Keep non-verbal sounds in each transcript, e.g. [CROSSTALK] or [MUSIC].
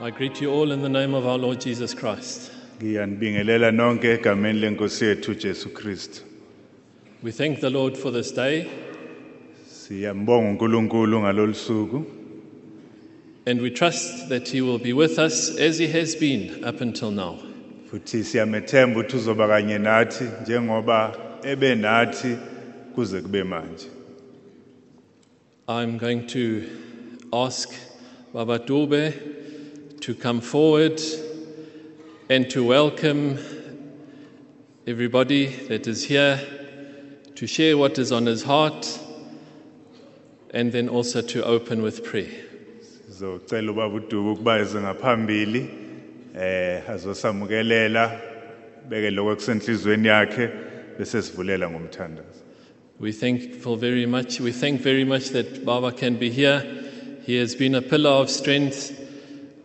I greet you all in the name of our Lord Jesus Christ. Ngiyanibingelela nonke egameni lenkosi yethu Jesu Kristu. We thank the Lord for this day Siyambonga uNkulunkulu ngalolu suku and we trust that He will be with us as He has been up until now. futhi siyamethemba ukuthi uzoba kanye nathi njengoba ebe nathi kuze kube manje. I'm going to ask Baba Dube to come forward and to welcome everybody that is here to share what is on his heart and then also to open with prayer. Sizocela ubaba uDubu ukuba eze ngaphambili eh azosamukelela beke lokho kusenhlizweni yakhe bese sivulela ngomthandazo. We thankful very much. We thank very much that Baba can be here. He has been a pillar of strength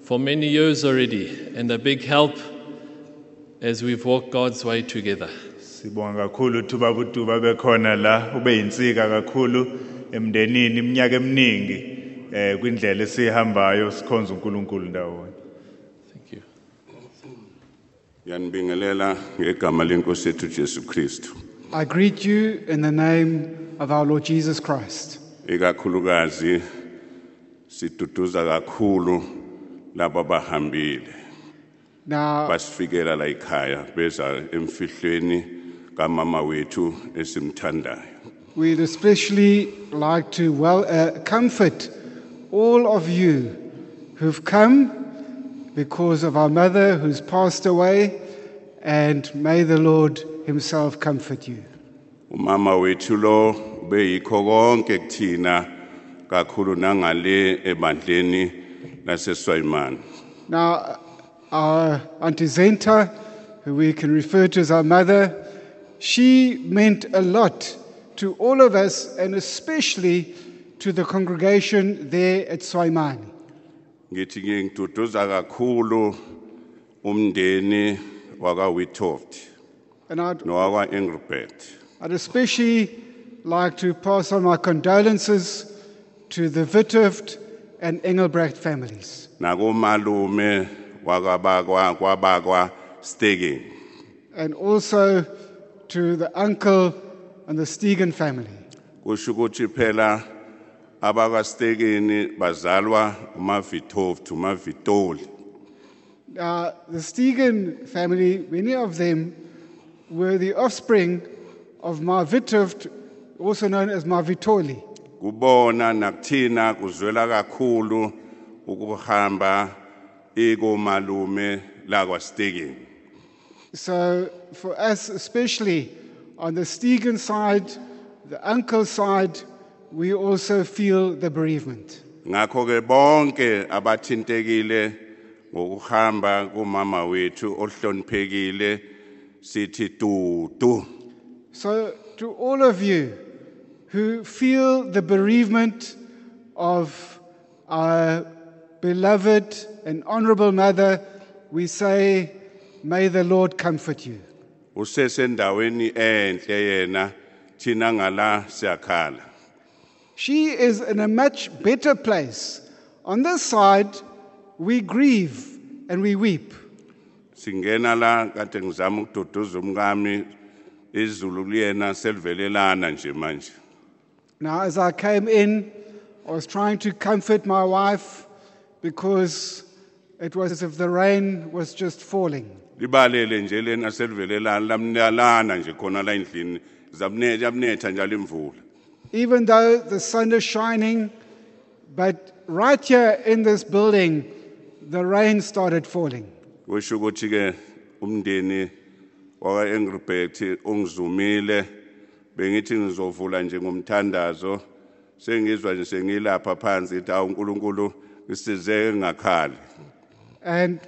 for many years already and a big help as we've walked God's way together. Sibonga kakhulu ukuthi ubaba uDubu abe khona la ube yinsika kakhulu emndenini iminyaka eminingi eh kwindlela esihambayo sikhonza uNkulunkulu ndawonye. Thank you. Yanibingelela ngegama lenkosi yethu Jesu Kristu. I greet you in the name of our Lord Jesus Christ. Ikakhulukazi siduduza kakhulu laba bahambile Now, basifikela la ekhaya beza emfihlweni kamama wethu esimthandayo. we'd especially like to well, uh, comfort all of you who've come because of our mother who's passed away, and may the Lord Himself comfort you. Umama wethu lo beyikho konke kuthina kakhulu nangale ebandleni laseSwayimani. Now, our Auntie Senta, who we can refer to as our mother, she meant a lot to all of us and especially to the congregation there at Swaimani. ngithi ngiduduza kakhulu umndeni waka Withoft And I'd, nowaka Engelbert I'd especially like to pass on my condolences to the Withoft and Engelbrecht families. nakumalume wakabakwa kwabakwa Stegen And also to the uncle and the Stegen family. kusho ukuthi phela abaka bazalwa uma Withoft uma Uh, the Stegen family, many of them were the offspring of Marvitoft, also known as Marvitoli. Kubona nakuthina kuzwela kakhulu ukuhamba ikomalume lakwa Stegen So, for us, especially on the Stegen side, the uncle side, we also feel the bereavement. ngakho ke bonke abathintekile ngokuhamba kumama wethu ohloniphekile sithi tutu So, to all of you who feel the bereavement of our beloved and honorable mother, we say, May the Lord comfort you. usesendaweni enhle yena thina ngala siyakhala She is in a much better place. On this side, we grieve and we weep. singena la kade ngizama ukududuza umkami izulu kuyena selivelelana nje manje Now, as I came in, I was trying to comfort my wife because it was as if the rain was just falling. libalele nje lena selivelelana lamnalana nje khona la endlini zabunetha njalo imvula Even though the sun is shining, but right here in this building, the rain started falling. kusho ukuthi ke umndeni waka Engelbert ungizumile bengithi ngizovula nje ngomthandazo sengizwa nje sengilapha phansi ithi awu uNkulunkulu ngisize ngakhali And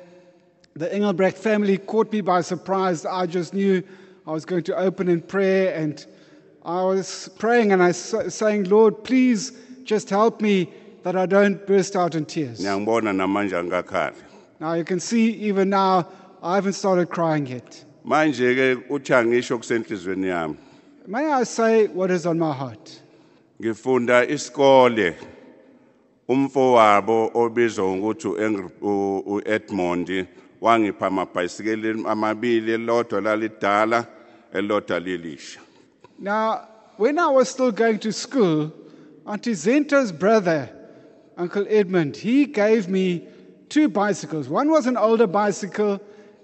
the Engelbrecht family caught me by surprise. I just knew I was going to open in prayer, and I was praying and I was saying, Lord, please just help me that I don't burst out in tears. ngiyangibona namanje Now you can see even now, I haven't started crying yet. manje ke uthi angisho kusenhlizweni yami May I say what is on my heart? ngifunda isikole umfowabo obizwa ngokuthi uEngr- u- uEdmond wangipha amabhayisikeli amabili elodwa lalidala elodwa lilisha Now, when I was still going to school, Auntie Senta's brother, Uncle Edmund, he gave me two bicycles. One was an older bicycle,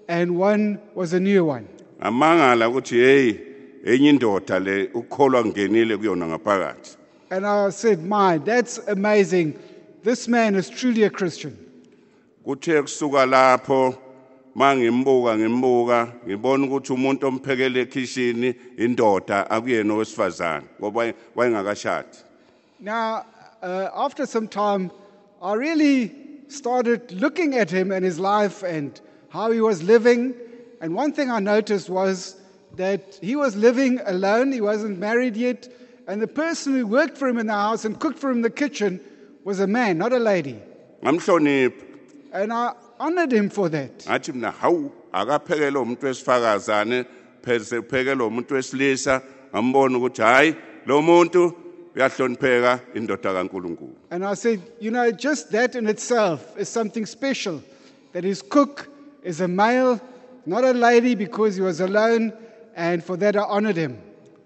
and one was a new one. ngamangala ukuthi hey enye indoda le ukholwa ngenile kuyona ngaphakathi And I said, My, that's amazing. This man is truly a Christian. kuthe kusuka lapho mangimbuka ngimbuka ngibona ukuthi umuntu omphekele ekhishini indoda akuyena owesifazane ngoba wayengakashadi Now, uh, after some time, I really started looking at him and his life and how he was living. And one thing I noticed was that he was living alone, he wasn't married yet. And the person who worked for him in the house and cooked for him in the kitchen was a man, not a lady. ngamhlonipha And I honored him for that. ngathi mina hawu akaphekele umuntu wesifakazane pheze phekele umuntu wesilisa ngambona ukuthi hayi lo muntu uyahlonipheka indoda kaNkuluNkulu And I said, you know, just that in itself is something special. That his cook is a male, not a lady, because he was alone. And for that, I honored him.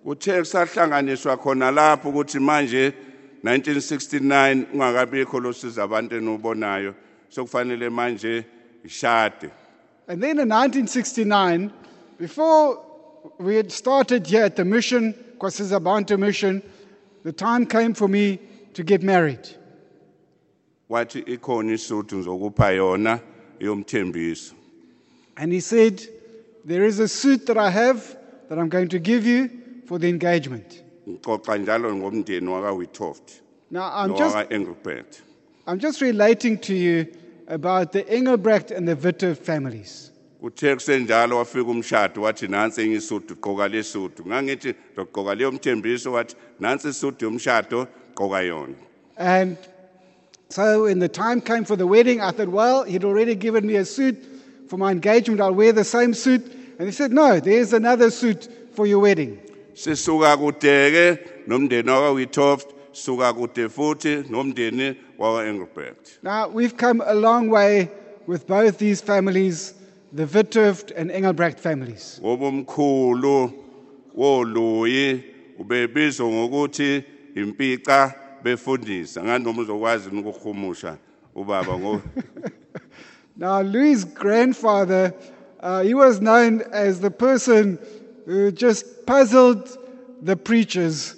kuthe kusahlanganiswa khona lapho ukuthi manje 1969 ungakabikho losiza abantu enobonayo sokufanele manje ishade And then in 1969, before we had started here at the mission, Kwasizabantu mission, the time came for me to get married. wathi ikhona isuthu ngizokupha yona yomthembiso And he said, There is a suit that I have that I'm going to give you for the engagement. ngixoxa njalo ngomndeni wakaWithoft Now, I'm just, nowaka-Engelbert I'm just relating to you about the Engelbrecht and the Witte families. kuthe kusenjalo wafika umshado wathi nansi enye isuthu gqoka lesuthu ngangithi ngizogqoka leyo mthembiso wathi nansi isuthu yomshado gqoka yona And so when the time came for the wedding, I thought, well, he'd already given me a suit for my engagement. I'll wear the same suit. And he said, no, there's another suit for your wedding. sisuka kudeke nomndeni wakaWithoft suka kude futhi nomndeni wakaEngelbert Now, we've come a long way with both these families, the Witthöft and Engelbrecht families. ngoba woluyi ubebizwa ngokuthi impica befundisa nganoma uzokwazi ukuhumusha ubaba ngo [LAUGHS] Now, Louis' grandfather, uh, he was known as the person who just puzzled the preachers,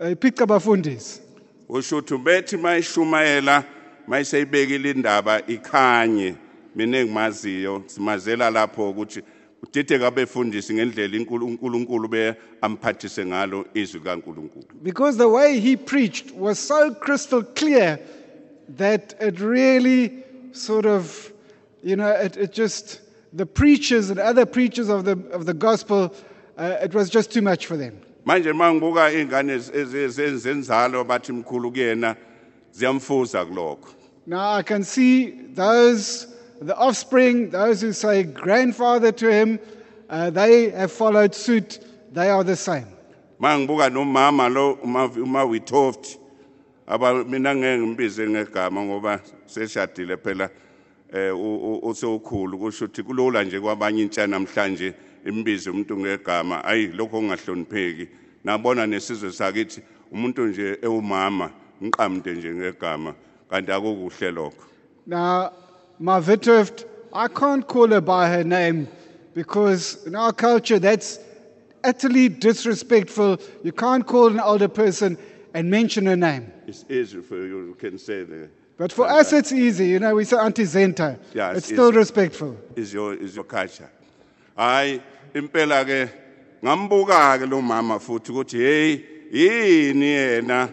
uh, Pika Bafundis. usho ukuthi bethi mayishumayela mayiseyibekile indaba ikhanye mina engimaziyo simazela lapho ukuthi udide kabefundisi ngendlela inkulu- uNkulunkulu be amphathise ngalo izwi kaNkulunkulu. Because the way he preached was so crystal clear that it really sort of, you know, it, it just, the preachers and other preachers of the, of the gospel, uh, it was just too much for them. manje mangibuka izingane ezenzalo bathi mkhulu kuyena ziyamfuza kulokho Now I can see those, the offspring, those who say grandfather to him, uh, they have followed suit. They are the same. mangibuka nomama lo uma uma mina ngeke ngimbize ngegama ngoba seshadile phela eh u- u- usewukhulu kusho ukuthi kulula nje kwabanye intsha namhlanje imbize umuntu ngegama ayi lokho kungahlonipheki nabona nesizwe sakithi umuntu nje ewumama ngiqamde nje ngegama kanti akukuhle lokho Now, my Withoft, I can't call her by her name because in our culture that's utterly disrespectful. You can't call an older person and mention her name. it's easy for you you can say the But for us, it's easy. You know, we say anti Senta. Yeah, it's it's still easy. respectful. is your is your culture hayi impela ke ngambuka ke lo mama futhi ukuthi hey yini yena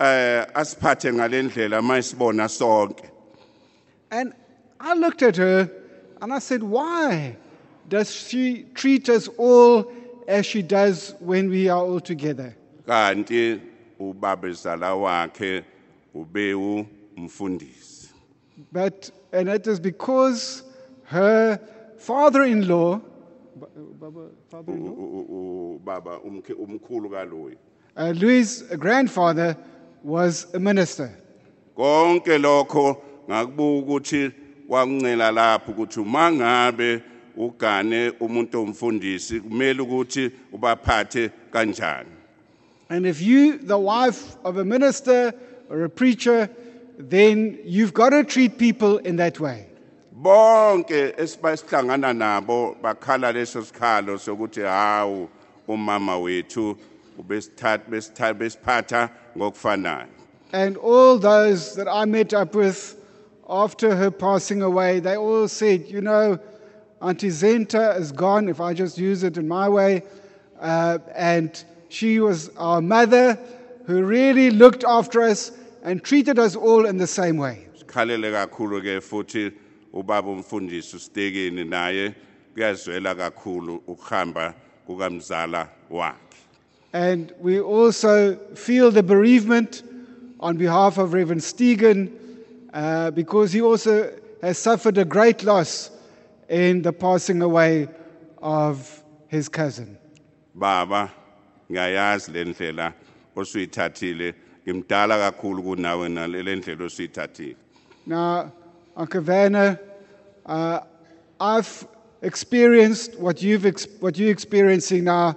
eh asiphathe ngalendlela mayisibona sonke And I looked at her and I said, Why does she treat us all as she does when we are all together? kanti ubabezala wakhe ubewu umfundisi But, and it is because her father in law, father in law? U- u- umkhulu kaloyi Uh, Louis' grandfather was a minister. konke lokho ngakubuka ukuthi lapho ukuthi uma ngabe ugane umuntu omfundisi kumele ukuthi ubaphathe kanjani And if you, the wife of a minister or a preacher, then you've got to treat people in that way. bonke esibasihlangana nabo bakhala leso sikhalo sokuthi hawu umama wethu ubesithatha besithatha besiphatha ngokufanayo And all those that I met up with after her passing away, they all said, you know, Auntie Senta is gone, if I just use it in my way. Uh, and she was our mother who really looked after us and treated us all in the same way. sikhalele kakhulu ke futhi ubaba umfundisi usitekeni naye kuyazwela kakhulu ukuhamba kukamzala wakhe And we also feel the bereavement on behalf of Reverend Stegen uh, because he also has suffered a great loss in the passing away of his cousin. baba ngiyayazi le ndlela osuyithathile ngimdala kakhulu kunawe nale ndlela osuyithathile Now, Uncle Werner, uh, I've experienced what, you've ex- what you're experiencing now,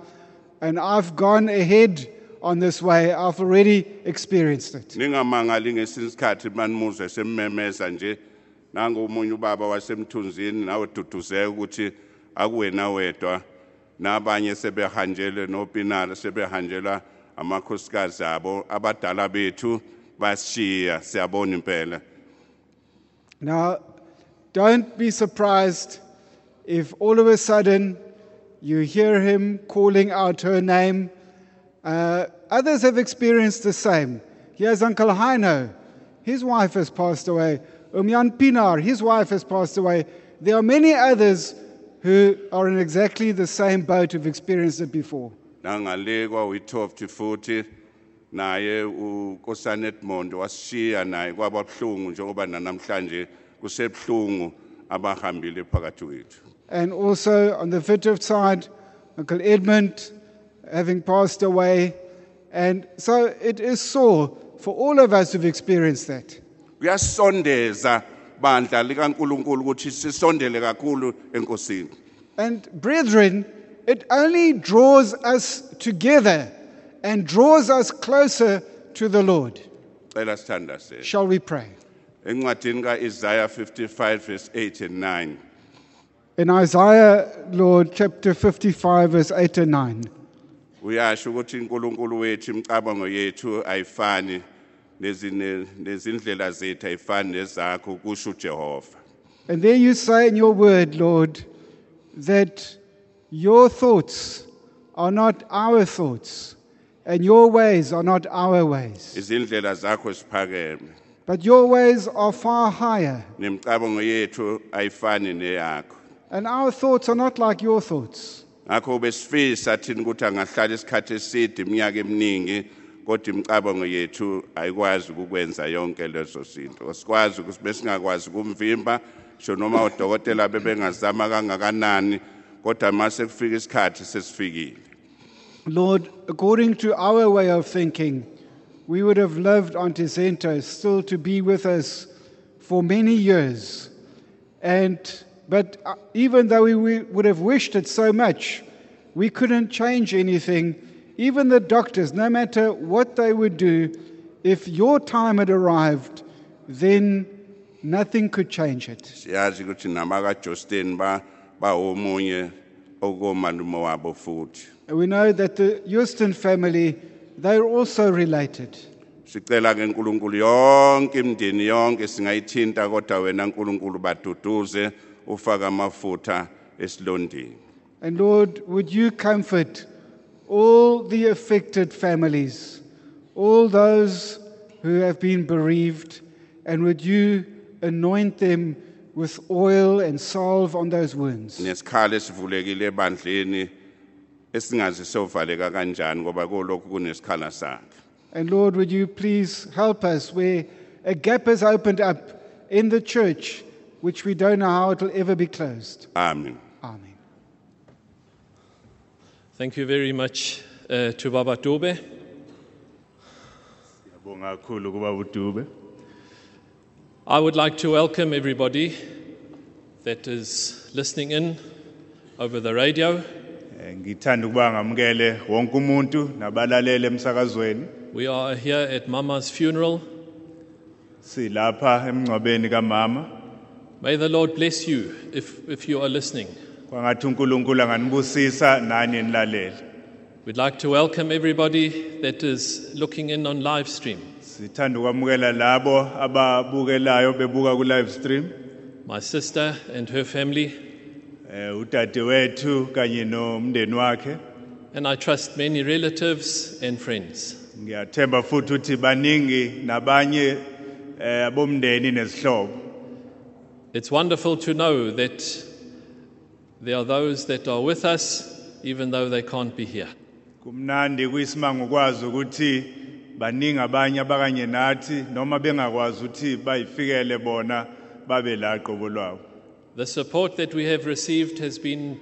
and I've gone ahead on this way. I've already experienced it. ningamangali ngesinye isikhathi manimuzwe semmemeza nje nangu omunye ubaba wasemthunzini nawe duduzeka ukuthi akuwena wedwa nabanye sebehanjelwe nopinala sebehanjelwa amakhosikazi abo abadala bethu siyabona impela Now, don't be surprised if all of a sudden you hear him calling out her name. Uh, others have experienced the same. Here's Uncle Heino. His wife has passed away. Umyan Pinar, his wife has passed away. There are many others who are in exactly the same boat who've experienced it before. Nangale futhi naye unkosana Edmond wasishiya naye kwaba buhlungu njengoba nanamhlanje kusebuhlungu abahambile phakathi kwethu And also on the Vitov side, Uncle Edmund having passed away. And so it is sore for all of us who've experienced that. kuyasondeza bandla likaNkuluNkulu ukuthi sisondele kakhulu enkosini And brethren, it only draws us together and draws us closer to the Lord. cela sithanda se Shall we pray? encwadini kaIsaiah 55 verse 8 and 9 In Isaiah, Lord, chapter 55, verse 8 and 9. uyasho ukuthi uNkulunkulu wethu imicabango yethu ayifani nezine- nezindlela zethu ayifani nezakho kusho uJehova And there you say in your word, Lord, that your thoughts are not our thoughts, and your ways are not our ways. izindlela zakho siphakeme But your ways are far higher, nemicabango yethu ayifani neyakho and our thoughts are not like your thoughts. ngakho besifisa thina ukuthi angahlala isikhathi eside iminyaka eminingi kodwa imicabango yethu ayikwazi ukukwenza yonke lezo zinto sikwazi ukuthi besingakwazi kumvimba sho noma odokotela bebengazama kangakanani kodwa mase kufika isikhathi sesifikile Lord, according to our way of thinking, we would have loved Auntie Senta still to be with us for many years. And, but uh, even though we we would have wished it so much, we couldn't change anything. Even the doctors, no matter what they would do, if your time had arrived, then nothing could change it. Siyazi ukuthi namakaJustin ba bawomunye okomalume wabo futhi And we know that the Houston family, they're also related. sicela ke uNkulunkulu yonke imindeni yonke singayithinta kodwa wena uNkulunkulu baduduze ufaka amafutha esilondeni And Lord, would you comfort all the affected families, all those who have been bereaved, and would you anoint them with oil and salve on those wounds? nesikhalo esivulekile ebandleni esingazi sovaleka kanjani ngoba kolokhu kunesikhala sakhe And Lord, would you please help us where a gap has opened up in the church, which we don't know how it will ever be closed. amen Amen. Thank you very much uh, to Baba Dube. Ngiyabonga kakhulu kuba udube. I would like to welcome everybody that is listening in over the radio. Eh, ngithanda ukuba ngamukele wonke umuntu nabalaleli emsakazweni We are here at Mama's funeral. silapha emngcwabeni kamama May the Lord bless you if, if you are listening. kwangathi uNkulunkulu anganibusisa nani nilalele We'd like to welcome everybody that is looking in on live stream. Sithanda ukwamukela labo ababukelayo bebuka ku live stream My sister and her family, eh udadewethu kanye nomndeni wakhe and I trust many relatives and friends. ngiyathemba futhi ukuthi baningi nabanye eh abomndeni nezihlobo It's wonderful to know that there are those that are with us, even though they can't be here. kumnandi kuyisimanga ukwazi ukuthi baningi abanye abakanye nathi noma bengakwazi ukuthi bayifikele bona babe la qobo lwabo The support that we have received has been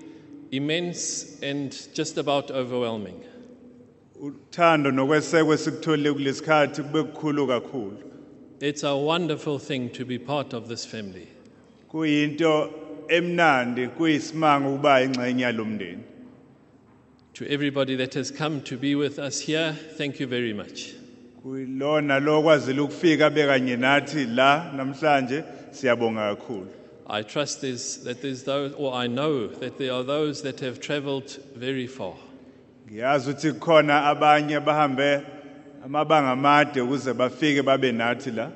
immense and just about overwhelming. uthando nokwesekwe sikutholile kulesikhathi kube kukhulu kakhulu It's a wonderful thing to be part of this family. kuyinto emnandi kuyisimanga ukuba ingxenye yalomndeni To everybody that has come to be with us here, thank you very much. Kuyilona lo kwazile ukufika bekanye nathi la namhlanje siyabonga kakhulu I trust there's, that there's those, or I know that there are those that have traveled very far. ngiyazi ukuthi kukhona abanye bahambe amabanga amade ukuze bafike babe nathi la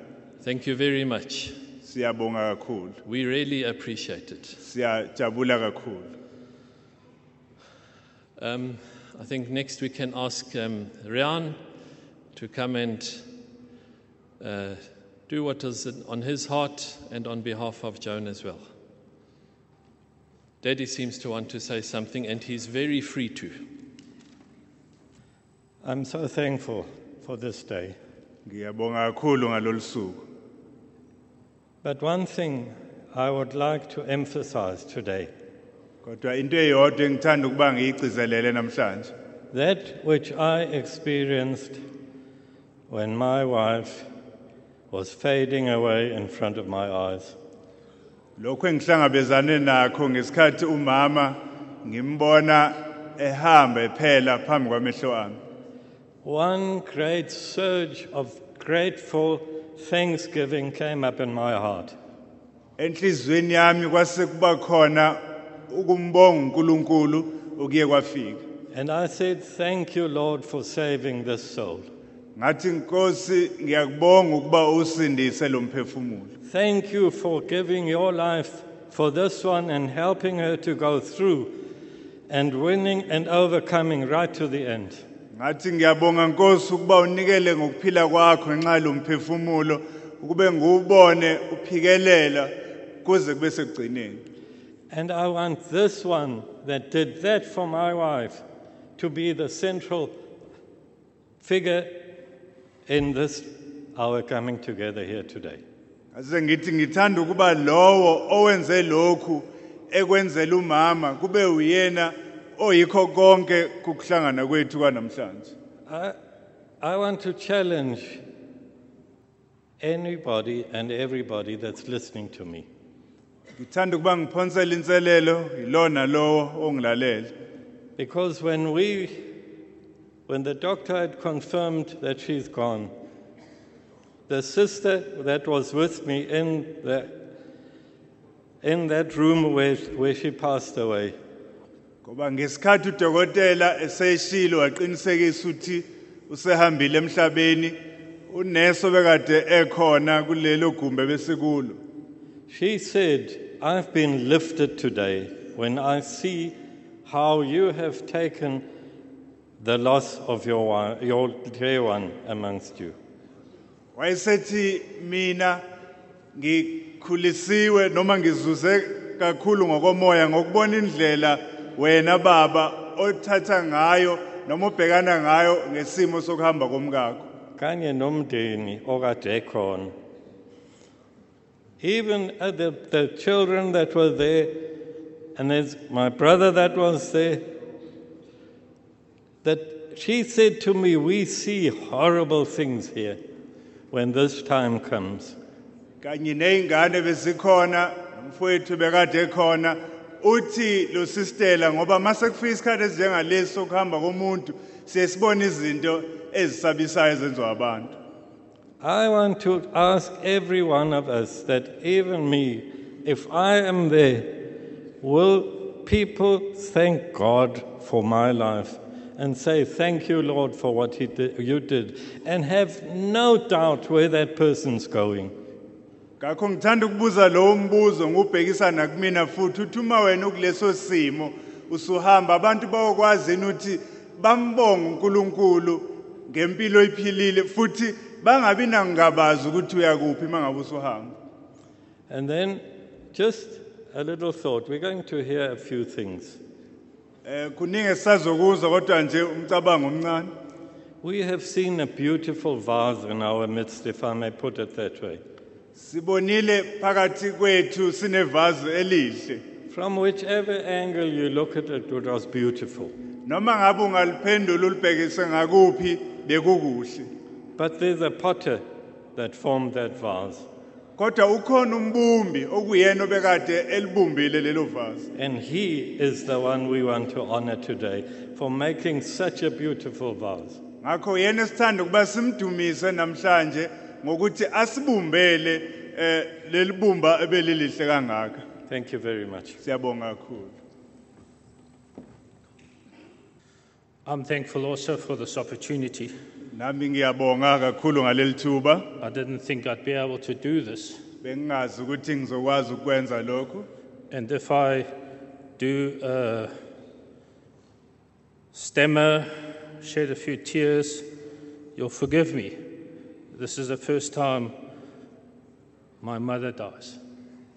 Thank you very much. siyabonga kakhulu We really appreciate it. siyajabula kakhulu Um, I think next we can ask um, Rian to come and uh, do what is on his heart and on behalf of Joan as well. Daddy seems to want to say something, and he's very free to. I'm so thankful for this day. ngiyabonga kakhulu ngalolu suku But one thing I would like to emphasize today kodwa into eyodwa engithanda ukuba ngiyigcizelele namhlanje that which I experienced when my wife was fading away in front of my eyes. lokho engihlangabezane nakho ngesikhathi umama ngimbona ehamba ephela phambi kwamehlo ami One great surge of grateful thanksgiving came up in my heart. enhlizweni yami kwase kuba khona ukumbonga uNkulunkulu okuye kwafika And I said, Thank you, Lord, for saving this soul. Ngathi inkosi ngiyakubonga ukuba usindise lo mphefumulo Thank you for giving your life for this one and helping her to go through and winning and overcoming right to the end. ngathi ngiyabonga nkosi ukuba unikele ngokuphila kwakho ngenxa yalo mphefumulo ukube nguwubone uphikelela kuze kube sekugcineni And I want this one that did that for my wife to be the central figure in this our coming together here today. ase ngithi ngithanda ukuba lowo owenze lokhu ekwenzela umama kube uyena oyikho konke kukuhlangana kwethu kwanamhlanje I, I want to challenge anybody and everybody that's listening to me. ngithanda ukuba ngiphonsela inselelo yilona lowo ongilalele Because when we, when the doctor had confirmed that she's gone, the sister that was with me in, the, in that room where, where she passed away, ngoba ngesikhathi udokotela eseshilo waqinisekisa ukuthi usehambile emhlabeni ekhona kulelo gumbe besikulo she said, I've been lifted today when I see how you have taken the loss of your, one, your dear one amongst you. wayesethi mina ngikhulisiwe noma ngizuze kakhulu ngokomoya ngokubona indlela wena baba othatha ngayo noma ubhekana ngayo ngesimo sokuhamba komkakho kanye nomndeni okade ekhona even the, the children that were there and there's my brother that was there that she said to me we see horrible things here when this time comes. Kanye nezingane besikhona mfowethu bekade ekhona uthi lo sistela ngoba mase kufika isikhathi sokuhamba komuntu siyesibona izinto ezisabisayo ezenziwa abantu. I want to ask every one of us that even me, if I am there, will people thank God for my life and say, Thank you, Lord, for what he did, you did, and have no doubt where that person's going? ngakho ngithanda ukubuza lo mbuzo nakumina futhi uthi uma wena ukuleso simo usuhamba abantu bayokwazi ukuthi bambonge uNkulunkulu ngempilo futhi bangabi nangabazi ukuthi uyakuphi mangabe usuhamba And then, just a little thought. We're going to hear a few things. Eh kuningi kodwa nje umcabango omncane We have seen a beautiful vase in our midst, if I may put it that way. sibonile phakathi kwethu sinevazi elihle From whichever angle you look at it, it was beautiful. noma ngabe ungaliphendula ulibhekise ngakuphi bekukuhle But there's a potter that formed that vase. Kodwa ukhona umbumbi okuyena obekade elibumbile lelo vazi And he is the one we want to honor today for making such a beautiful vase. ngakho yena esithanda ukuba simdumise namhlanje ngokuthi asibumbele eh leli bumba ebelilihle kangaka Thank you very much. siyabonga kakhulu I'm thankful also for this opportunity. Nami ngiyabonga kakhulu ngaleli thuba I didn't think I'd be able to do this. bengingazi ukuthi ngizokwazi ukwenza lokhu And if I do uh, stammer, shed a few tears, you'll forgive me. This is the first time my mother dies.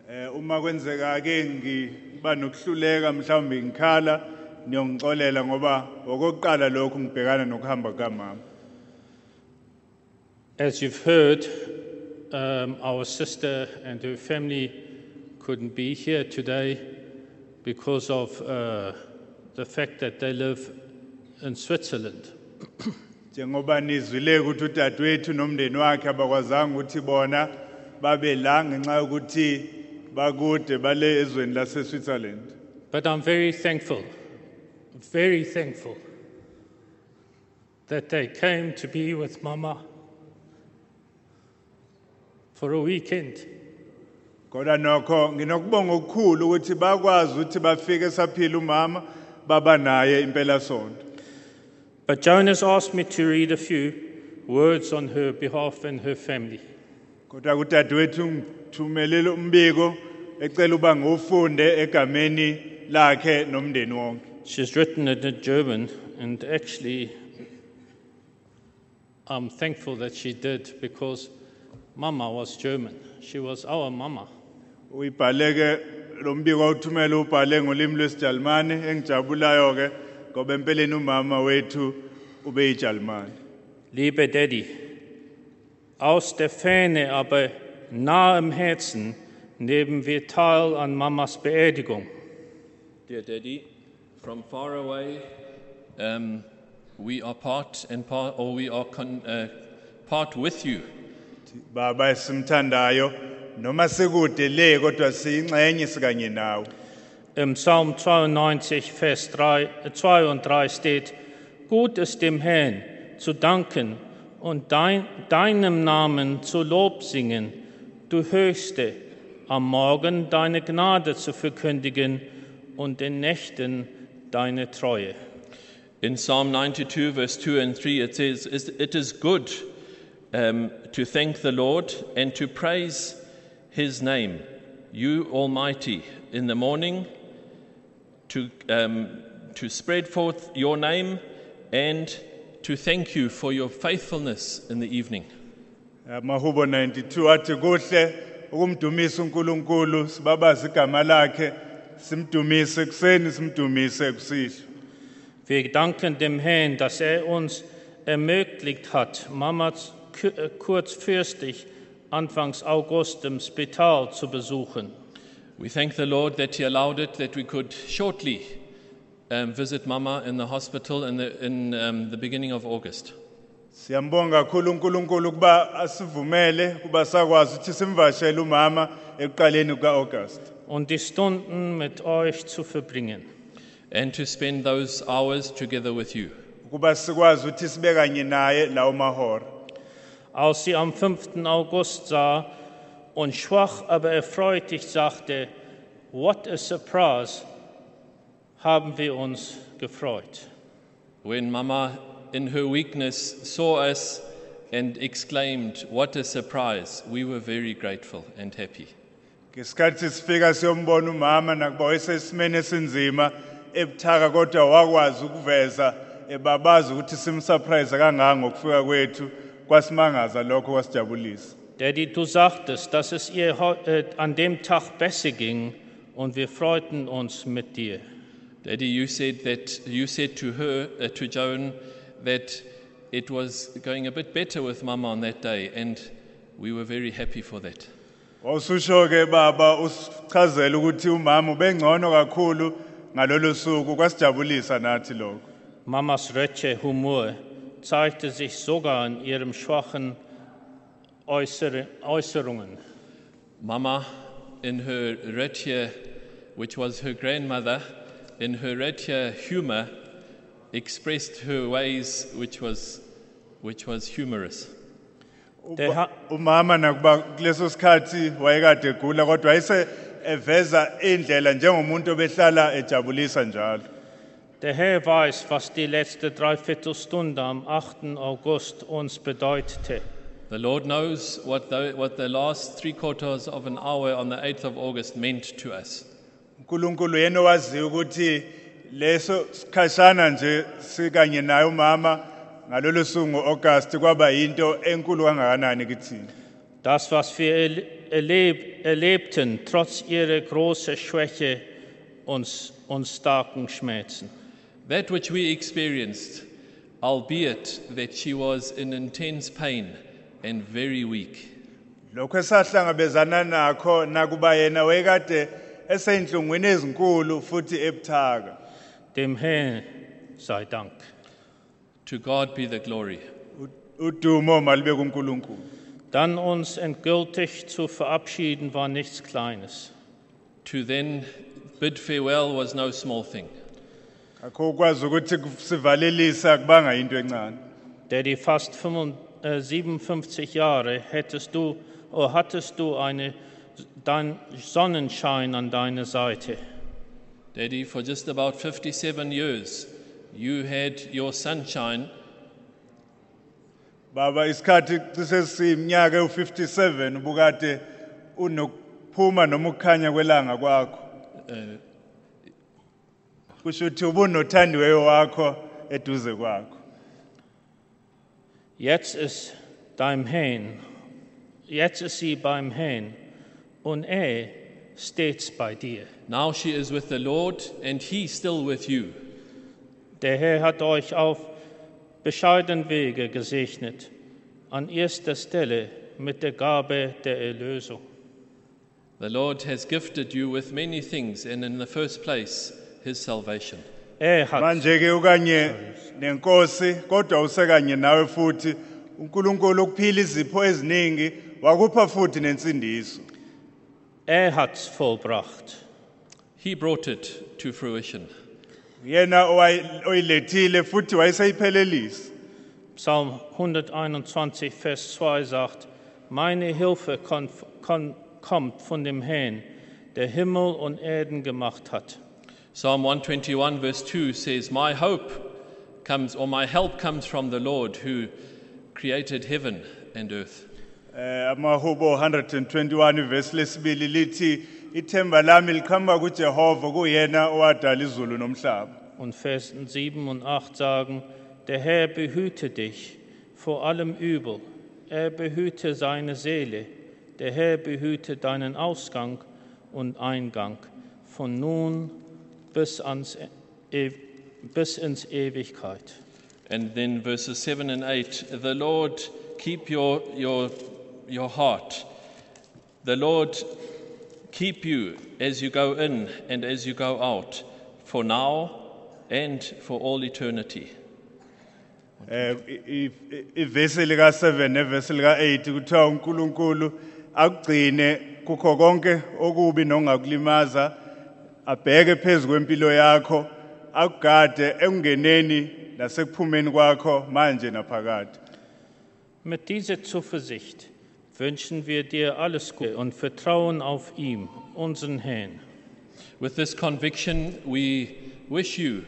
eh uma kwenzeka ke ngiba nokuhluleka mhlawumbe ngikhala niyongixolela ngoba okokuqala lokhu ngibhekana nokuhamba kamama As you've heard, um, our sister and her family couldn't be here today because of uh, the fact that they live in Switzerland. njengoba nizwile ukuthi udadewethu nomndeni wakhe abakwazanga ukuthi bona babe la ngenxa yokuthi bakude bale ezweni lase-switzerland But I'm very thankful, very thankful that they came to be with Mama for a weekend. kodwa nokho nginokubonga okukhulu ukuthi bakwazi ukuthi bafike esaphila umama baba naye impelasonto But Jonas asked me to read a few words on her behalf and her family. kodwa ngithumelele umbiko ecela uba ngiwufunde egameni lakhe nomndeni wonke She's written it in German, and actually, I'm thankful that she did because Mama was German. She was our Mama. uyibhaleke lo mbiko awuthumele ubhale ngolimi lwesijalimane engijabulayo ke ngoba empeleni umama wethu ube yijalimane Lieber Daddy, aus der Ferne, aber nah im Herzen nehmen wir teil an Mamas Beerdigung. Dear Daddy, from far away, um, we are part and part, or we are con, uh, part with you baba esimthandayo noma sikude le kodwa siyingxenye sikanye nawe Im Psalm 92, Vers 3, äh, 2 und 3 steht, Gut ist dem Herrn zu danken und dein, deinem Namen zu Lob singen, du Höchste, am Morgen deine Gnade zu verkündigen und den Nächten deine Treue. In Psalm 92, verse 2 and 3, it says, "Is- It is good um, to thank the Lord and to praise his name, you Almighty, in the morning, to, um, to spread forth your name and to thank you for your faithfulness in the evening. mahubo 92 athi kuhle ukumdumisa uNkulunkulu sibabaza igama lakhe simdumise ekseni simdumise kusihlwa Wir danken dem Herrn, dass er uns ermöglicht hat, Mama ku- äh, kurzfristig Anfangs August im Spital zu besuchen. We thank the Lord that He allowed it, that we could shortly um, visit Mama in the hospital in the, in, um, the beginning of August. Siyambonga kakhulu uNkulunkulu kuba asivumele kuba sakwazi ukuthi simvashele umama ekuqaleni kukaAugust. und die Stunden mit euch zu verbringen. and to spend those hours together with you. Kuba sikwazi ukuthi sibe kanye naye lawo mahora. Als sie am 5. August sah und schwach, aber erfreulich sagte, What a surprise, haben wir uns gefreut. When Mama, in her weakness, saw us and exclaimed, What a surprise, we were very grateful and happy. Ngesikhathi sifika siyombona umama nakuba wayesesimene esinzima ebuthaka kodwa wakwazi ukuveza ebabaza ukuthi simsurprise kangaka ngokufika kwethu kwasimangaza lokho kwasijabulisa. Daddy, du sagtest, dass es ihr äh, an dem Tag besser ging und wir freuten uns mit dir. Daddy, you said that you said to her, uh, to Joan, that it was going a bit better with Mama on that day, and we were very happy for that. Wawususho ke baba usichazela ukuthi umama ubengcono kakhulu ngalolu suku kwasijabulisa nathi lokho. Mamas Rötsche Humor zeigte sich sogar in ihren schwachen Äußere- Äußerungen. Mama, in her Retje, which was her grandmother, in her Retje humor, expressed her ways, which was, which was humorous. Umama nakuba kuleso sikhathi wayekade egula kodwa wayese eveza indlela njengomuntu obehlala ejabulisa njalo. Der Herr weiß, was die letzte Dreiviertelstunde am 8. August uns bedeutete. The Lord knows what the, what the last three quarters of an hour on the 8th of August meant to us. uNkulunkulu yena owaziyo ukuthi leso sikhashana nje sikanye naye umama ngalolu suku ngoAugust kwaba into enkulu kangakanani kithina. Das, was wir erle- erleb erlebten, trotz ihrer großen Schwäche und, und starken Schmerzen. That which we experienced, albeit that she was in intense pain and very weak. Lokho esahlangabezana nakho nakuba yena wayekade eseyinhlungwini ezinkulu futhi ebuthaka. Dem Herrn sei Dank. To God be the glory. U- Udumo malibe kuNkulunkulu. Dann uns endgültig zu verabschieden war nichts Kleines. To then bid farewell was no small thing. Akho ukwazi ukuthi sivalelisa kubanga into encane. Der die fast 55, äh, 57 Jahre hättest du, oder hattest du eine, dein Sonnenschein an deiner Seite. Daddy, for just about 57 years, you had your sunshine Baba isikhathi cisesiminyaka u57 ubukade unokuphuma noma ukukhanya kwelanga kwakho. Kusho ukuthi ubunothandiweyo wakho eduze kwakho. Jetzt ist dein Herrn, jetzt ist sie beim Herrn und er stets bei dir. Now she is with the Lord, and He still with you. Der Herr hat euch auf bescheidenen Wege gesegnet, an erster Stelle mit der Gabe der Erlösung. The Lord has gifted you with many things, and in the first place, His salvation. Er hat, Manje ke ukanye nenkosi kodwa usekanye nawe futhi uNkulunkulu ukuphila izipho eziningi wakupha futhi nensindiso. er hat's vollbracht. He brought it to fruition. Yena owayi- oyilethile futhi wayeseyiphelelisa. Psalm 121, Vers 2 sagt, meine Hilfe kon- kon- kommt von dem Herrn, der Himmel und Erden gemacht hat. Psalm 121, verse 2 says, My hope comes, or my help comes from the Lord who created heaven and earth. Eh amahubo 121 verse lesibili lithi ithemba lami likhamba kuJehova kuyena owadala izulu nomhlaba. Und Versen 7 und 8 sagen, der Herr behüte dich vor allem Übel, er behüte seine Seele, der Herr behüte deinen Ausgang und Eingang von nun bis, ans, e bis ins Ewigkeit. And then verses 7 and 8 The Lord keep your, your, your heart. The Lord keep you as you go in and as you go out, for now and for all eternity. eh i- i- ivesi lika 7 nevesi lika 8 kuthiwa uNkulunkulu akugcine kukho konke okubi nongakulimaza abheke phezulu kwempilo yakho akugade ekungeneni nasekuphumeni kwakho manje naphakade Mit dieser Zuversicht wünschen wir dir alles Gute und vertrauen auf ihm, unseren Herrn. With this conviction, we wish you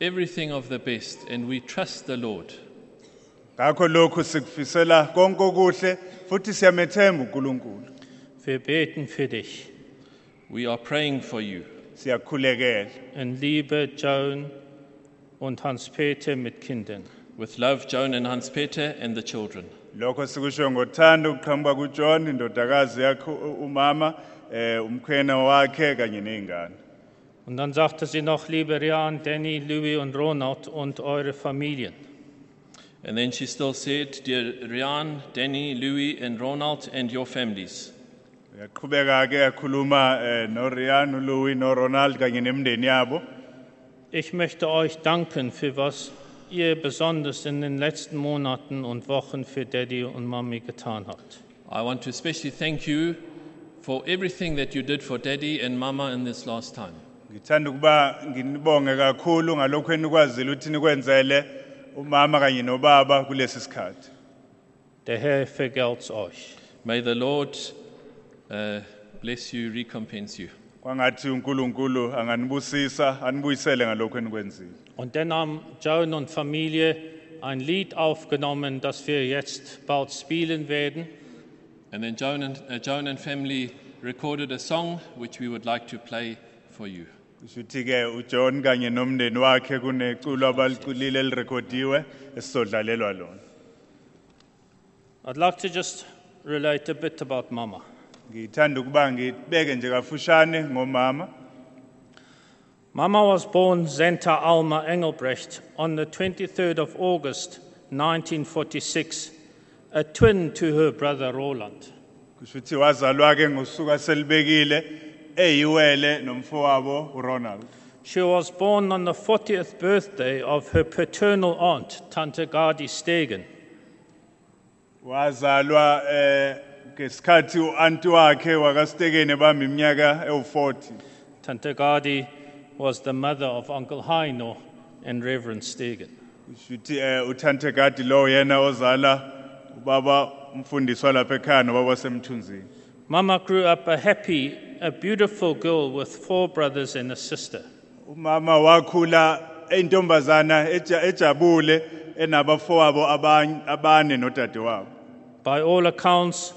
everything of the best and we trust the Lord. ngakho lokhu sikufisela konke okuhle futhi siyamethemba uNkulunkulu Wir beten für dich. We are praying for you. siyakhulekela In Liebe, Joan und Hans-Peter mit Kindern. With love, Joan and Hans Peter and the children. lokho sikusho ngothando ukuqhamuka kuJohn indodakazi yakhe umama eh umkhwena wakhe kanye nezingane Und dann sagte sie noch, liebe Rian, Danny, Louis und Ronald und eure Familien. And then she still said, Dear Rian, Danny, Louis, and Ronald, and your families. Yaqhubeka ke yakhuluma eh uLouis kanye nemndeni yabo Ich möchte euch danken für was ihr besonders in den letzten Monaten und Wochen für Daddy und Mami getan habt. I want to especially thank you for everything that you did for Daddy and Mama in this last time. ngithanda ukuba nginibonge kakhulu ngalokho enikwazile ukuthi nikwenzele umama kanye nobaba kulesi sikhathi Der Herr vergelt's euch. May the Lord uh, bless you, recompense you. kwangathi uNkulunkulu anganibusisa anibuyisele ngalokho enikwenzile Und dann haben Joan und Familie ein Lied aufgenommen, das wir jetzt bald spielen werden. And then Joan and, uh, Joan and family recorded a song which we would like to play for you. Kushuthi ke uJohn kanye nomndeni wakhe kuneculo abaliculile elirekhodiwe esizodlalelwa lona. I'd like to just relate a bit about Mama. Ngithanda ukuba ngibeke nje kafushane ngomama. Mama was born Senta Alma Engelbrecht on the 23rd of August 1946, a twin to her brother Roland. Kushuthi wazalwa ke ngosuka selibekile eyiwele nomfowabo uRonald. She was born on the 40th birthday of her paternal aunt, Tante Gadi Stegen. Wazalwa eh ngesikhathi uanti wakhe wakastekene bami iminyaka ewu40. Tante Gadi was the mother of Uncle Heino and Reverend Stegen. Kushuthi eh uthante gadi lo yena ozala ubaba umfundiswa lapha ekhaya nobaba semthunzini. Mama grew up a happy, a beautiful girl with four brothers and a sister. Umama wakhula eyintombazana eja- ejabule enabafowabo abanye abane nodadewabo. By all accounts,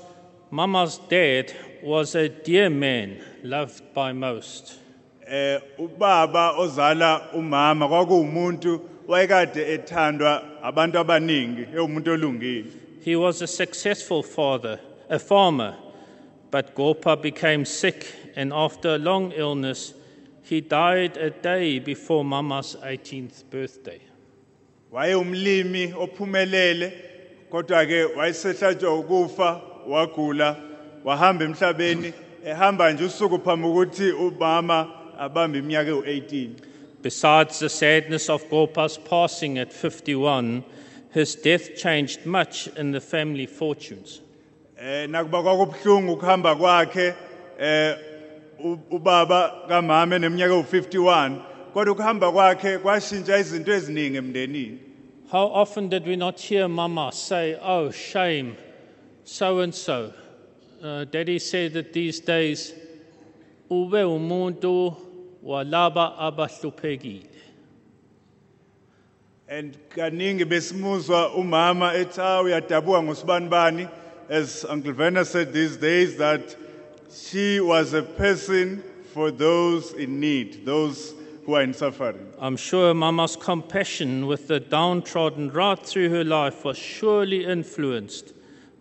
Mama's dad was a dear man, loved by most. Eh ubaba ozala umama kwakuwumuntu wayekade ethandwa abantu abaningi, ewumuntu olungile. He was a successful father, a farmer, but Gopa became sick, and after a long illness, he died a day before Mama's 18th birthday. Wayewumlimi ophumelele kodwa ke wayesehlatshwa ukufa wagula wahamba emhlabeni ehamba nje usuku phambi ukuthi umama abambe iminyaka ewu18 Besides the sadness of Gopa's passing at 51, his death changed much in the family fortunes. eh nakuba kwakubhlungu ukuhamba kwakhe eh ubaba kamama eneminyaka ewu51 kodwa ukuhamba kwakhe kwashintsha izinto eziningi emndenini. How often did we not hear Mama say, Oh, shame, so and so? Uh, Daddy said that these days, ube umuntu walaba abahluphekile. and kaningi besimuzwa umama ethi ah uyadabuka ngosibani bani as uncle Werner said these days that she was a person for those in need those who are in suffering I'm sure Mama's compassion with the downtrodden right through her life was surely influenced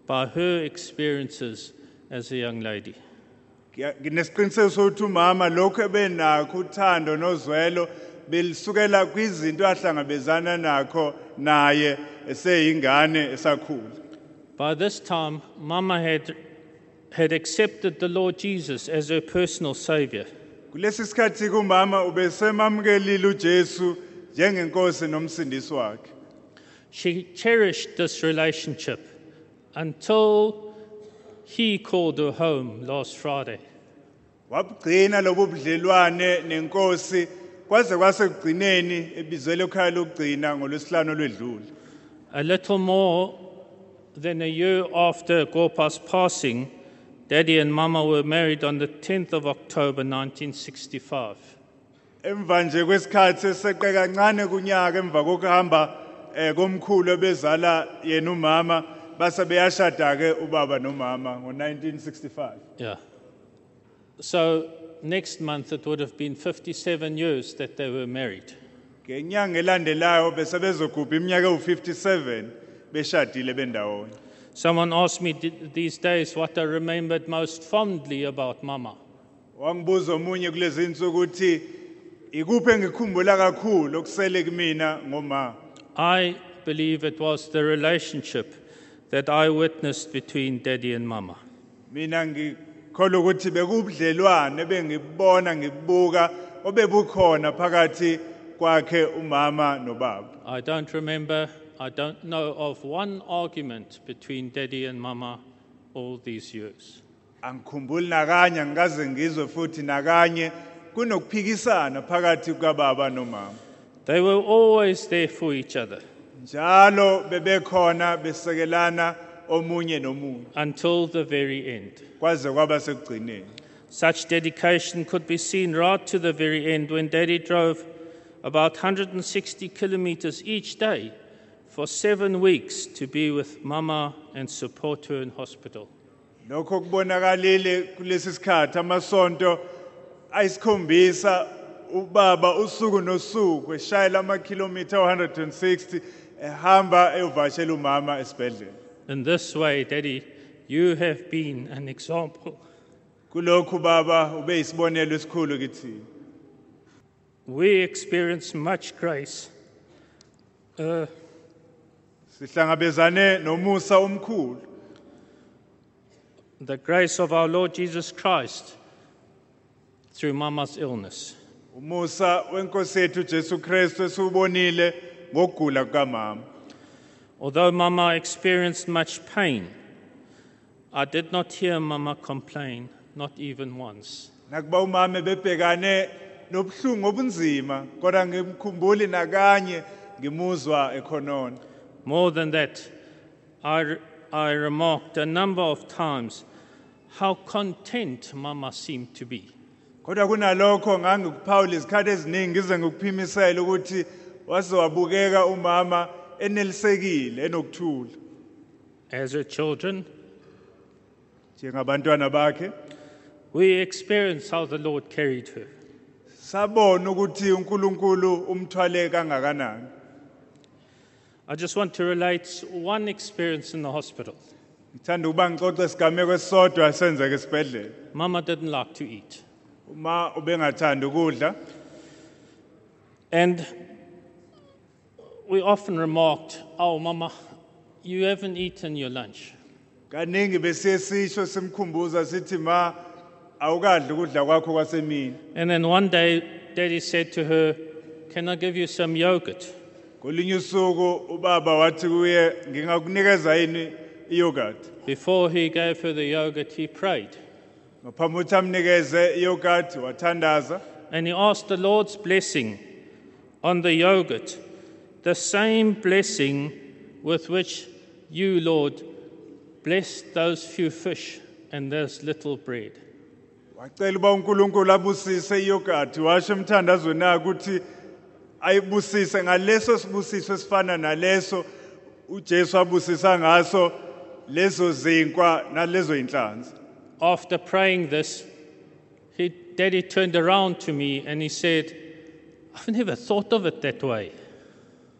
by her experiences as a young lady. Nginesiqiniseko sokuthi umama lokho ebenakho uthando nozwelo belisukela kwizinto ahlangabezana nakho naye eseyingane esakhula By this time, Mama had, had accepted the Lord Jesus as her personal Savior. kulesi sikhathi kumama ubesemamkelile uJesu njengenkosi nomsindisi wakhe She cherished this relationship until he called her home last Friday. wabugcina lobu budlelwane nenkosi kwaze kwasekugcineni ekhaya lokugcina ngolwesihlanu A little more than a year after Gopa's passing, Daddy and Mama were married on the 10th of October 1965. emva nje kwesikhathi eseqe kancane kunyaka emva kokuhamba eh komkhulu ebezala yena umama base beyashada ke ubaba nomama ngo1965 Yeah. So next month it would have been 57 years that they were married. ngenyanga elandelayo bese bezogubha iminyaka ewu57 beshadile bendawonye Someone asked me these days what I remembered most fondly about Mama. wangibuza omunye kulezi ukuthi ikuphi engikhumbula kakhulu okusele kumina ngoma I believe it was the relationship that I witnessed between Daddy and Mama. mina ngikholwa ukuthi bekubudlelwane bengibona ngibuka obebukhona phakathi kwakhe umama nobaba I don't remember, I don't know of one argument between Daddy and Mama all these years. angikhumbuli nakanye angikaze ngizwe futhi nakanye kunokuphikisana phakathi kukababa nomama They were always there for each other njalo bebekhona besekelana omunye nomunye until the very end. kwaze kwaba sekugcineni Such dedication could be seen right to the very end when Daddy drove about 160 kilometers each day for seven weeks to be with Mama and support her in hospital. lokho kubonakalile kulesi sikhathi amasonto ayisikhombisa ubaba usuku nosuku eshayela amakhilomitha u-160 ehamba umama esibhedlela In this way, Daddy, you have been an example. kulokhu baba ube yisibonelo esikhulu kithina We experience much grace. Uh, sihlangabezane nomusa omkhulu the grace of our Lord Jesus Christ through Mama's illness. umusa wenkosi yethu Jesu Kristu esiubonile kukamama Although Mama experienced much pain, I did not hear Mama complain, not even once. nakuba umama bebhekane nobuhlungu obunzima kodwa ngimkhumbuli nakanye ngimuzwa ekhonona More than that, I, I remarked a number of times how content Mama seemed to be. kodwa kunalokho ngangikuphawula izikhathi eziningi ngize ngikuphimisela ukuthi wase wabukeka umama enelisekile enokuthula As her children, njengabantwana bakhe we experienced how the Lord carried her. sabona ukuthi uNkulunkulu umthwale kangakanani I just want to relate one experience in the hospital. ngithanda ukuba ngixoxe isigameko esisodwa senzeke esibhedlela Mama didn't like to eat. uma ubengathanda ukudla And we often remarked, Oh, Mama, you haven't eaten your lunch. kaningi simkhumbuza sithi ma awukadli ukudla kwakho kwasemini And then one day, Daddy said to her, Can I give you some yogurt? kolinye usuku ubaba wathi kuye ngingakunikeza yini iyogurt Before he gave her the yogurt, he prayed. ngaphambi ukuthi amnikeze iyogurt wathandaza And he asked the Lord's blessing on the yogurt, the same blessing with which you, Lord, blessed those few fish and those little bread. wacela uba uNkulunkulu abusise iyogurt washo emthandazweni akhe ukuthi ayibusise ngaleso sibusiso esifana naleso uJesu abusisa ngaso lezo zinkwa nalezo inhlanzi After praying this, he, Daddy turned around to me and he said, I've never thought of it that way.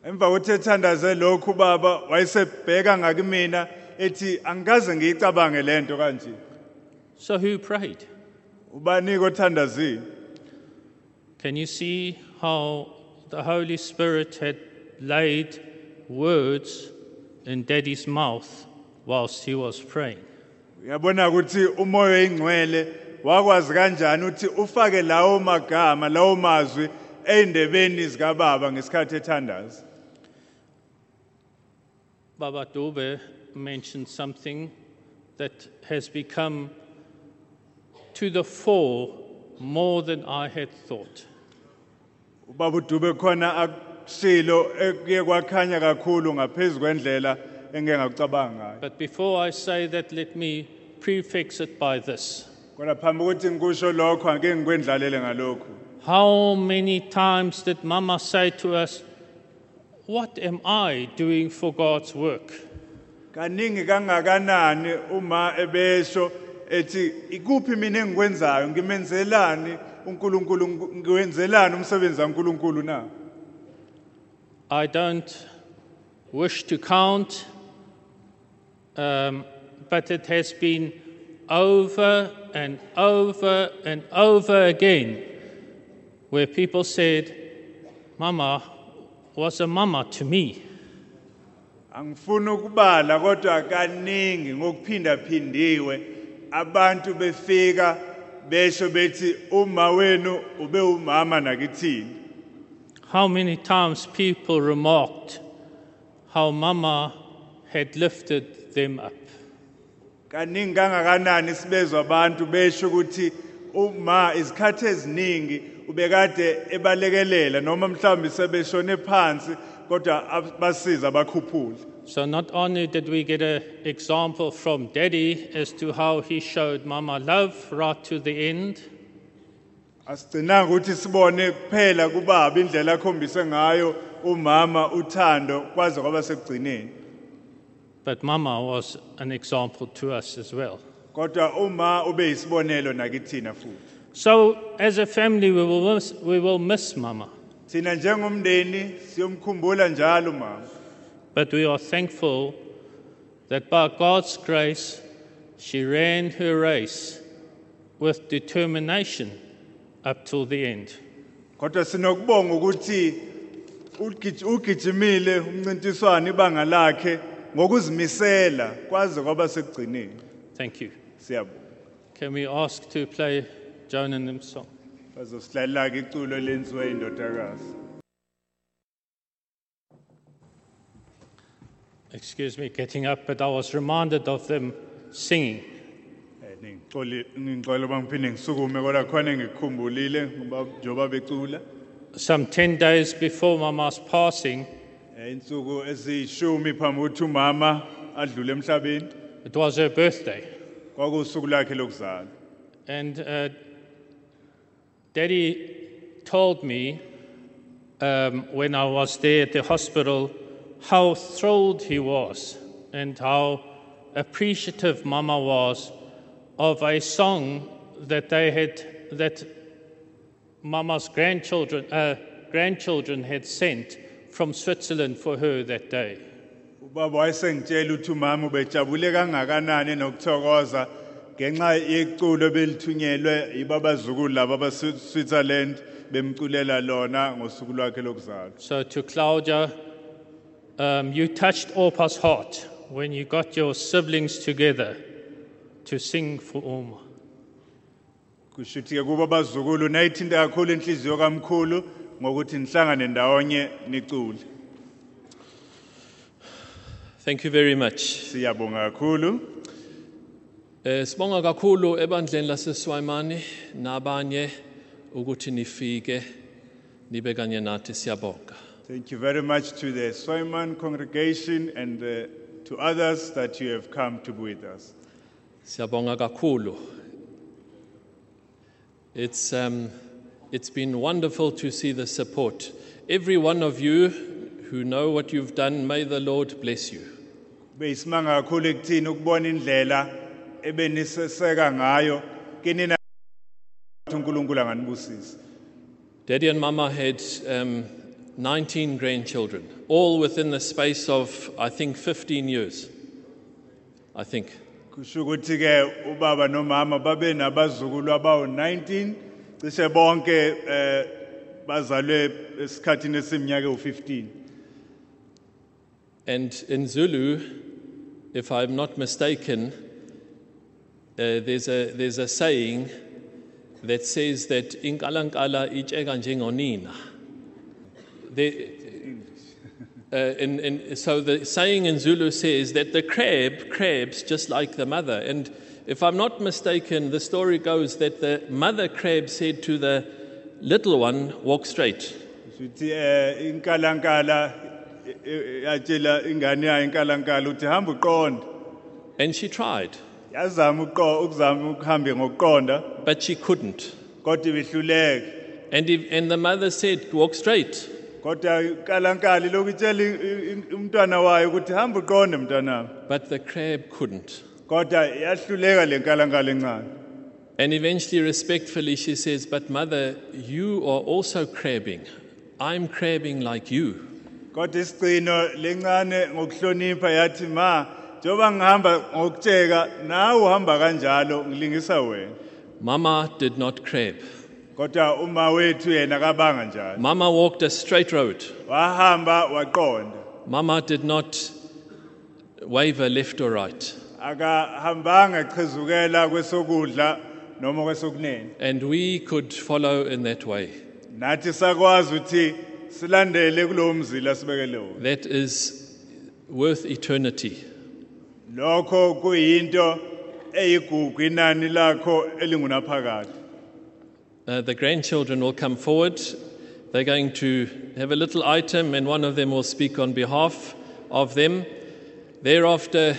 Emva kokuthi ethandaze lokhu baba wayesebheka ngakimina ethi angikaze ngiyicabange lento kanje So who prayed? ubanike othandazile Can you see how the Holy Spirit had laid words in Daddy's mouth whilst he was praying? uyabona ukuthi umoya oyingcwele wakwazi kanjani ukuthi ufake lawo magama lawo mazwi ey'ndebeni zikababa ngesikhathi ethandaza Baba Dube mentioned something that has become to the fore more than I had thought. ubaba khona akushilo ekuye kwakhanya kakhulu ngaphezulu kwendlela engeke ngakucabanga ngayo But before I say that, let me prefix it by this. kodwa phambi ngikusho lokho ake ngikwendlalele ngalokhu How many times did Mama say to us, What am I doing for God's work? kaningi kangakanani uma ebesho ethi ikuphi mina engikwenzayo ngimenzelani uNkulunkulu ngiwenzelani umsebenzi kaNkulunkulu na I don't wish to count, um, but it has been over and over and over again where people said, Mama was a mama to me. angifuni ukubala kodwa kaningi ngokuphinda phindiwe abantu befika besho bethi uma wenu ube umama nakithini How many times people remarked how Mama had lifted them up. kaningi kangakanani sibezwa abantu besho ukuthi uma izikhathi eziningi ubekade ebalekelela noma mhlawumbe sebeshone phansi kodwa bakhuphule. So not only did we get an example from Daddy as to how he showed Mama love right to the end, asigcinanga ukuthi sibone kuphela kubaba indlela akhombise ngayo umama uthando kwaze kwaba sekugcineni. But Mama was an example to us as well. kodwa uma ube yisibonelo nakithina futhi So as a family, we will miss, we will miss Mama, thina njengomndeni siyomkhumbula njalo mama but we are thankful that by God's grace, she ran her race with determination up till the end. kodwa sinokubonga ukuthi ugij- ugijimile umncintiswano ibanga lakhe ngokuzimisela kwaze kwaba sekugcineni Thank you. siyabonga Can we ask to play Joan and them song? bazosihlalela ke iculo lenziwe indodakazi Excuse me getting up, but I was reminded of them singing. Eh, ningixoli ngicela uba ngiphinde ngisukume kodwa khona ngikukhumbulile ngoba njengoba becula Some 10 days before Mama's passing, Eh, insuku eziyishumi phambi kokuthi umama adlule emhlabeni it was her birthday. kwakuwusuku lakhe lokuzalwa And uh, Daddy told me um, when I was there at the hospital how thrilled he was and how appreciative Mama was of a song that they had, that Mama's grandchildren, uh, grandchildren had sent from Switzerland for her that day. ubaba wayesengitshela ukuthi umama ubejabule kangakanani nokuthokoza ngenxa yeculo belithunyelwe yibabazukulu laba bemculela lona ngosuku lwakhe lokuzalwa So, to Claudia, um, you touched Opa's heart when you got your siblings together to sing for Oma. kusho ukuthi-ke kuba abazukulu nayithinta kakhulu inhliziyo kamkhulu ngokuthi nihlangane ndawonye nicule Thank you very much. siyabonga kakhulu sibonga kakhulu ebandleni laseSwaimani nabanye ukuthi nifike nibe kanye nathi siyabonga. thank you very much to the Swaiman congregation and uh, to others that you have come to be with us Siyabonga kakhulu. It's um it's been wonderful to see the support. Every one of you who know what you've done, may the Lord bless you. beyisimanga kakhulu ekuthini ukubona indlela ebeniseseka ngayo kinina uNkulunkulu anganibusisi Daddy and Mama had um, 19 grandchildren, all within the space of, I think, 15 years. I think. kusho ukuthi ke ubaba nomama babe nabazukulu abawu19 cishe bonke eh bazalwe esikhathini esiminyaka u15 And in Zulu, if I'm not mistaken, there's, a, there's a saying that says that inkalankala njengonina. There, Uh, in, in, so the saying in Zulu says that the crab crabs just like the mother. And if I'm not mistaken, the story goes that the mother crab said to the little one, walk straight. eh eh, eh, yatshela ingane yayo inkalankala uthi hamba uqonda And she tried, yazama uqo ukuzama ukuhambe ngokuqonda but she couldn't. kodwa ibihluleke And, if, and the mother said, walk straight. kodwa inkalankala lokutshela i- i- umntwana wayo ukuthi hamba uqonde mntanami But the crab couldn't. kodwa yahluleka le nkalankala encane And eventually, respectfully, she says, But mother, you are also crabbing. I'm crabbing like you. kodwa isigcino lencane ngokuhlonipha yathi ma njengoba ngihamba ngokutsheka nawe uhamba kanjalo ngilingisa wena Mama did not crab. kodwa uma wethu yena kabanga njalo Mama walked a straight road. wahamba waqonda Mama did not waver left or right. akahambanga echezukela kwesokudla noma kwesokunene And we could follow in that way. nathi sakwazi ukuthi silandele kulowo mzila sibekele wona That is worth eternity. Lokho kuyinto eyigugu inani lakho elingunaphakade Uh, the grandchildren will come forward. They're going to have a little item, and one of them will speak on behalf of them. Thereafter,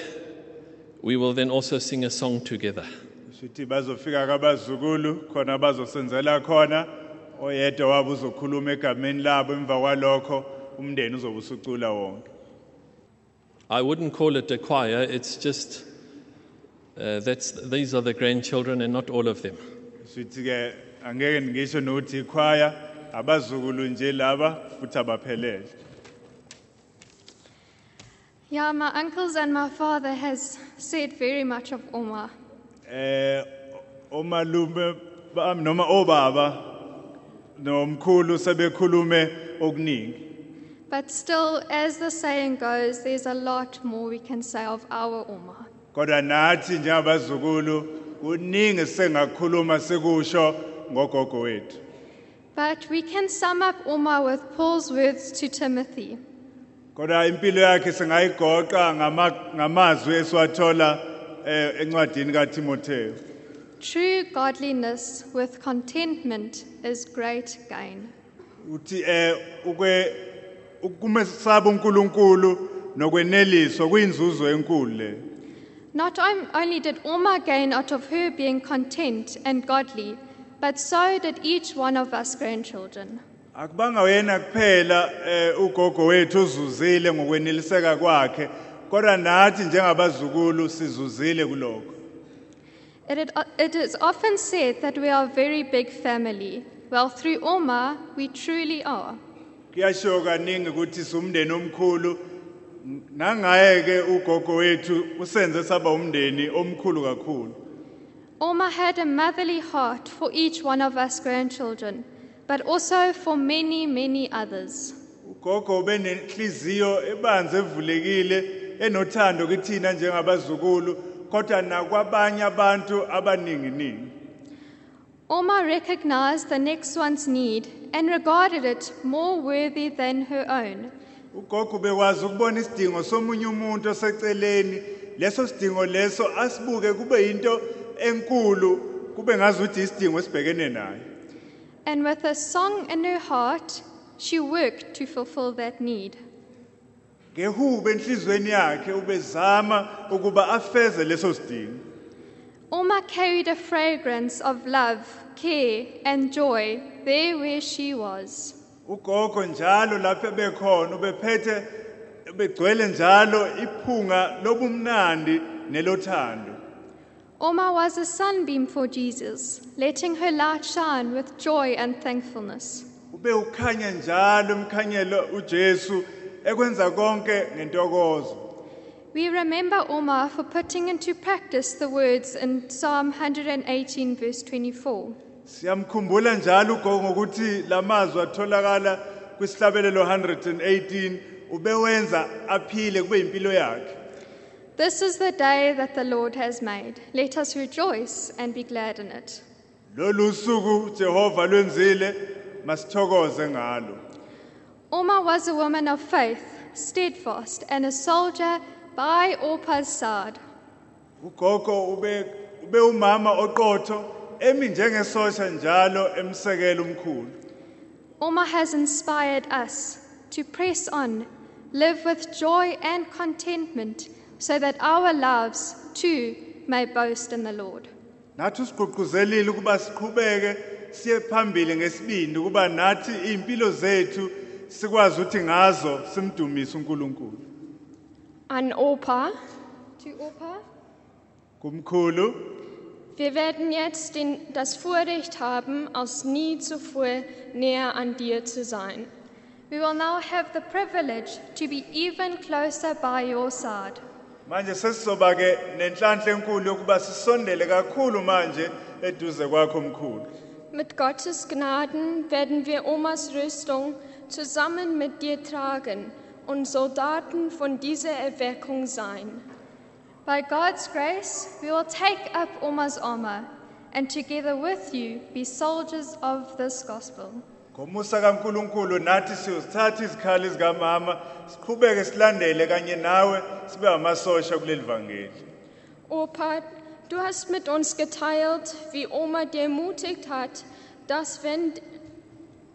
we will then also sing a song together. sithi bazofika kabazukulu khona bazosenzela khona oyedwa wabo uzokhuluma egameni labo emva kwalokho umndeni uzobe usucula wonke I wouldn't call it a choir, it's just uh, that's, these are the grandchildren and not all of them. sithi ke angeke ngisho nokuthi ikhwaya abazukulu nje laba futhi abaphelele Yeah, my uncles and my father has said very much of Oma. eh omalume bami noma obaba nomkhulu sebekhulume okuningi But still, as the saying goes, there's a lot more we can say of our Oma. kodwa nathi njengabazukulu kuningi sengakhuluma sekusho ngogogo wethu But we can sum up Oma with Paul's words to Timothy kodwa impilo yakhe singayigoqa ngamazwi esiwathola eh, encwadini kaTimotheo True godliness with contentment is great gain. uthi eh ukwe ukumesaba uNkulunkulu nokweneliswa kuyinzuzo enkulu le Not only did Oma gain out of her being content and godly, but so did each one of us grandchildren. akubanga wena kuphela eh, ugogo wethu uzuzile ngokweneliseka kwakhe kodwa nathi njengabazukulu sizuzile kuloko It, it, it is often said that we are a very big family. Well, through Oma, we truly are. Kuyasho kaningi ukuthi sumndeni omkhulu. Nangaye ke ugogo wethu usenze saba umndeni omkhulu kakhulu. Omar had a motherly heart for each one of us grandchildren, but also for many, many others. ugogo benenhliziyo ebanzi evulekile enothando kithina njengabazukulu kodwa nakwabanye abantu abaninginingi Oma recognized the next one's need and regarded it more worthy than her own. ugogo bekwazi ukubona isidingo somunye umuntu oseceleni leso sidingo leso asibuke kube yinto enkulu kube ngazuthi isidingo esibhekene naye And with a song in her heart, she worked to fulfill that need. ngehube enhlizweni yakhe ubezama ukuba afeze leso sidingo Oma carried a fragrance of love, care, and joy there where she was. ugogo njalo lapho ebekhona ubephethe begcwele njalo iphunga lobumnandi nelothando was a sunbeam for Jesus, letting her light shine with joy and thankfulness. ube ukhanya njalo emkhanyelo uJesu ekwenza konke ngentokozo We remember Oma for putting into practice the words in Psalm 118, verse 24. siyamkhumbula njalo ugogo ngokuthi lamazwi atholakala kwisihlabelelo 118 ubewenza aphile kube impilo yakhe This is the day that the Lord has made. Let us rejoice and be glad in it. lolu suku Jehova lwenzile masithokoze ngalo Oma was a woman of faith, steadfast, and a soldier by side. ugogo ube ube umama oqotho emi njengesosha njalo emsekela umkhulu Oma has inspired us to press on, live with joy and contentment, so that our lives too may boast in the Lord. nathi usigqugquzelile ukuba siqhubeke siye phambili ngesibindi ukuba nathi impilo zethu sikwazi ukuthi ngazo simdumise uNkulunkulu An Opa, To Orpah, kumkhulu. Wir werden jetzt den, das Vorrecht haben, als nie zuvor näher an dir zu sein. we will now have the privilege to be even closer by your side. manje sesizoba ke nenhlanhla enkulu yokuba sisondele kakhulu manje eduze kwakho mkhulu. Mit Gottes Gnaden werden wir Omas Rüstung zusammen mit dir tragen und Soldaten von dieser Erweckung sein. By God's grace, we will take up Orma's armor and together with you be soldiers of this gospel. ngomusa kaNkuluNkulu nathi siyosithatha izikhali zikamama siqhubeke silandele kanye nawe sibe amasosha kuleli vangeli Opa, du hast mit uns geteilt, wie Oma dir ermutigt hat, dass wenn,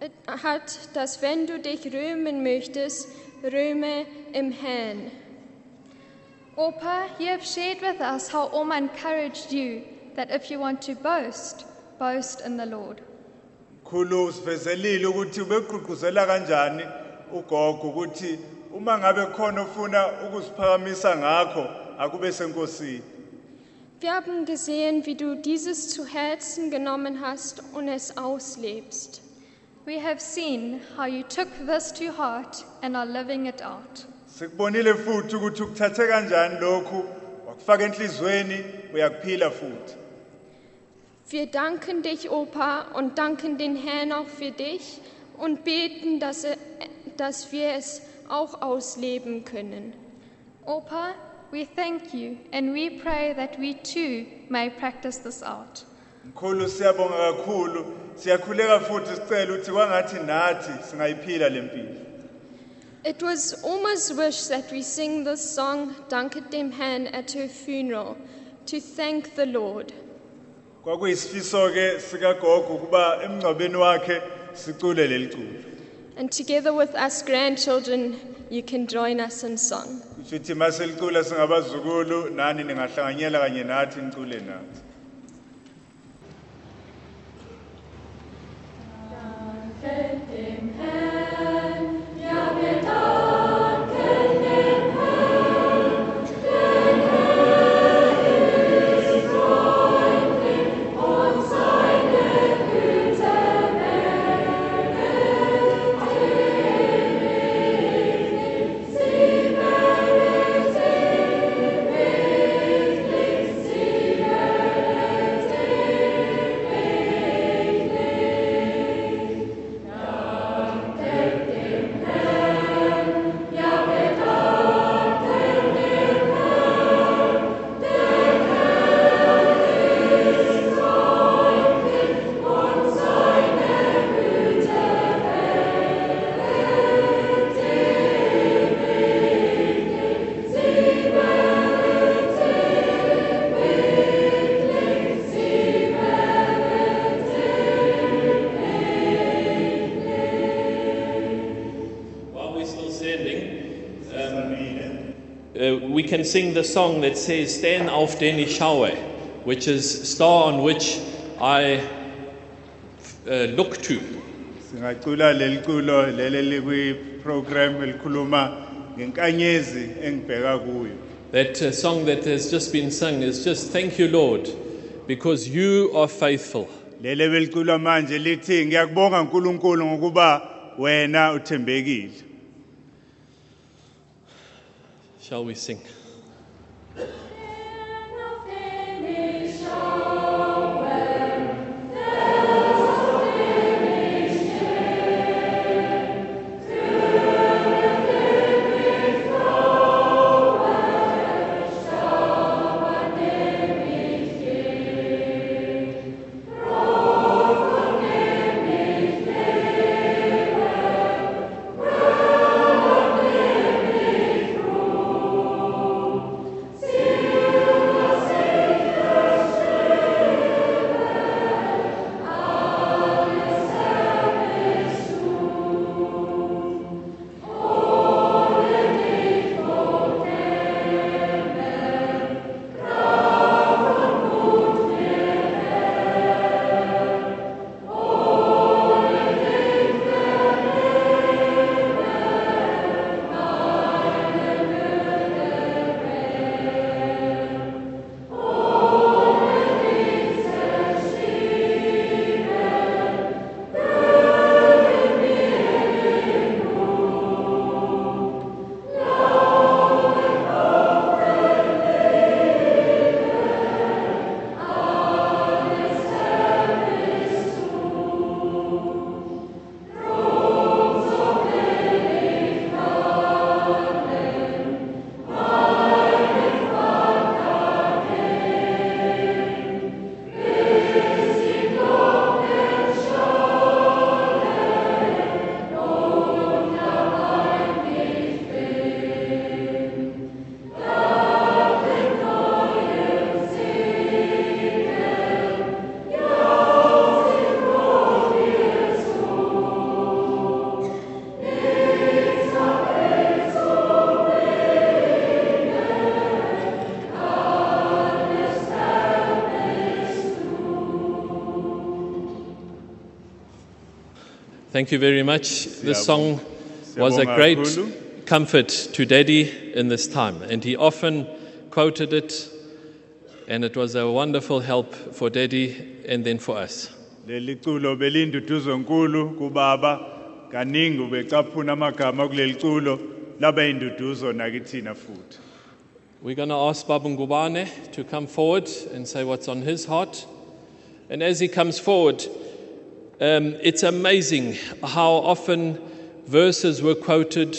äh, hat, dass wenn du dich rühmen möchtest, rühme im Herrn. Orpah, you have shared with us how Orma encouraged you that if you want to boast, boast in the Lord. khulu sivezelile ukuthi ubegqugquzela kanjani ugogo ukuthi uma ngabe khona ufuna ukuziphakamisa ngakho akube senkosini Wir haben gesehen, wie du dieses zu Herzen genommen hast und es auslebst. We have seen how you took this to heart and are living it out. sikubonile futhi ukuthi ukuthathe kanjani lokhu wakufaka enhlizweni uyakuphila futhi Wir danken dich, Opa, und danken den Herrn auch für dich und beten, dass, er, dass wir es auch ausleben können. Opa, we thank you and we pray that we too may practice this out. Mkhulu siyabonga kakhulu siyakhuleka futhi sicela ukuthi kwangathi nathi singayiphila lempilo It was Oma's wish that we sing this song, Danket dem Herrn, at her funeral, to thank the Lord. kwakuyisifiso ke sikagogo ukuba emngcwabeni wakhe sicule leli culo And together with us grandchildren, you can join us in song. kusho ukuthi maselicula singabazukulu nani ningahlanganyela kanye nathi nicule nathi sing the song that says, Stern auf den ich schaue, which is star on which I uh, look to. singacula leli culo leli likwi-program elikhuluma ngenkanyezi engibheka kuyo That uh, song that has just been sung is just thank you, Lord, because you are faithful. leli beliculwa manje lithi ngiyakubonga nkulunkulu ngokuba wena uthembekile Shall we sing? Thank you very much. This song was a great comfort to Daddy in this time, and he often quoted it, and it was a wonderful help for Daddy and then for us. leli culo belinduduzo nkulu kubaba kaningi ubecaphuna amagama kuleli culo laba induduzo nakithina futhi We're going to ask Babu Ngubane to come forward and say what's on his heart. And as he comes forward, um, it's amazing how often verses were quoted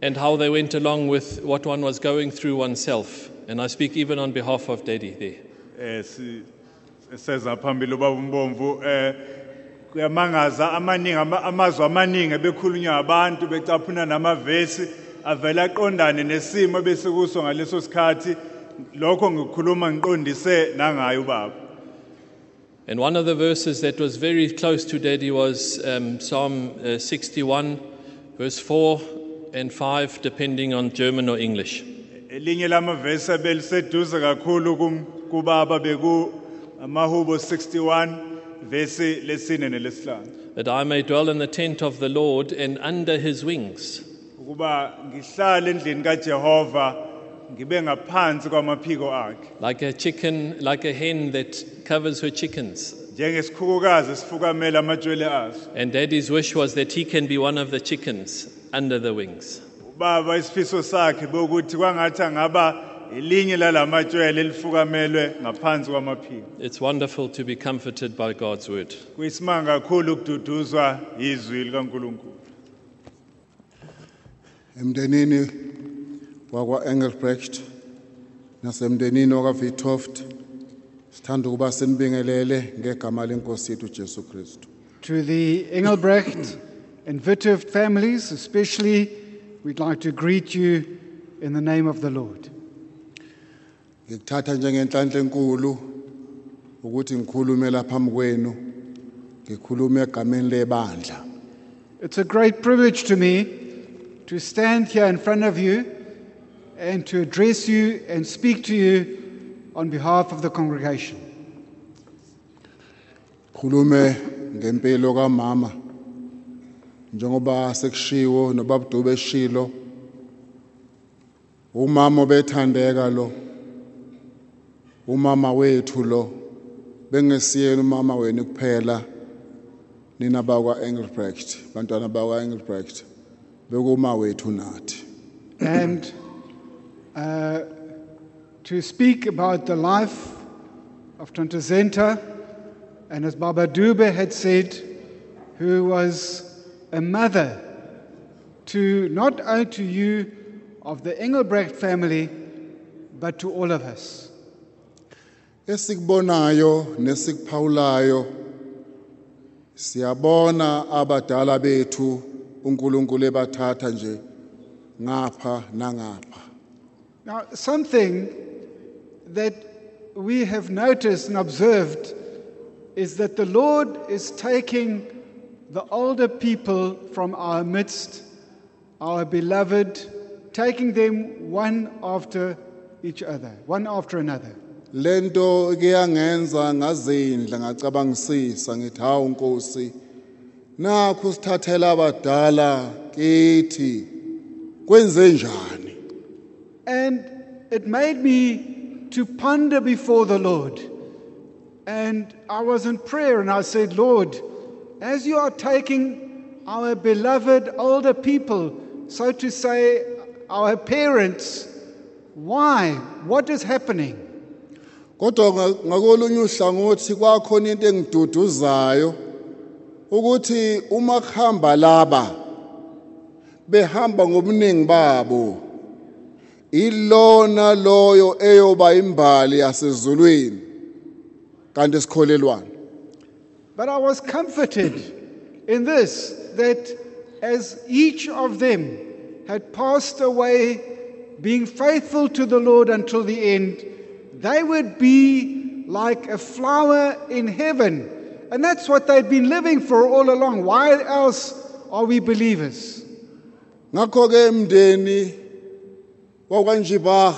and how they went along with what one was going through oneself. And I speak even on behalf of Daddy there. eh umbomvu eh kuyamangaza amaningi amazwi amaningi abantu becaphuna namavesi aqondane nesimo ngaleso sikhathi lokho ngikhuluma ngiqondise nangayo ubaba And one of the verses that was very close to Daddy was um, Psalm uh, 61, verse 4 and 5, depending on German or English. elinye lamavesi abeliseduze kakhulu kum- kubaba beku amahubo 61 vesi lesine nelesihlanu that I may dwell in the tent of the Lord and under his wings. ukuba ngihlale endlini kaJehova ngibe ngaphansi kwamaphiko akhe Like a chicken, like a hen that covers her chickens. njengesikhukukazi sifukamela amatshwele aso And daddy's wish was that he can be one of the chickens under the wings. ubaba isifiso sakhe bokuthi kwangathi angaba elinye lalamatshwele elifukamelwe ngaphansi kwamaphiko It's wonderful to be comforted by God's word. kuyisimanga kakhulu ukududuzwa izwi likaNkulunkulu emndenini wakwa Engelbrecht nasemndenini wakwa Vitoft sithanda ukuba sinibingelele ngegama lenkosi yethu Kristu. To the Engelbrecht and Witthöft families, especially, we'd like to greet you in the name of the Lord. ngikuthatha njengenhlanhla enkulu ukuthi ngikhulume lapha kwenu ngikhulume egameni lebandla. It's a great privilege to me to stand here in front of you and to address you and speak to you on behalf of the congregation. khulume ngempilo kamama njengoba sekushiwo nobaba Dube eshilo umama obethandeka lo umama wethu lo bengesiyena umama wenu kuphela nina bakwa Engelbrecht bantwana bakwa Engelbrecht bekuma wethu nathi and uh, to speak about the life of Tante Senta, and as Baba Dube had said, who was a mother to not only to you of the Engelbrecht family, but to all of us. siyabona abadala bethu uNkulunkulu ebathatha nje ngapha nangapha Now, something that we have noticed and observed is that the Lord is taking the older people from our midst, our beloved, taking them one after each other, one after another. lento kuyangenza ngazindla ngacabangisisa ngithi hawu Nkosi nakho sithathela abadala kithi kwenze njani And it made me to ponder before the Lord. And I was in prayer and I said, Lord, as you are taking our beloved older people, so to say, our parents, why? What is happening? kodwa nga- ngakolunye uhlangothi kwakhona into engiduduzayo ukuthi uma kuhamba laba behamba ngobuningi babo ilona loyo eyoba imbali yasezulwini kanti sikholelwana But I was comforted in this that as each of them had passed away, being faithful to the Lord until the end, they would be like a flower in heaven. And that's what they'd been living for all along. Why else are we believers? ngakho ke umndeni wakwanjibach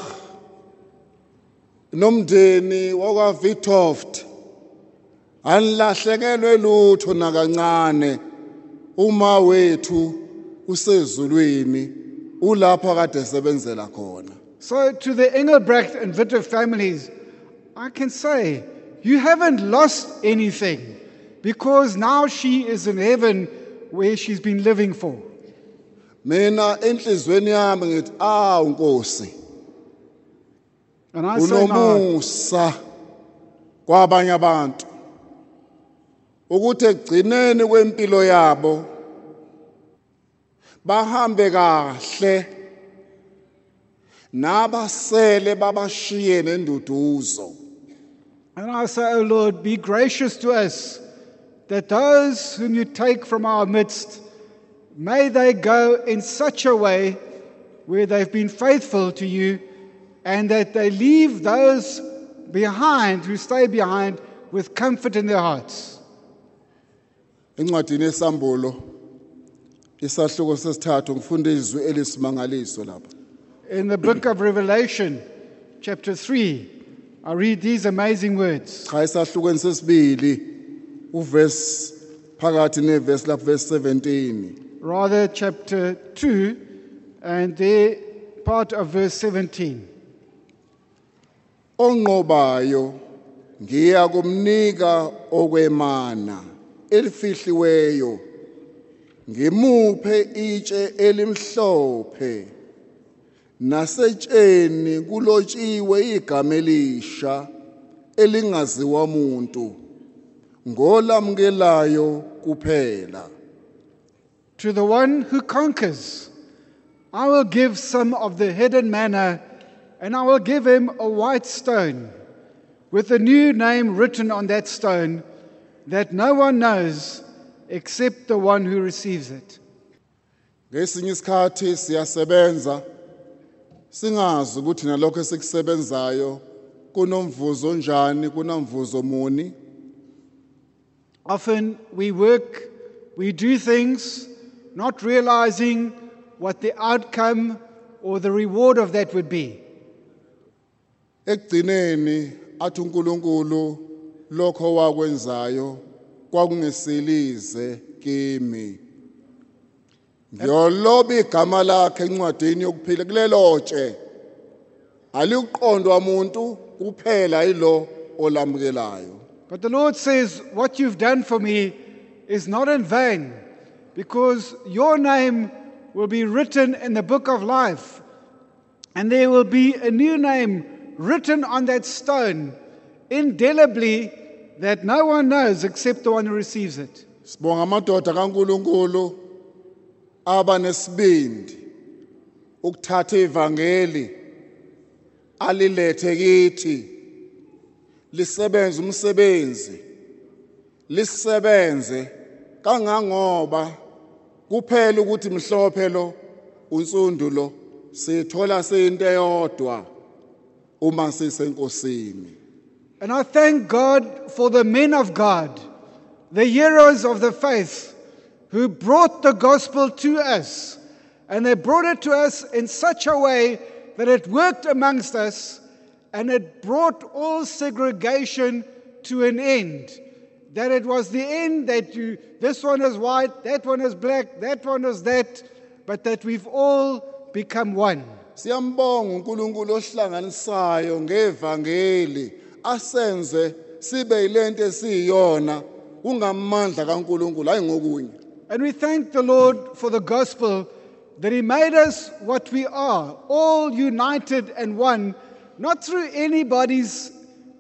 nomndeni wakwaVitoft anilahlekelwe lutho nakancane uma wethu usezulwini ulapha kade sebenzela khona So, to the Engelbrecht and Witte families, I can say, you haven't lost anything because now she is in heaven where she's been living for. Mina enhlizweni yami ngithi awu nkosi. And I say, now, unomusa kwabanye abantu ukuthi ekugcineni kwempilo yabo bahambe kahle nabasele babashiye nenduduzo. And I say, oh Lord, be gracious to us that those whom you take from our midst, may they go in such a way where they've been faithful to you and that they leave those behind who stay behind with comfort in their hearts. yesambulo isahluko sesithathu ngifunda izwi elisimangaliso lapha In the book of Revelation, chapter 3, I read these amazing words. cha sesibili uvesi phakathi lapho verse 17 rather chapter 2 and there part of verse 17 onqobayo ngiya kumnika okwemana elifihliweyo ngimuphe itshe elimhlophe nasetsheni kulotshiwe igama elisha elingaziwa muntu ngolamukelayo kuphela. To the one who conquers. I will give some of the hidden manna and i will give him a white stone with a new name written on that stone that no one knows except the one who receives it. Ngesinye isikhathi siyasebenza. Singazi ukuthi nalokho esikusebenzayo kunomvuzo muni. Often we work, we do things not realizing what the outcome or the reward of that would be. ekugcineni athi uNkulunkulu lokho wakwenzayo kwakungesilize kimi. Ngiyoloba igama lakhe encwadini yokuphila kulelo tshe alikuqondwa umuntu kuphela yilo olamukelayo. But the Lord says, What you've done for me is not in vain, because your name will be written in the book of life, and there will be a new name written on that stone indelibly that no one knows except the one who receives it. sibonga kaNkuluNkulu ukuthatha ivangeli alilethe kithi. Lisebenze umsebenzi lisebenze kangangoba kuphela ukuthi mhlophe lo unsundu lo sithola eyodwa uma sisenkosini And I thank God for the men of God, the heroes of the faith, who brought the gospel to us. And they brought it to us in such a way that it worked amongst us and it brought all segregation to an end. That it was the end that you, this one is white, that one is black, that one is that, but that we've all become one. Siyambonga uNkulunkulu ohlanganisayo ngevangeli asenze sibe yilento esiyiyona ungamandla kaNkulunkulu hayi ngokunye. And we thank the Lord for the gospel that He made us what we are, all united and one, not through anybody's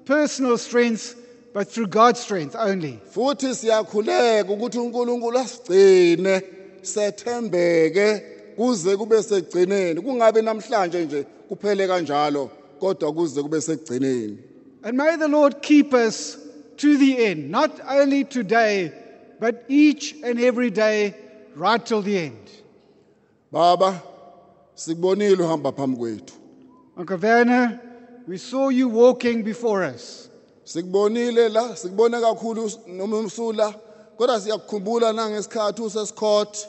personal strength, but through God's strength only. Futhi siyakhuleka ukuthi uNkulunkulu asigcine sethembeke kuze kube segcineni kungabe namhlanje nje kuphele kanjalo kodwa kuze kube segcineni. And may the Lord keep us to the end, not only today, but each and every day, right till the end. Baba sikubonile uhamba phambi kwethu. Uncle Werner, we saw you walking before us. Sikubonile la sikubone kakhulu noma umsula kodwa siyakukhumbula nangesikhathi usesikhot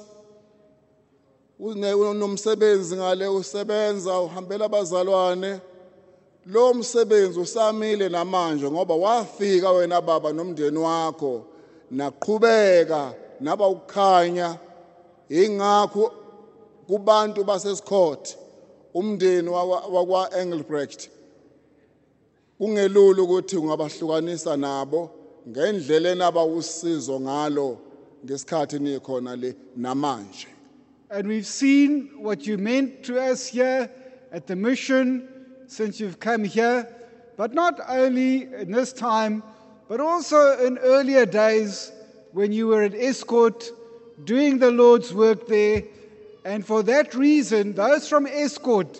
unomsebenzi ngale usebenza uhambela abazalwane. Lo msebenzi usamile namanje ngoba wafika wena baba nomndeni wakho. Naqhubeka naba ukukhanya. Ingakho kubantu basesikhot umndeni wakwa Engelbrecht. Ukuthi ungabahlukanisa nabo ngendlela enaba usizo ngalo ngesikhathi nikhona le namanje And we've seen what you meant to us here at the mission since you've come here, but not only in this time, but also in earlier days when you were at Estcourt doing the Lord's work there. And for that reason, those from Estcourt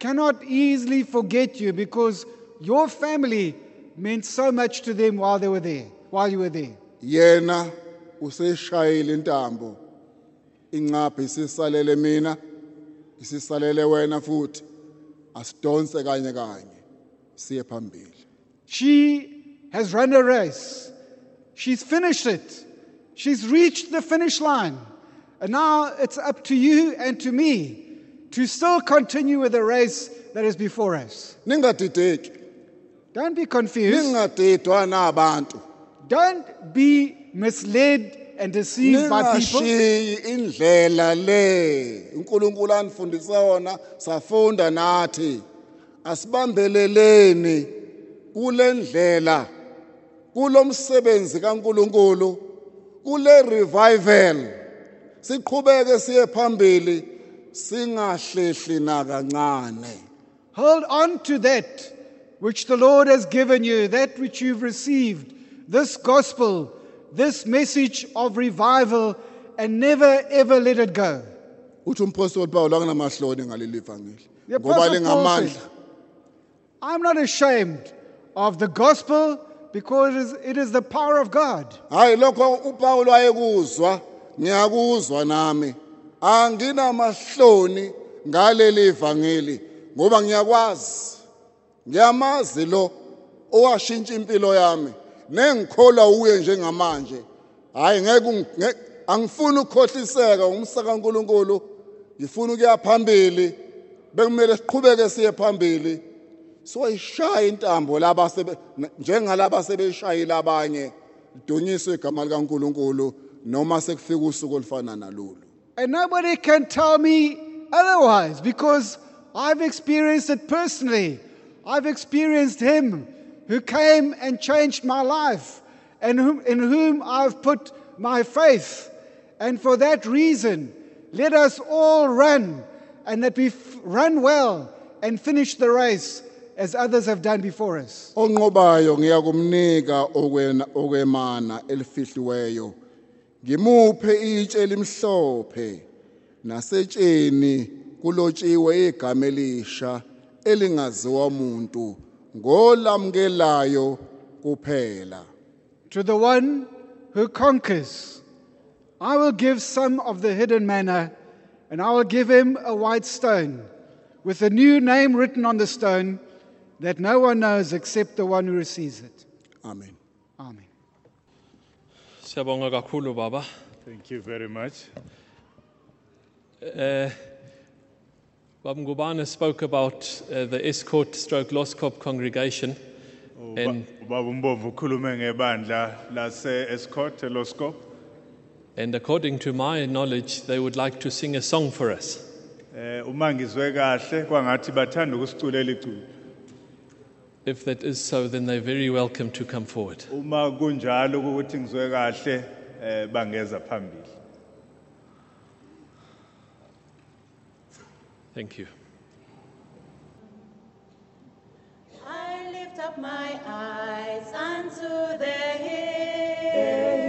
cannot easily forget you because your family meant so much to them while they were there, while you were there. yena useshayile intambo isisalele mina isisalele wena futhi asidonse kanye kanye siye phambili She has run a race. She's finished it. She's reached the finish line. And now it's up to you and to me to still continue with the race that is before us. ningadideki Don't be confused. ningadidwa nabantu. Don't be misled and deceived by people. ningashiyi indlela le. uNkulunkulu anifundisa yona safunda nathi. Asibambeleleni kule ndlela kulomsebenzi kaNkulunkulu kule revival. Siqhubeke siye phambili singahlehli nakancane. Hold on to that. Which the Lord has given you, that which you've received, this gospel, this message of revival, and never ever let it go. uthi umpostoli Paul akunamahloni ngaleli vangeli The ngoba Apostle Paul lingamandla I'm not ashamed of the gospel because it is, it is the power of God. hayi lokho uPaul ayekuzwa ngiyakuzwa nami anginamahloni ngaleli vangeli ngoba ngiyakwazi ngiyamazi lo owashintsha impilo yami. Nengikholwa uye njengamanje. Hayi ngeke angifuni ukukhohliseka umsaka kaNkuluNkulu. Ngifuna ukuya phambili. Bekumele siqhubeke siye phambili. Soyishaya intambo laba njengalaba sebeshayila abanye. Dunyiswe igama likaNkuluNkulu noma sekufika usuku olufana nalolu. And nobody can tell me otherwise because I've experienced it personally. I've experienced Him who came and changed my life and whom, in whom I've put my faith. And for that reason, let us all run and that we run well and finish the race as others have done before us. ngimuphe itshe elimhlophe nasetsheni kulotshiwe igama elisha elingaziwa umuntu ngolamukelayo kuphela To the one who conquers, I will give some of the hidden manna, and I will give him a white stone with a new name written on the stone that no one knows except the one who receives it. amen Amen. Siyabonga kakhulu baba. Thank you very much. Uh, Baba Ngubane spoke about uh, the Estcourt Stroke Loskop congregation. And, Ubaba Mbovu ukhulume ngebandla lase Estcourt Loskop. and according to my knowledge, they would like to sing a song for us. Eh uma ngizwe kahle kwangathi bathanda ukusiculela iculo. If that is so, then they're very welcome to come forward. Uma kunjalo ukuthi ngizwe kahle eh bangeza phambili. Thank you. I lift up my eyes unto the hill,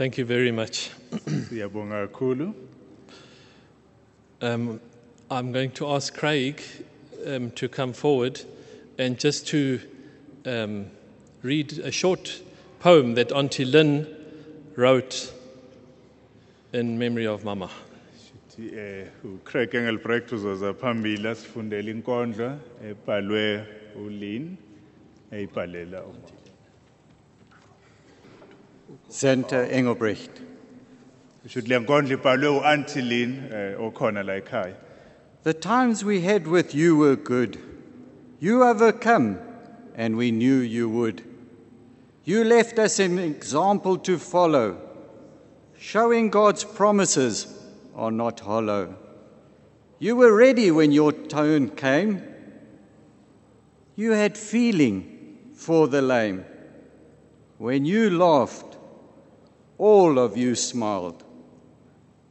Thank you very much. siyabonga kakhulu Um, I'm going to ask Craig um, to come forward and just to um, read a short poem that Auntie Lynn wrote in memory of Mama. Eh uCraig Engelbrecht uzoza phambili asifundele inkondlo ebhalwe uLin eyibhalela uMama. Senta Engelbrecht. Should le nkondlo ibhalwe uAuntie Lin uh, okhona la ekhaya. The times we had with you were good. You overcome, and we knew you would. You left us an example to follow, showing God's promises are not hollow. You were ready when your turn came. You had feeling for the lame. When you laughed, all of you smiled.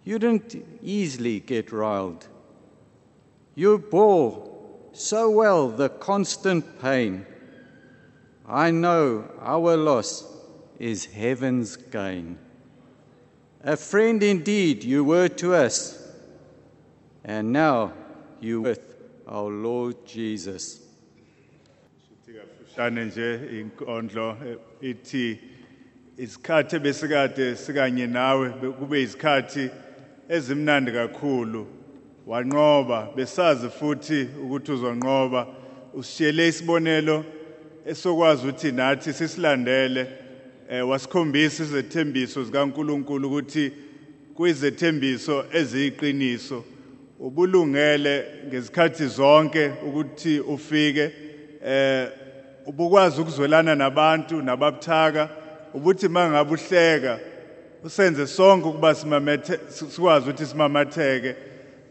You didn't easily get riled. You bore so well the constant pain. I know our loss is heaven's gain. A friend indeed you were to us, and now you with our Lord Jesus. Isikhathi ebesikade sikanye nawe be- kube izikhathi ezimnandi kakhulu. Wanqoba besazi futhi ukuthi uzonqoba. Usishiyele isibonelo esokwazi ukuthi nathi sisilandele eh wasikhombisa izethembiso zikaNkuluNkulu ukuthi kuyizethembiso eziyiqiniso. Ubulungele ngezikhathi zonke ukuthi ufike eh ubukwazi ukuzwelana nabantu nababuthaka. Ubuthi mangabe uhleka usenze sonke ukuba simamethe sikwazi ukuthi simamatheke.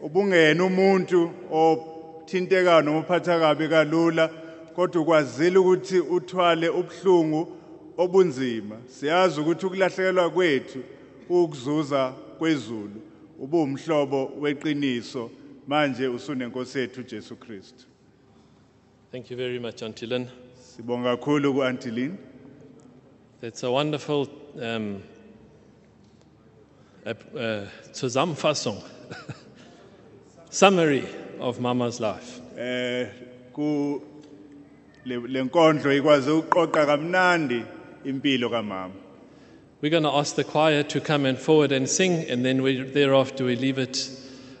Ubungena umuntu othinteka noma uphatha kabi kalula kodwa ukwazile ukuthi uthwale ubhlungu obunzima. Siyazi ukuthi ukulahlekelwa kwethu ukuzuza kwezulu. Ubumhlobo weqiniso. Manje usunenkosi yethu Jesu Kristu. Thank you very much, Auntie Lynn. sibonga kakhulu kuAntilin That's a wonderful um, uh, uh, Zusammenfassung, [LAUGHS] summary of Mama's life. eh ku le- lenkondlo ikwazi ukuqoqa kamnandi impilo kamama We're going to ask the choir to come and forward and sing, and then we, thereafter we leave it,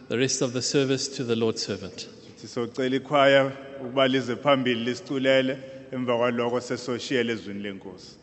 the rest of the service, to the Lord's servant. sisocela ikhwaya ukuba lize phambili lisiculele emva kwaloko ezwini lenkosi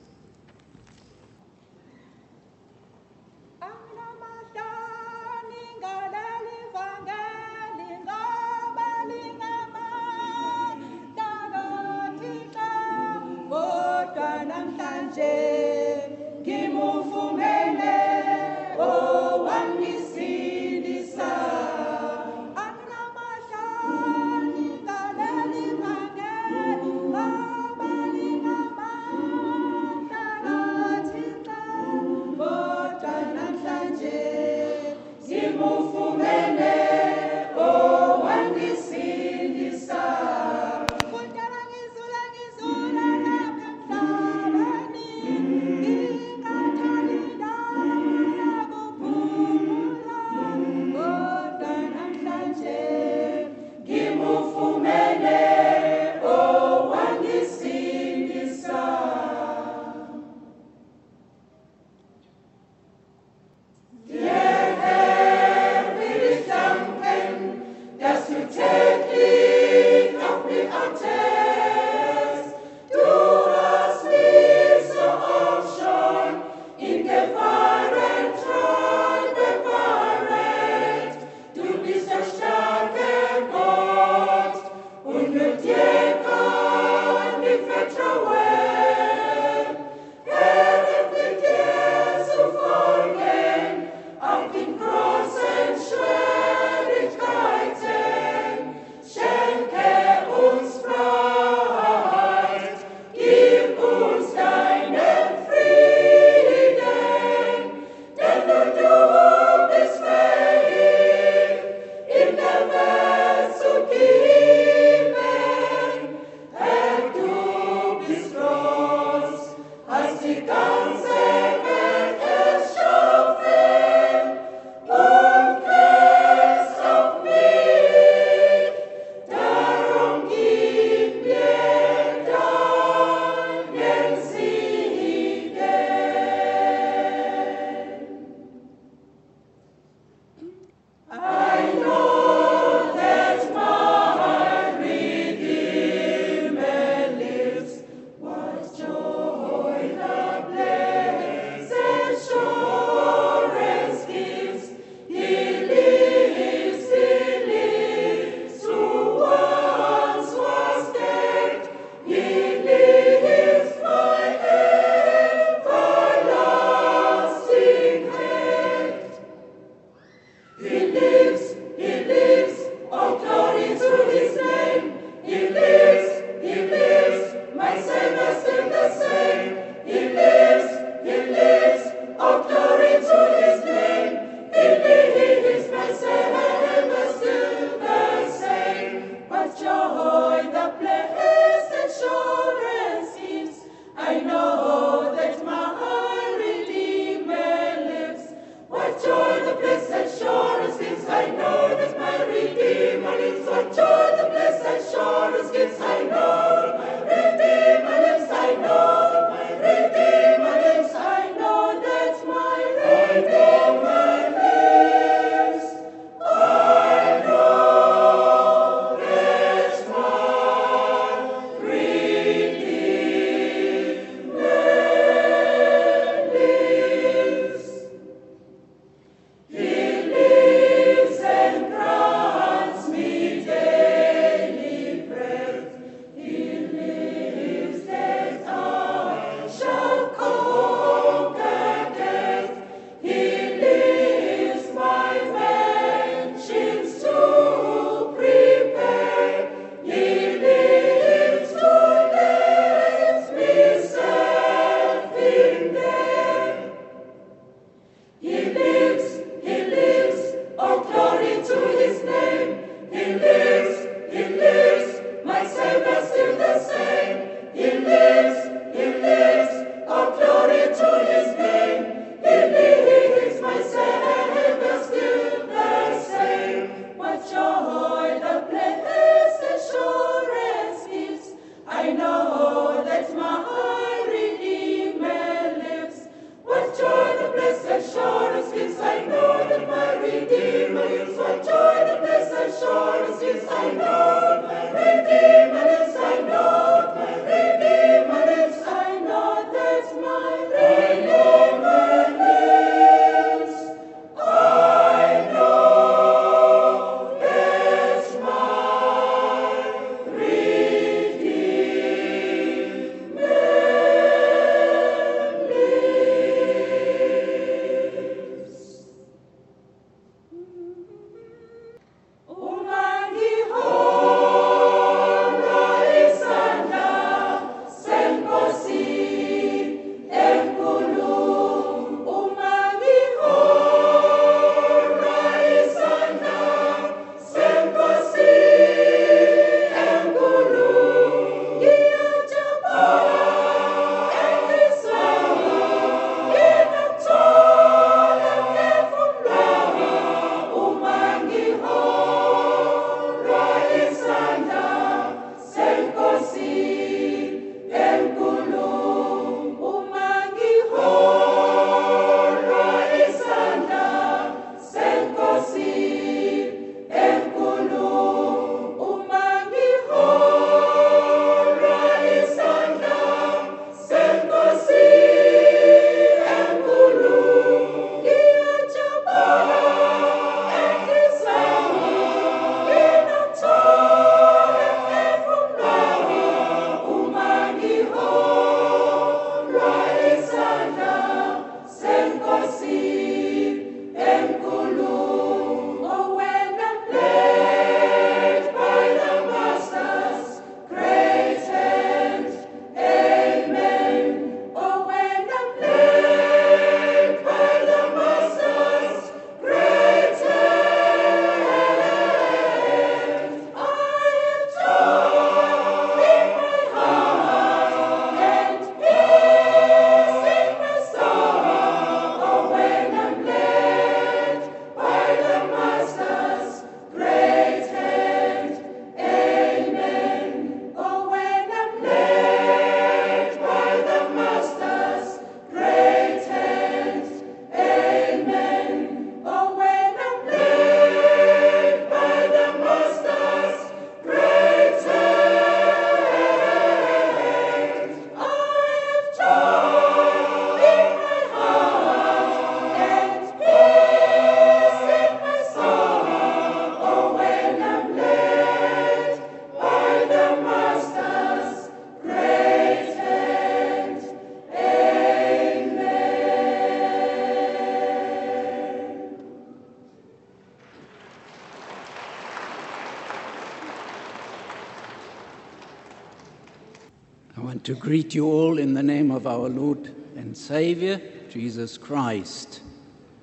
greet you all in the name of our Lord and Savior, Jesus Christ.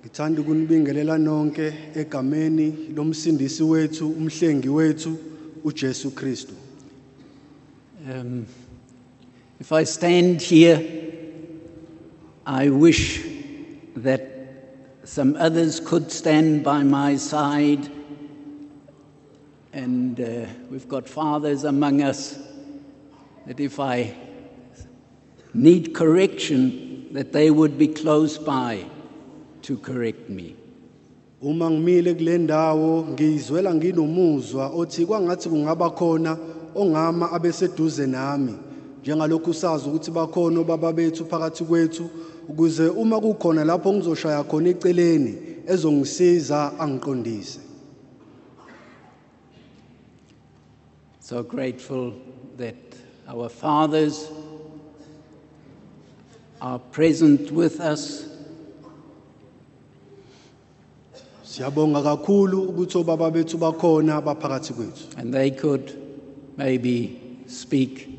ngithanda ukunibingelela nonke egameni lomsindisi wethu umhlengi wethu uJesu Kristu Um, if I stand here, I wish that some others could stand by my side. And uh, we've got fathers among us that if I need correction, that they would be close by to correct me. uma ngimile kule ndawo ngizwela nginomuzwa othi kwangathi kungaba khona ongama abeseduze nami njengalokhu sazi ukuthi bakhona obaba bethu phakathi kwethu ukuze uma kukhona lapho ngizoshaya khona eceleni ezongisiza angiqondise So grateful that our fathers are present with us. Siyabonga kakhulu ukuthi obaba bethu bakhona baphakathi kwethu. And they could maybe speak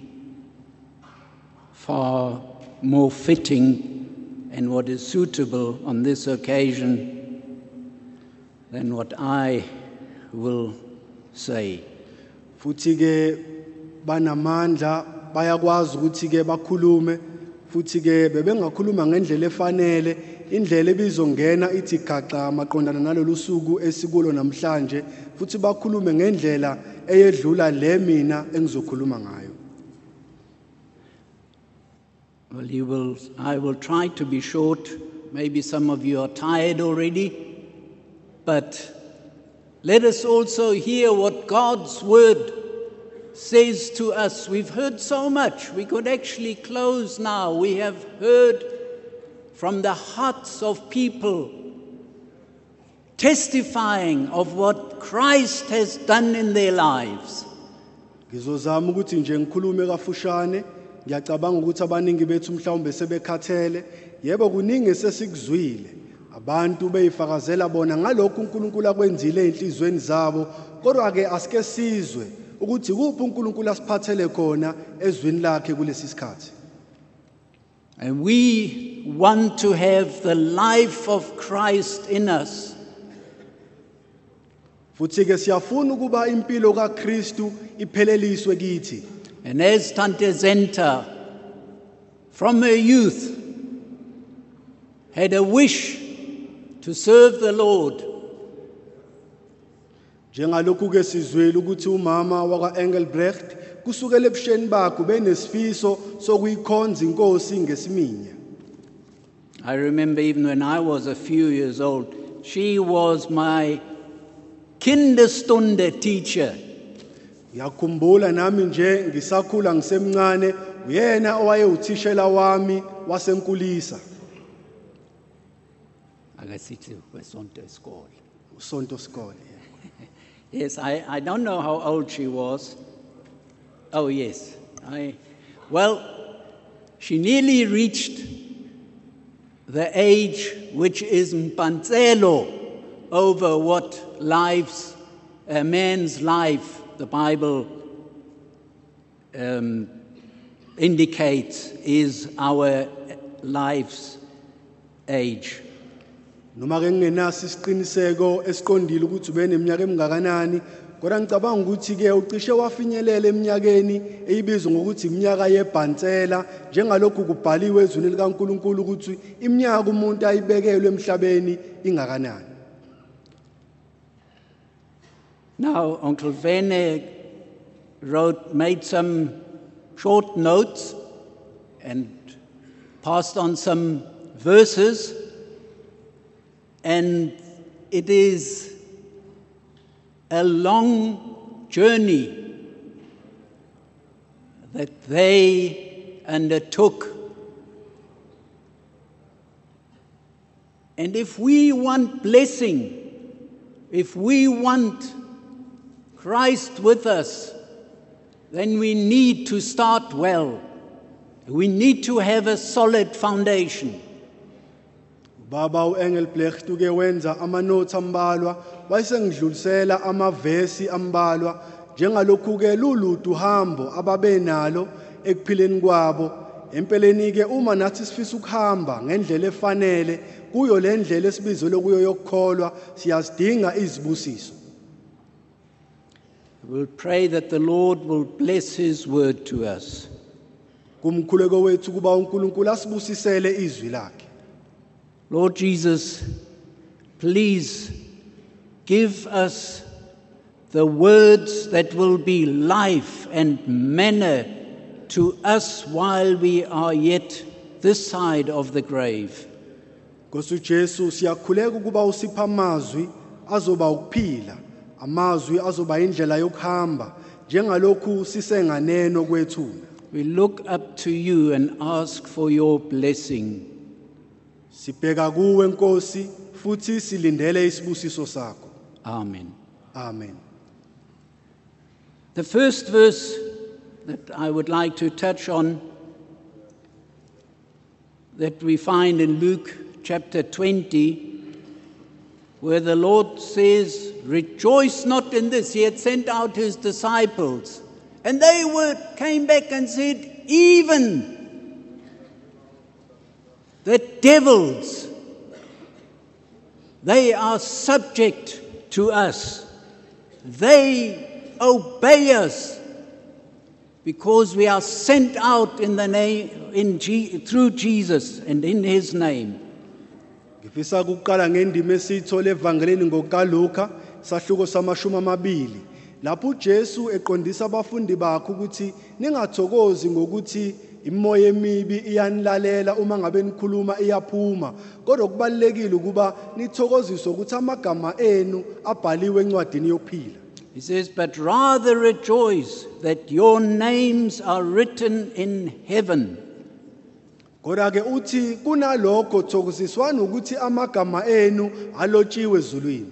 far more fitting and what is suitable on this occasion than what I will say. futhi ke banamandla bayakwazi ukuthi ke bakhulume futhi ke bebengakhuluma ngendlela efanele indlela ebizongena ithi gaxa maqondana nalolu suku esikulo namhlanje futhi bakhulume ngendlela eyedlula le mina engizokhuluma ngayo Well, you will, I will try to be short. Maybe some of you are tired already. But let us also hear what God's word says to us. We've heard so much. We could actually close now. We have heard from the hearts of people testifying of what Christ has done in their lives. ngizozama ukuthi nje ngikhulume kafushane ngiyacabanga ukuthi abaningi bethu mhlawumbe sebekhathele yebo kuningi abantu beyifakazela bona uNkulunkulu akwenzile zabo kodwa ke asike sizwe ukuthi kuphi uNkulunkulu asiphathele khona ezwini lakhe kulesi sikhathi And we want to have the life of Christ in us. futhi ke siyafuna ukuba impilo kaKristu ipheleliswe kithi And as Tante Zenta, from her youth, had a wish to serve the Lord, njengalokhu ke sizwele ukuthi umama wakwa Engelbrecht kusukela ebusheni bakhe benesifiso sokuyikhonza inkosi ngesiminya I remember even when I was a few years old, she was my Kinderstunde teacher. ngiyakhumbula nami nje ngisakhula ngisemncane uyena owayewuthishela wami wasenkulisa Akasithi kwesonto isikole. usonto skole Yes, I, I don't know how old she was. Oh, yes. I, well, she nearly reached the age which is mpanzelo over what lives, a man's life, the Bible um, indicates is our life's age. Noma ke ngingenaso isiqiniseko esiqondile ukuthi ubeneminyaka emingakanani kodwa ngicabanga ukuthi ke ucishe wafinyelela eminyakeni eyibizwa ngokuthi iminyaka yebhansela njengalokhu kubhaliwe ezwini likaNkuluNkulu ukuthi iminyaka umuntu ayibekelwe emhlabeni ingakanani. Now, Uncle Vene wrote, made some short notes and passed on some verses, and it is a long journey that they undertook. And if we want blessing, if we want Christ with us, then we need to start well. We need to have a solid foundation. Baba uEngelbrecht uke wenza amanotes ambalwa wayesengidlulisela amavesi ambalwa. Njengalokhu ke luludu hambo ababenalo ekuphileni kwabo. Empeleni ke uma nathi sifisa ukuhamba ngendlela efanele kuyo le ndlela esibizelwe kuyo yokukholwa siyazidinga izibusiso. We'll pray that the Lord will bless His word to us. kumkhuleko wethu kuba uNkulunkulu asibusisele izwi lakhe. Lord Jesus, please give us the words that will be life and manna to us while we are yet this side of the grave. Nkosi uJesu siyakhuleka ukuba usipha amazwi azoba ukuphila amazwi azoba indlela yokuhamba njengalokhu sisenganeno kwethuna We look up to you and ask for your blessing. Sibheka kuwe Nkosi futhi silindele isibusiso sakho Amen. amen The first verse that I would like to touch on that we find in Luke chapter 20, where the Lord says, Rejoice not in this. He had sent out his disciples, and they were, came back and said, Even the devils, they are subject to us. They obey us because we are sent out in the name in G, through Jesus and in his name. ngifisa ukuqala ngendima esiyithole evangelini ngokaLuka sahluko samashumi amabili lapho uJesu eqondisa abafundi bakhe ukuthi ningathokozi ngokuthi imoya emibi iyanilalela uma ngabe nikhuluma iyaphuma. Kodwa kubalekile ukuba nithokoziswe ukuthi amagama enu abhaliwe encwadini yokuphila. He says, But rather rejoice that your names are written in heaven. kodwa ke uthi kunalokho thokoziswana ukuthi amagama enu alotshiwe ezulwini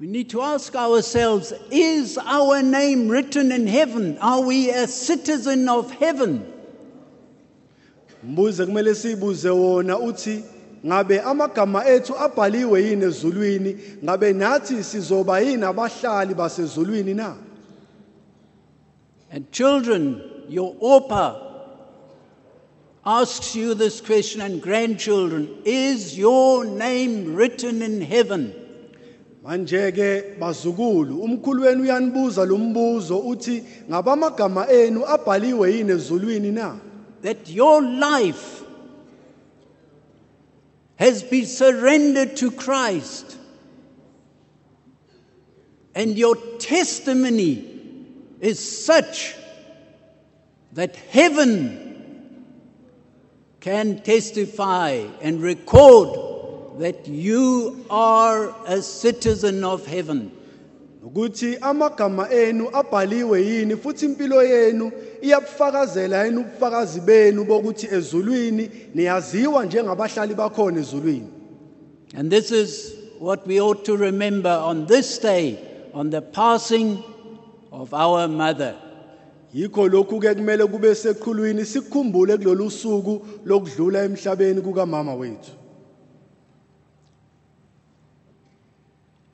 We need to ask ourselves Is our name written in heaven? Are we a citizen of heaven? Kumele sibuze wona uthi ngabe amagama ethu abhaliwe yini ezulwini ngabe nathi sizoba yini abahlali basezulwini na And children, your OPA asks you this question, and grandchildren Is your name written in heaven? Manje ke bazukulu umkhulu wenu uyanibuza lo mbuzo uthi ngabe amagama enu abhaliwe yini ezulwini na That your life has been surrendered to Christ. And your testimony is such that heaven can testify and record that you are a citizen of heaven. ukuthi amagama enu abhaliwe yini futhi impilo yenu iyabufakazela yini ubufakazi benu bokuthi ezulwini niyaziwa njengabahlali bakhona ezulwini And this is what we ought to remember on this day, on the passing of our mother. yikho lokhu ke kumele kube seqhulwini sikhumbule kulolu suku lokudlula emhlabeni kukamama wethu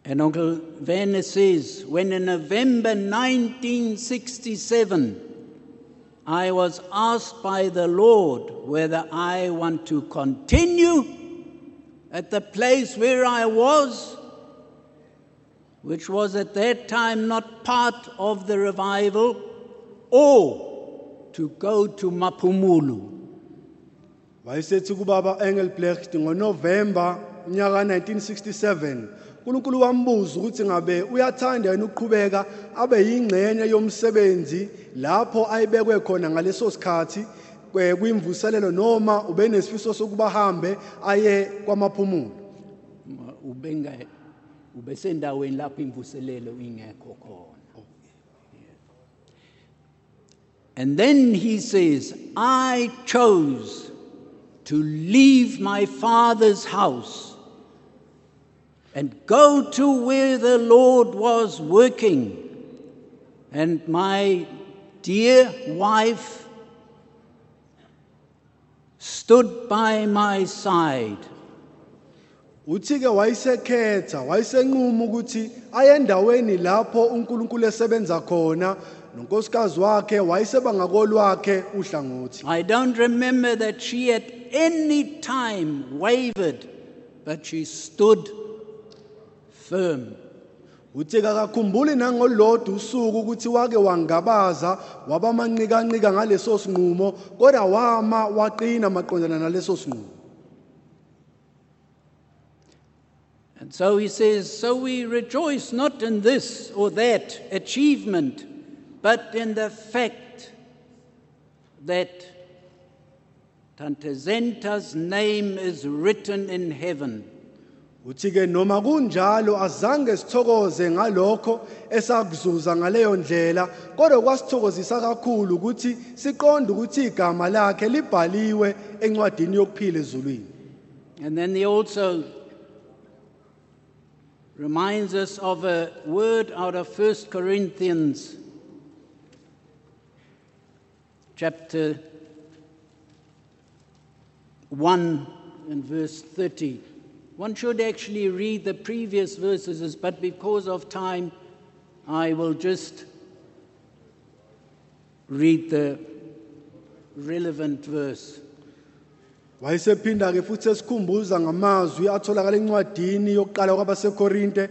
And Uncle Werner says, when in November 1967, I was asked by the Lord whether I want to continue at the place where I was, which was at that time not part of the revival, or to go to Maphumulo. wayesethi kubaba Engelbrecht ngoNovember unyaka 1967 uNkulunkulu wambuza ukuthi ngabe uyathanda yena ukuqhubeka abe yingxenye yomsebenzi lapho ayibekwe khona ngaleso sikhathi kwimvuselelo noma ube nesifiso sokuba hambe aye kwamaphumulo Ubenga- ubesendaweni lapho imvuselelo ingekho khona. And then he says, I chose to leave my father's house and go to where the Lord was working. And my dear wife stood by my side. uthi ke wayesekhetha wayesenquma ukuthi aye endaweni lapho uNkulunkulu esebenza khona nonkosikazi wakhe uhlangothi I don't remember that she at any time wavered, but she stood firm. usuku ukuthi wake wangabaza ngaleso sinqumo kodwa wama waqina maqondana naleso sinqumo And so he says, So we rejoice not in this or that achievement, but in the fact that Tante Senta's name is written in heaven. Uthi ke noma kunjalo azange sithokoze ngalokho esakuzuza ngaleyo ndlela kodwa kwasithokozisa kakhulu ukuthi siqonde ukuthi igama lakhe libhaliwe encwadini yokuphila ezulwini And then he also reminds us of a word out of 1 Corinthians chapter 1 and verse 30. One should actually read the previous verses, but because of time, I will just read the relevant verse. wayesephinda ke futhi esikhumbuza ngamazwi atholakala encwadini yokuqala kwabasekorinte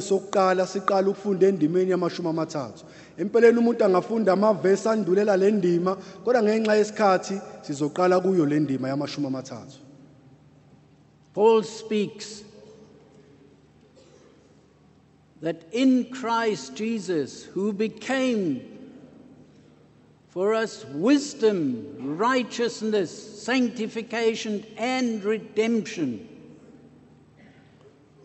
sokuqala siqala ukufunda endimeni yamashumi amathathu empeleni umuntu angafunda amavesi andulela le ndima kodwa ngenxa yesikhathi sizoqala kuyo le ndima yamashumi amathathu Paul speaks that in Christ Jesus, who became for us wisdom, righteousness, sanctification, and redemption,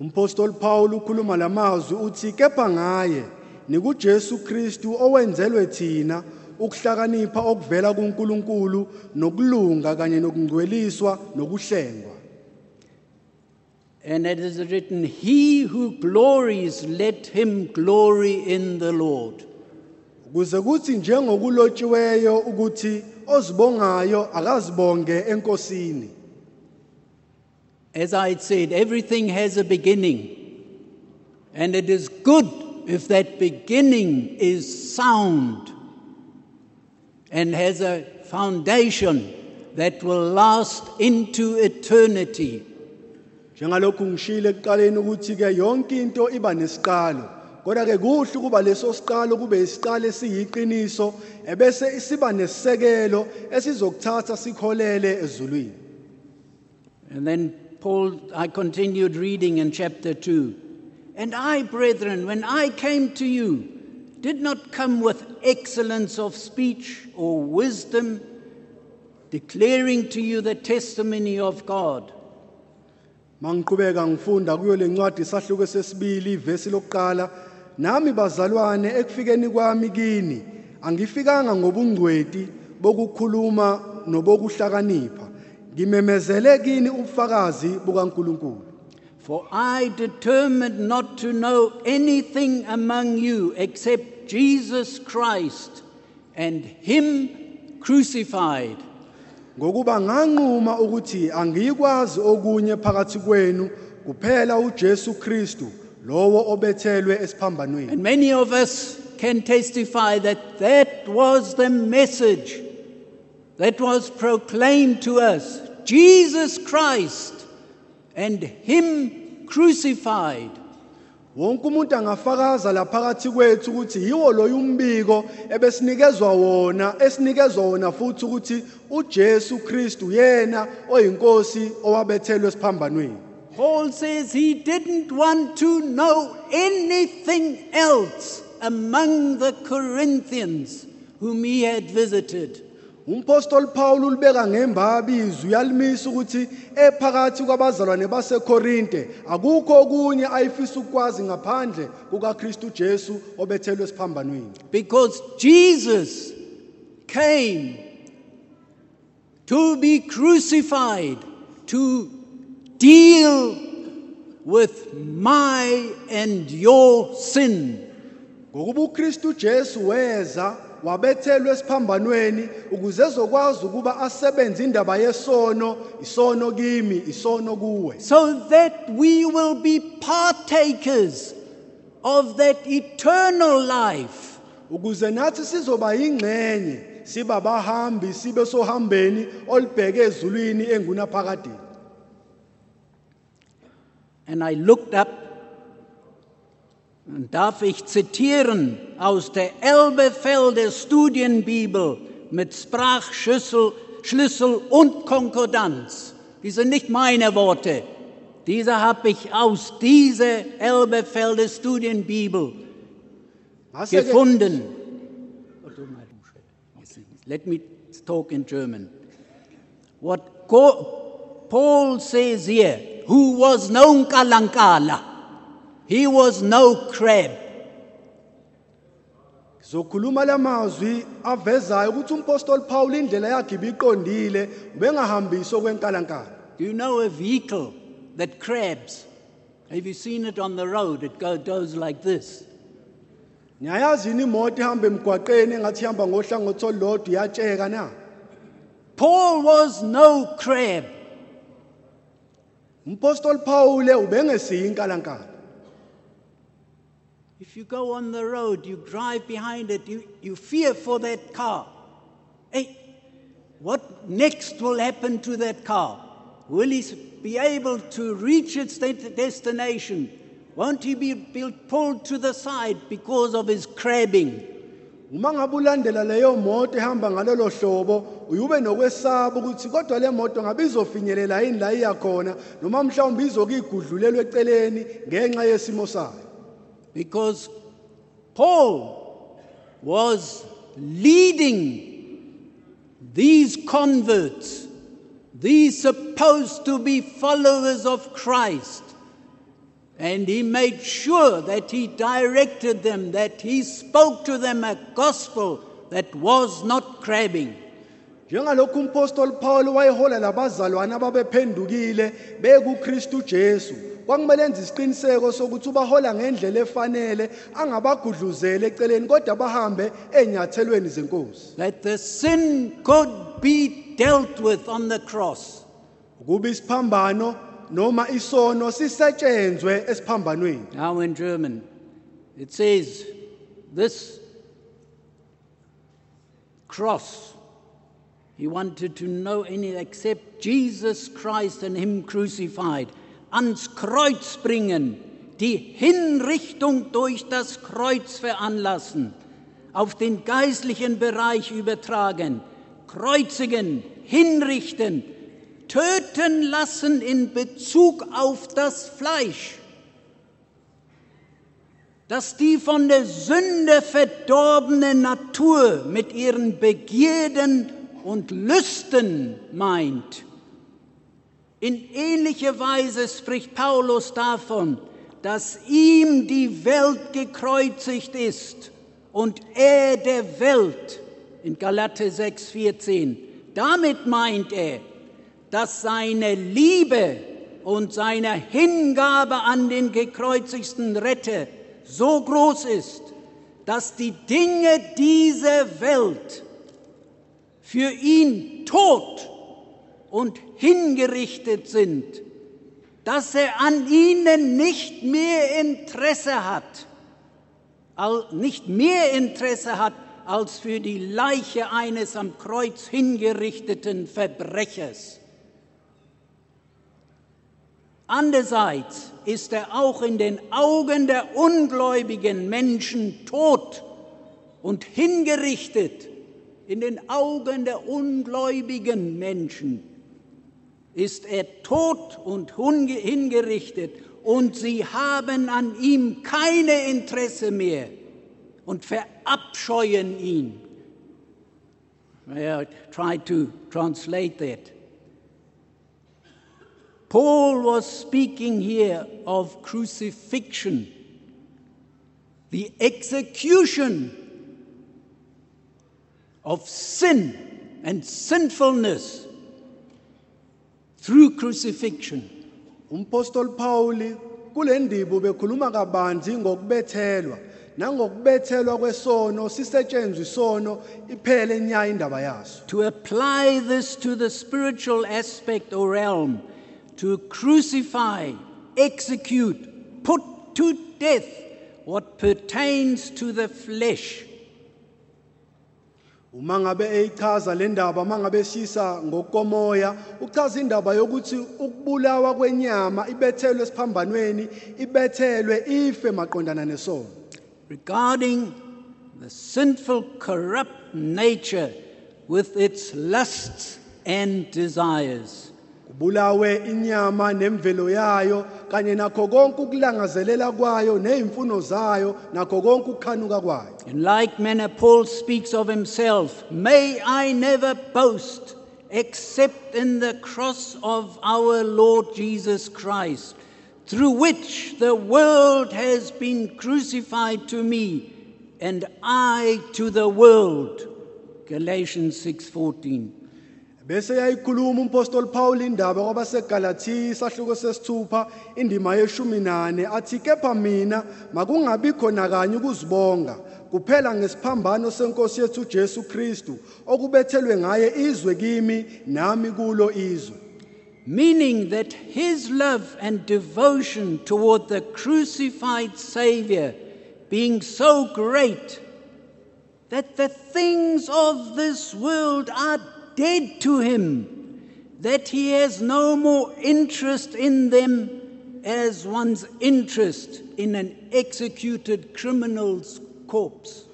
umpostoli paul ukhuluma lamazwi uthi kepha ngaye nikujesu kristu owenzelwe thina ukuhlakanipha okuvela kuNkulunkulu nokulunga kanye nokungcweliswa nokuhlengwa and it is written, He who glories, let him glory in the Lord. kuze kuthi njengokulotshiweyo ukuthi ozibongayo akazibonge enkosini As I had said, everything has a beginning, and it is good if that beginning is sound and has a foundation that will last into eternity. Njengalokhu ngishilo ekuqaleni ukuthi ke yonke into iba nesiqalo kodwa ke kuhle ukuba leso siqalo kube isiqalo esiyiqiniso ebese siba nesisekelo esizokuthatha sikholele ezulwini And then Paul, I continued reading in chapter 2. And I, brethren, when I came to you, did not come with excellence of speech or wisdom, declaring to you the testimony of God. Mangiqhubeka ngifunda kuyo le ncwadi isahluko sesibili ivesi lokuqala. Nami bazalwane ekufikeni kwami kini angifikanga ngobungcweti bokukhuluma nobokuhlakanipha. Ngimemezele kini ubufakazi bukaNkuluNkulu. For I determined not to know anything among you except Jesus Christ and Him crucified. Ngokuba nganquma ukuthi angiyikwazi okunye phakathi kwenu kuphela uJesu Kristu lowo obethelwe esiphambanweni And many of us can testify that that was the message that was proclaimed to us Jesus Christ and Him crucified. Wonke umuntu angafakaza la phakathi kwethu ukuthi yiwo loyo umbiko ebesinikezwa wona esinikezwa wona futhi ukuthi uJesu Kristu yena oyinkosi owabethelwe esiphambanweni Paul says he didn't want to know anything else among the Corinthians whom he had visited. Umpostoli Paul ulibeka ngembabi izwi uyalimisa ukuthi ephakathi kwabazalwane baseKorinte akukho okunye ayifisa ukwazi ngaphandle kukaKristu Jesu obethelwe esiphambanweni Because Jesus came to be crucified to deal with my and your sin. ngokuba uKristu Jesu weza wabethelwe esiphambanweni ukuze ezokwazi ukuba asebenze indaba yesono isono kimi isono kuwe. So that we will be partakers of that eternal life. Ukuze nathi sizoba yingxenye siba bahambi sibe sohambeni olibheke ezulwini engunaphakadeni And I looked up, und darf ich zitieren aus der Elbefelder Studienbibel mit Sprachschlüssel Schlüssel und Konkordanz. Die sind nicht meine Worte. Diese habe ich aus dieser Elbefelder Studienbibel Ngase-ke- gefunden. Let me talk in German. What Paul says here, who was no Kalankala, he was no crab. Zokhuluma lamazwi avezayo ukuthi umpostoli Paul indlela yakhe ibiqondile ubengahambisi okwenkalankala. Do you know a vehicle that crabs? Have you seen it on the road? It go- goes like this. Yini imoto ihamba emgwaqeni engathi ihamba ngohlangothi olulodwa iyatsheka na? Paul was no crab. Umpostoli Paul ubengesiyi inkalankala. If you go on the road, you drive behind it, you, you fear for that car. Hey, what next will happen to that car? Will he be able to reach its de- destination? Won't he be, pulled to the side because of his crabbing? Uma ngabe ulandela leyo moto ehamba ngalolo hlobo uyube nokwesaba ukuthi kodwa le moto ngabe izofinyelela yini la iya khona noma mhlawumbe izokigudlulelwa eceleni ngenxa yesimo sayo. Because Paul was leading these converts, these supposed to be followers of Christ. And he made sure that he directed them, that he spoke to them a gospel that was not crabbing. Njengalokhu umpostoli labazalwane ababephendukile bekuKristu Jesu. Kwakumele enze isiqiniseko sokuthi ubahola ngendlela efanele angabagudluzeli eceleni kodwa bahambe enyathelweni zenkosi. That the sin could be dealt with on the cross. Ukuba isiphambano noma isono sisetshenzwe esiphambanweni. Now in German, it says, This cross, he wanted to know any except Jesus Christ and Him crucified, ans Kreuz bringen, die Hinrichtung durch das Kreuz veranlassen, auf den geistlichen Bereich übertragen, kreuzigen, hinrichten, töten lassen in Bezug auf das Fleisch dass die von der Sünde verdorbene Natur mit ihren Begierden und Lüsten meint. In ähnlicher Weise spricht Paulus davon, dass ihm die Welt gekreuzigt ist und er der Welt in Galater 6,14. Damit meint er, dass seine Liebe und seine Hingabe an den gekreuzigten Retter so groß ist, dass die Dinge dieser Welt für ihn tot und hingerichtet sind, dass er an ihnen nicht mehr Interesse hat, nicht mehr Interesse hat als für die Leiche eines am Kreuz hingerichteten Verbrechers. Andererseits ist er auch in den Augen der ungläubigen Menschen tot und hingerichtet. In den Augen der ungläubigen Menschen ist er tot und hingerichtet und sie haben an ihm keine Interesse mehr und verabscheuen ihn. I try to translate that. Paul was speaking here of crucifixion, the execution of sin and sinfulness through crucifixion. Umpostoli Pauli kule ndibo bekhuluma kabanzi ngokubethelwa nangokubethelwa kwesono sisetshenzwe isono iphele nya indaba yaso. To apply this to the spiritual aspect or realm, to crucify, execute, put to death what pertains to the flesh uma ngabe eyichaza le ndaba uma ngabe shisa ngokomoya uchaza indaba yokuthi ukubulawa kwenyama ibethelwe esiphambanweni ibethelwe ife maqondana nesono regarding the sinful, corrupt nature with its lusts and desires. Kubulawe inyama nemvelo yayo kanye nakho konke ukulangazelela kwayo nezimfuno zayo nakho konke ukukhanuka kwayo In like manner, Paul speaks of himself May I never boast except in the cross of our Lord Jesus Christ, through which the world has been crucified to me, and I to the world. Galatians 6:14. Bese yayikhuluma umpostoli Paul indaba kwabaseGalatia sahluko sesithupha indima yeshumi nane. Athi kepha mina makungabi khona kanye ukuzibonga. Kuphela ngesiphambano senkosi yethu Jesu Kristu okubethelwe ngaye izwe kimi nami kulo izwe. Meaning that his love and devotion toward the crucified Savior being so great that the things of this world are dead to him, that he has no more interest in them as one's interest in an executed criminal's corpse.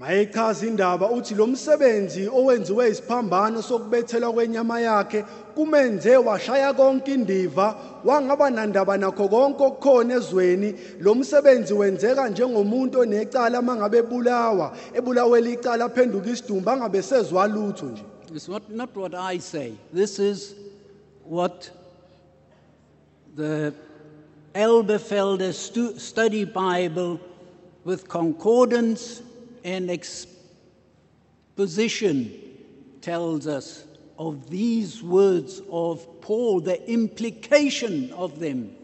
mayechaza indaba uthi lo msebenzi owenziwe isiphambano sokubethelwa kwenyama yakhe kumenze washaya konke indiva wangaba nandaba nakho konke okukhona ezweni lo msebenzi wenzeka njengomuntu onecala mangabe ebulawa ebulawela icala aphenduka isidumbu angabe sezwa lutho nje It's not, not what I say. This is what the Elberfelder stu- Study Bible with concordance and exposition tells us of these words of Paul, the implication of them.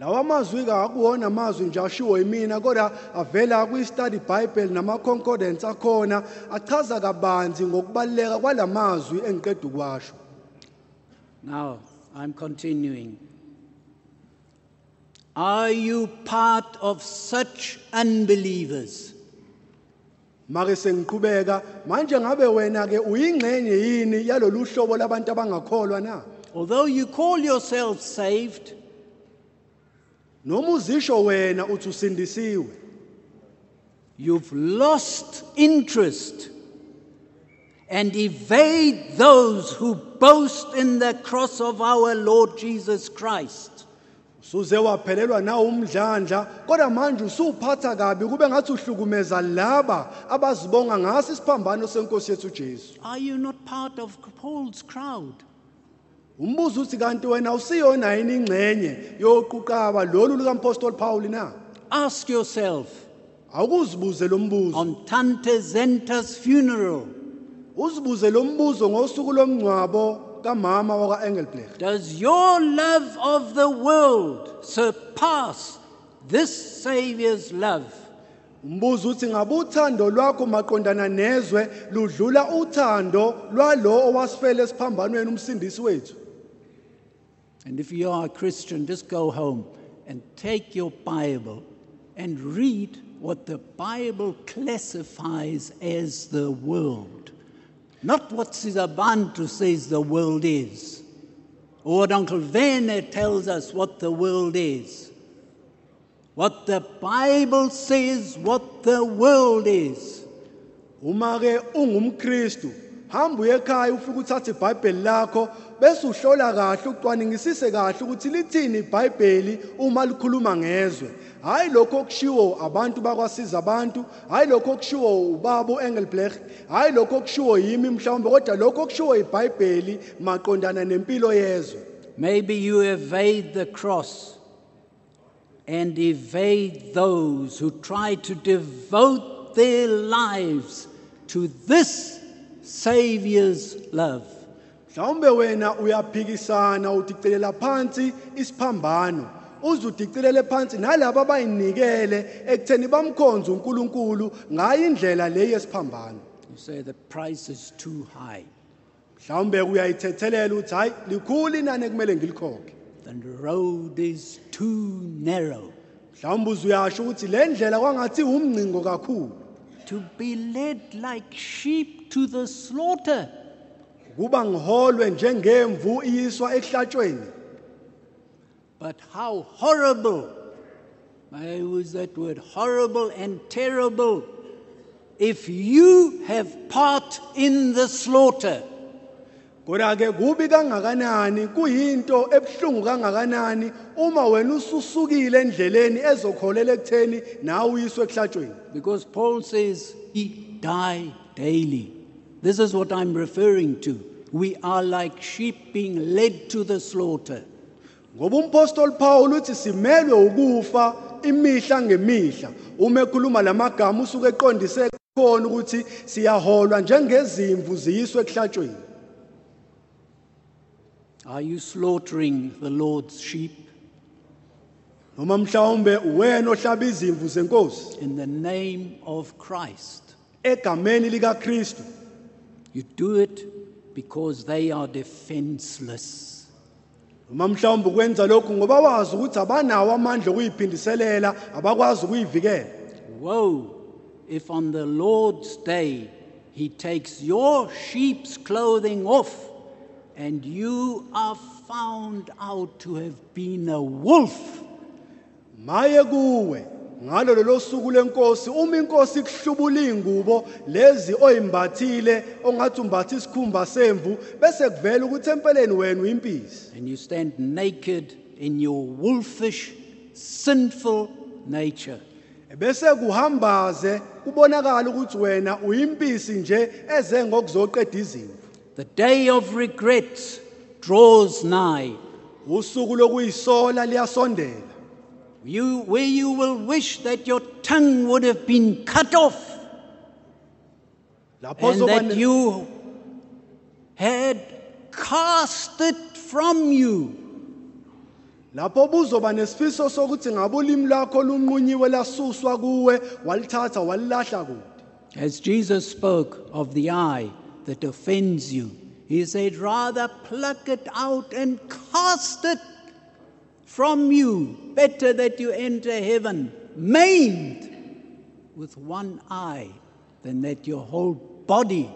Lawa mazwi kakuwona amazwi nje ashiwo yimina kodwa avela kwi-study bible nama-concordance akhona achaza kabanzi ngokubaluleka kwalamazwi engiqeda ukwasho Now, I'm continuing. Are you part of such unbelievers? make sengiqhubeka manje ngabe wena ke uyingxenye yini yalolu hlobo labantu abangakholwa na Although you call yourself saved, noma uzisho wena uthi usindisiwe you've lost interest and evade those who boast in the cross of our Lord Jesus Christ. usuze waphelelwa nawo umdlandla kodwa manje usuphatha kabi kube ngathi uhlukumeza laba abazibonga ngaso isiphambano senkosi yethu Jesu Are you not part of Paul's crowd? Umbuzo uthi kanti wena usiyona yini ingxenye yoquqaba lolu likampostoli Paul na? Ask yourself awukuzibuze lo mbuzo. on Tante Zenta's funeral uzibuze lo mbuzo ngosuku lomngcwabo kamama waka Engelbrecht. Does your love of the world surpass this Savior's love? umbuzo uthi ngabe uthando lwakho maqondana nezwe ludlula uthando lwalo owasifela esiphambanweni umsindisi wethu. And if you are a Christian, just go home and take your Bible and read what the Bible classifies as the world. Not what Sizabantu says the world is, or what Uncle Werner tells us what the world is. What the Bible says what the world is. uma ke ungumkristu ufike uthathe ibhayibheli lakho bese uhlola kahle ucwaningisise kahle ukuthi lithini ibhayibheli uma likhuluma ngezwe hayi lokho okushiwo abantu bakwasiza abantu hayi lokho okushiwo ubaba uEngelbrecht hayi lokho okushiwo yimi mhlawumbe kodwa lokho okushiwo ibhayibheli maqondana nempilo yezwe Maybe you evade the cross and evade those who try to devote their lives to this Savior's love. Mhlawumbe wena uyaphikisana udicelela phansi isiphambano uze udicelele phansi nalabo abayinikele ekutheni bamkhonze uNkulunkulu ngayo indlela le yesiphambano You say the price is too high. mhlawumbe uyayithethelela uthi hayi likhulu inani ekumele ngilikhokhe The road is too narrow. mhlawumbe uze uyasho ukuthi le ndlela kwangathi umncingo kakhulu to be led like sheep to the slaughter. Ukuba ngiholwe njengemvu iyiswa ehlatshweni But how horrible, I use that word, horrible and terrible, if you have part in the slaughter. kodwa ke kubi kangakanani kuyinto ebuhlungu kangakanani uma wena ususukile endleleni ezokholela ekutheni nawe uyiswe ehlatshweni Because Paul says, he die daily. This is what I'm referring to. We are like sheep being led to the slaughter. ngoba umpostoli Paul uthi simelwe ukufa imihla ngemihla. Uma ekhuluma lamagama usuke eqondise khona ukuthi siyaholwa njengezimvu ziyiswe ehlatshweni Are you slaughtering the Lord's sheep? Noma mhlawumbe uwena ohlaba izimvu zenkosi? In the name of Christ? egameni likaKristu. You do it because they are defenseless. mhlawumbe ukwenza lokhu ngoba wazi ukuthi abanawo amandla okuyiphindiselela abakwazi ukuyivikela Woe if on the Lord's day he takes your sheep's clothing off and you are found out to have been a wolf. maye kuwe ngalo lelo suku lenkosi uma inkosi ikuhlubula ingubo lezi oyimbathile ongathi umbatha isikhumba semvu bese kuvela ukuthi empeleni wena uyimpisi And you stand naked in your wolfish, sinful nature. bese kuhambaze kubonakala ukuthi wena uyimpisi nje eze ngokuzoqeda izimvu The day of regret draws nigh. usuku lokuyisola liyasondela You, where you will wish that your tongue would have been cut off and that you had cast it from you. lapho buzoba nesifiso sokuthi ngabe ulimi lakho lunqunyiwe lasuswa kuwe walithatha walilahla kude As Jesus spoke of the eye that offends you, he said, Rather pluck it out and cast it from you. Better that you enter heaven maimed with one eye than that your whole body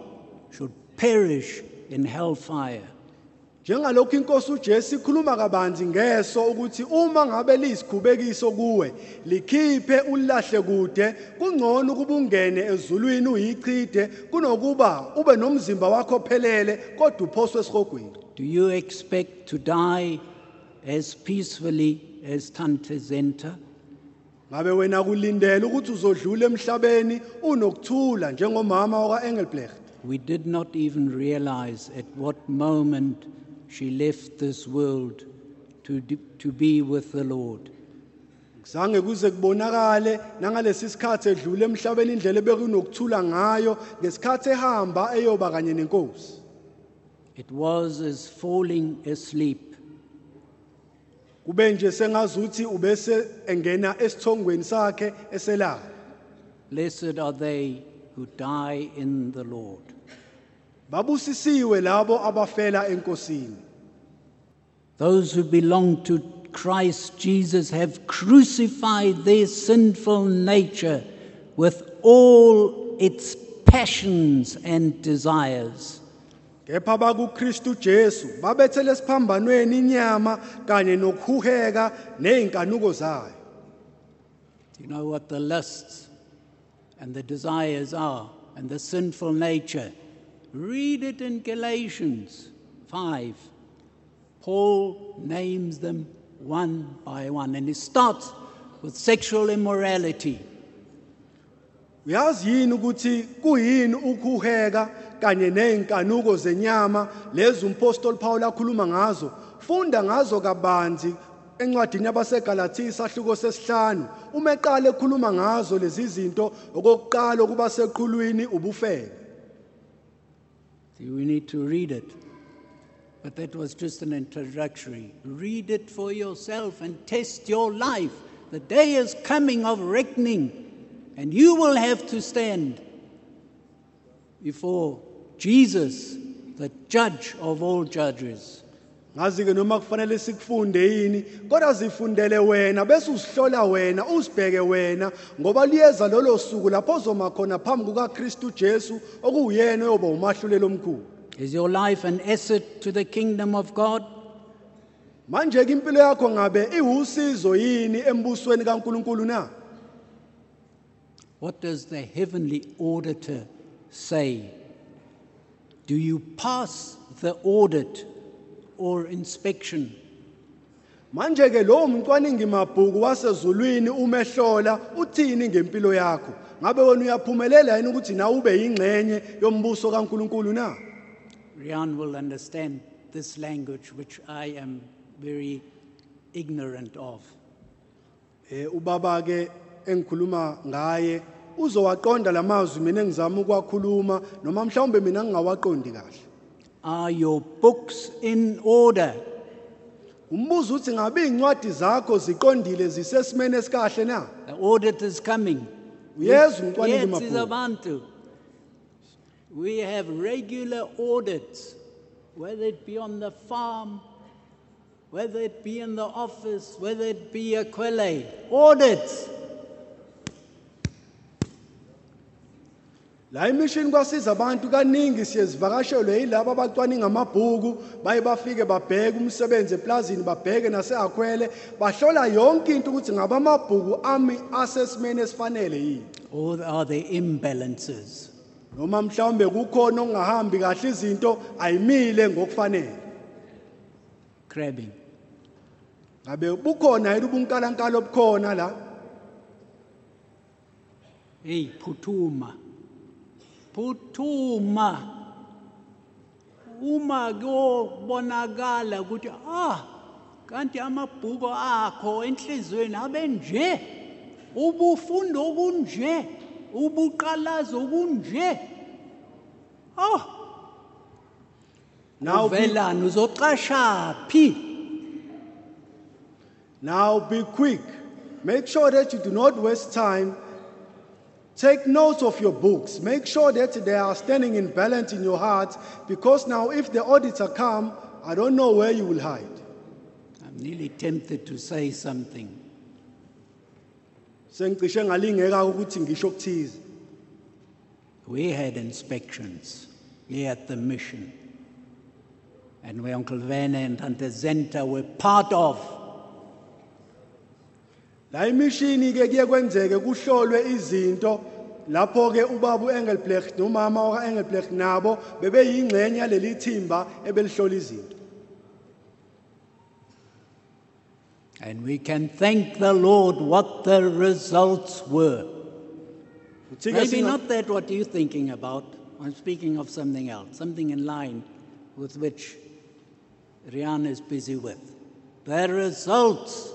should perish in hellfire. njengalokhu inkosi uJesu ikhuluma kabanzi ngeso ukuthi uma ngabe liyisikhubekiso kuwe likhiphe ulilahle kude kungcono ukuba ungene ezulwini uyichide kunokuba ube nomzimba wakho phelele kodwa uphoswe esihogweni Do you expect to die as peacefully as Tante Senta? ngabe wena kulindela ukuthi uzodlula emhlabeni unokuthula njengomama wakwa-engelbrecht We did not even realize at what moment she left this world to, to be with the Lord. kuze kubonakale nangalesi sikhathi edlule emhlabeni indlela ebekunokuthula ngayo ngesikhathi ehamba eyoba kanye nenkosi It was as falling asleep. Kube nje sengazuthi ubese engena esithongweni sakhe eselala Blessed are they who die in the Lord. babusisiwe labo abafela enkosini Those who belong to Christ Jesus have crucified their sinful nature with all its passions and desires. Kepha bakuKristu Jesu babethele esiphambanweni inyama kanye nokuhuheka zayo You know what the lusts and the desires are and the sinful nature. Read it in Galatians 5. Paul names them one by one, and he starts with sexual immorality. uyazi yini ukuthi kuyini ukuheka kanye nezinkanuko zenyama lezi umpostoli Paul akhuluma ngazo funda ngazo kabanzi encwadini yabaseGalatia isahluko sesihlanu uma eqala ekhuluma ngazo lezi zinto okokuqala ukuba seqhulwini ubufebe See, we need to read it. But that was just an introductory. Read it for yourself and test your life. The day is coming of reckoning, and you will have to stand before Jesus, the judge of all judges. ngazi ke noma kufanele sikufunde yini kodwa zifundele wena bese usihlola wena uzibheke wena ngoba liyeza lolo suku lapho ozoma khona phambi kukaKristu Jesu okuyena oyoba umahlulelo omkhulu Is your life an asset to the kingdom of God? manje ke impilo yakho ngabe iwusizo yini embusweni kaNkuluNkulu na What does the heavenly auditor say? Do you pass the audit or inspection? manje ke lo mcwaningi mabhuku wasezulwini umehlola uthini ngempilo yakho ngabe wena uyaphumelela yini ukuthi na ube yingxenye yombuso kaNkuluNkulu na Rian will understand this language, which I am very ignorant of. eh ubaba ke engikhuluma ngaye uzowaqonda lamazwi mina engizama ukwakhuluma noma mhlawumbe mina ngingawaqondi kahle Are your books in order? umbuzo uthi ngabe incwadi zakho ziqondile zisesimene esikahle na The audit is coming. uyezwa umcwaningi Yes, mabhuku Zabantu. We have regular audits, whether it be on the farm, whether it be in the office, whether it be aQuelle. Audits. La imishini kwasiza abantu kaningi siyezivakashelwe yilabo abacwaninga amabhuku baye bafike babheke umsebenzi eplazini babheke naseakhwele bahlola yonke into ukuthi ngabe amabhuku ami asesimeni esifanele yini Or are there imbalances? noma mhlawumbe kukhona okungahambi kahle izinto ayimile ngokufanele Crabbing. ngabe bukhona yini ubunkalankala obukhona la Hey, putuma. Putuma. Uma kuyobonakala ukuthi ah kanti amabhuko akho enhlizweni abe nje ubufunda okunje ubuqalazo okunje oh Now be- uvelani uzoqasha phi Now be quick. Make sure that you do not waste time. Take notes of your books. Make sure that they are standing in balance in your heart because now, if the auditor come, I don't know where you will hide. I'm nearly tempted to say something Sengicishe ngalingeka ukuthi ngisho okuthize. We had inspections here at the mission, and where Uncle Werner and Tante Senta were part of. La imishini ke kuye kwenzeke kuhlolwe izinto lapho ke ubaba uEngelbrecht nomama nabo bebeyingxenye yaleli thimba ebelihlola izinto. And we can thank the Lord what the results were. Ke Maybe singa- not that what you're thinking about. I'm speaking of something else, something in line with which Rian is busy with. The results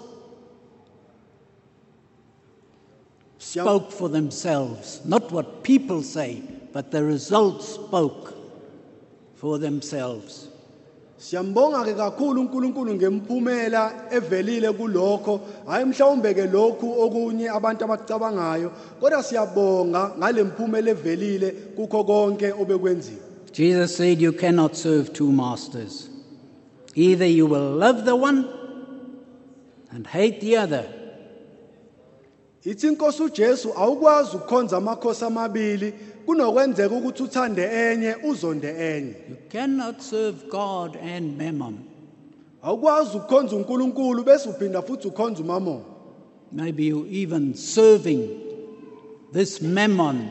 spoke for themselves, not what people say, but the results spoke for themselves. Siyambonga ke kakhulu uNkulunkulu ngemphumela evelile kulokho hayi mhlawumbe ke lokhu okunye abantu abacabangayo kodwa siyabonga ngalemphumela evelile kukho konke obekwenziwe Jesus said, You cannot serve two masters. Either you will love the one and hate the other, ithi inkosi uJesu awukwazi ukukhonza amakhosi amabili kunokwenzeka ukuthi uthande enye uzonde enye you cannot serve God and mammon. awukwazi ukukhonza uNkulunkulu bese uphinda futhi ukhonza uMamon Maybe you even serving this mammon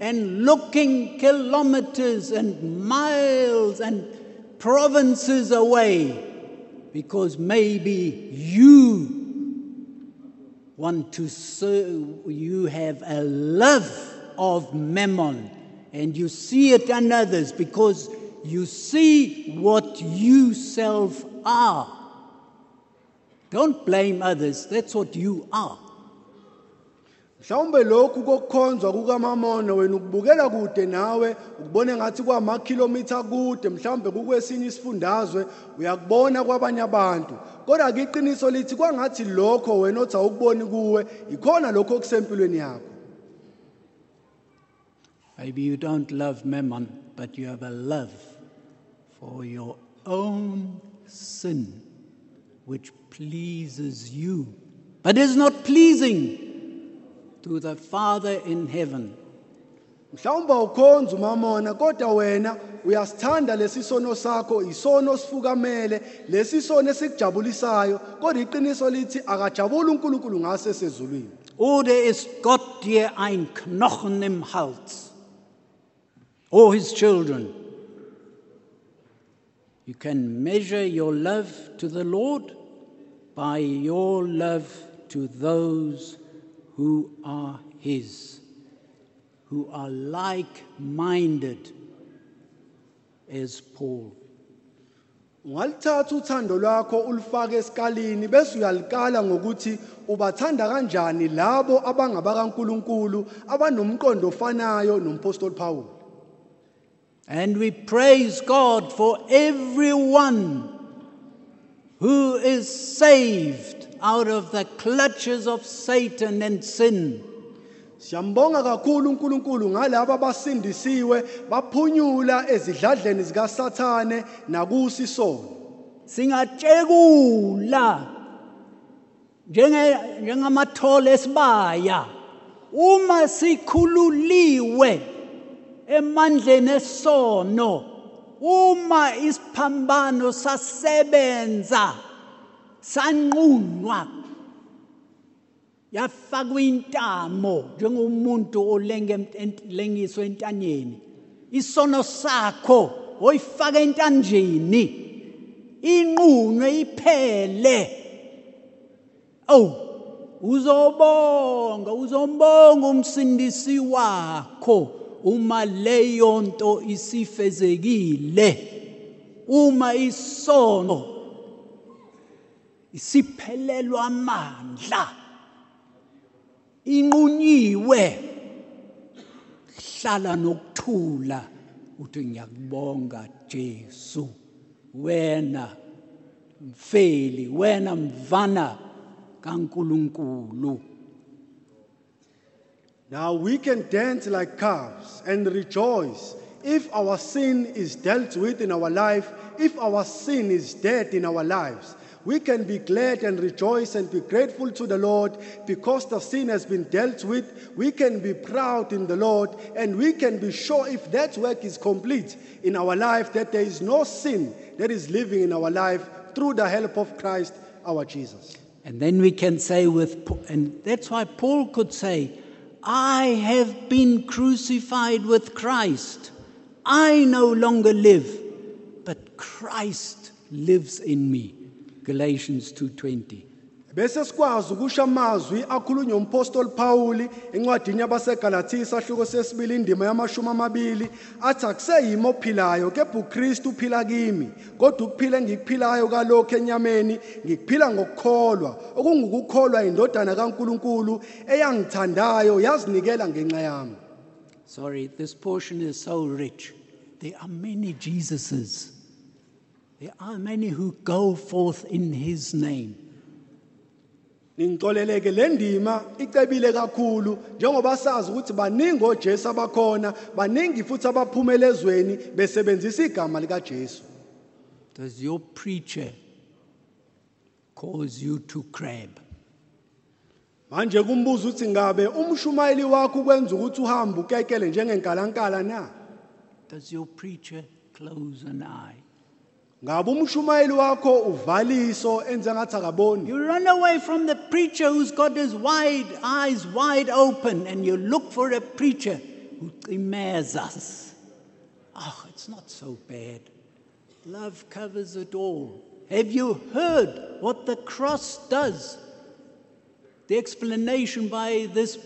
and looking kilometers and miles and provinces away because maybe you want to serve, you have a love of mammon and you see it in others because you see what you self are. Don't blame others, that's what you are. mhlawumbe lokhu kokukhonzwa kukaMamono wena ukubukela kude nawe ukubona kwamakhilomitha kude mhlawumbe kukwesinye isifundazwe uyakubona kwabanye abantu kodwa ke iqiniso lithi kwangathi lokho wena othi awukuboni kuwe ikhona lokho okusempilweni yakho Maybe you don't love mammon, but you have a love for your own sin which pleases you, but is not pleasing to the Father in heaven. Mhlawumbe umamona kodwa wena uyasithanda lesi sono sakho isono sifukamele lesi sono esikujabulisayo kodwa iqiniso lithi akajabuli uNkulunkulu ngase sezulwini. Oh, Oder ist Gott dir ein Knochen im Hals? O his children, you can measure your love to the Lord by your love to those who are his, who are like minded as Paul. ungalithatha uthando lwakho ulufake esikalini bese uyalikala ngokuthi ubathanda kanjani labo abangabakaNkuluNkulu abanomqondo ofanayo nompostoli Paul And we praise God for everyone who is saved out of the clutches of Satan and sin. Siyambonga kakhulu uNkulunkulu ngalabo abasindisiwe baphunyula ezidladleni zikaSathane nakusi isono. Singatshekula njenge njengamathole esibaya uma sikhululiwe emandleni esono uma isiphambano sasebenza sanqunwa yafakwa intamo njengomuntu olengiswa entanyeni. Isono sakho oyifaka entanjeni. Inqunywe iphele. Oh uzobonga uzombonga umsindisi wakho. Uma leyo nto isifezekile uma isono isiphelelwa amandla. Inqunyiwe. Hlala nokuthula uthi ngiyakubonga Jesu. Wena mfeli wena mvana kaNkuluNkulu. Now we can dance like calves and rejoice if our sin is dealt with in our life, if our sin is dead in our lives. We can be glad and rejoice and be grateful to the Lord because the sin has been dealt with. We can be proud in the Lord and we can be sure if that work is complete in our life that there is no sin that is living in our life through the help of Christ our Jesus. And then we can say with, Pa- and that's why Paul could say, I have been crucified with Christ. I no longer live, but Christ lives in me. Galatians 2:20. bese sikwazi ukusho amazwi akhulunywa umpostoli Pauli encwadini yabaseGalatia isahluko sesibili indima yamashumi amabili athi akuseyimi ophilayo kepha uKristu uphila kimi kodwa ukuphila engikuphilayo kalokho enyameni ngikuphila ngokukholwa okungukukholwa indodana kaNkuluNkulu eyangithandayo yazinikela ngenxa yami Sorry, this portion is so rich. There are many Jesuses. There are many who go forth in his name. Ngixoleleke le ndima icebile kakhulu njengoba sazi ukuthi baningi oJesu abakhona baningi futhi abaphumela ezweni besebenzisa igama lika Jesu Does your preacher cause you to crab? manje kumbuza ukuthi ngabe umshumayeli wakho ukwenza ukuthi uhambe ukekele njengenkalankala na Does your preacher close an eye? Ngabe umshumayeli wakho uvaliso enze ngathi akaboni You run away from the preacher who's got his wide eyes wide open and you look for a preacher who us. Oh, it's not so bad. Love covers it all. Have you heard what the cross does? The explanation by this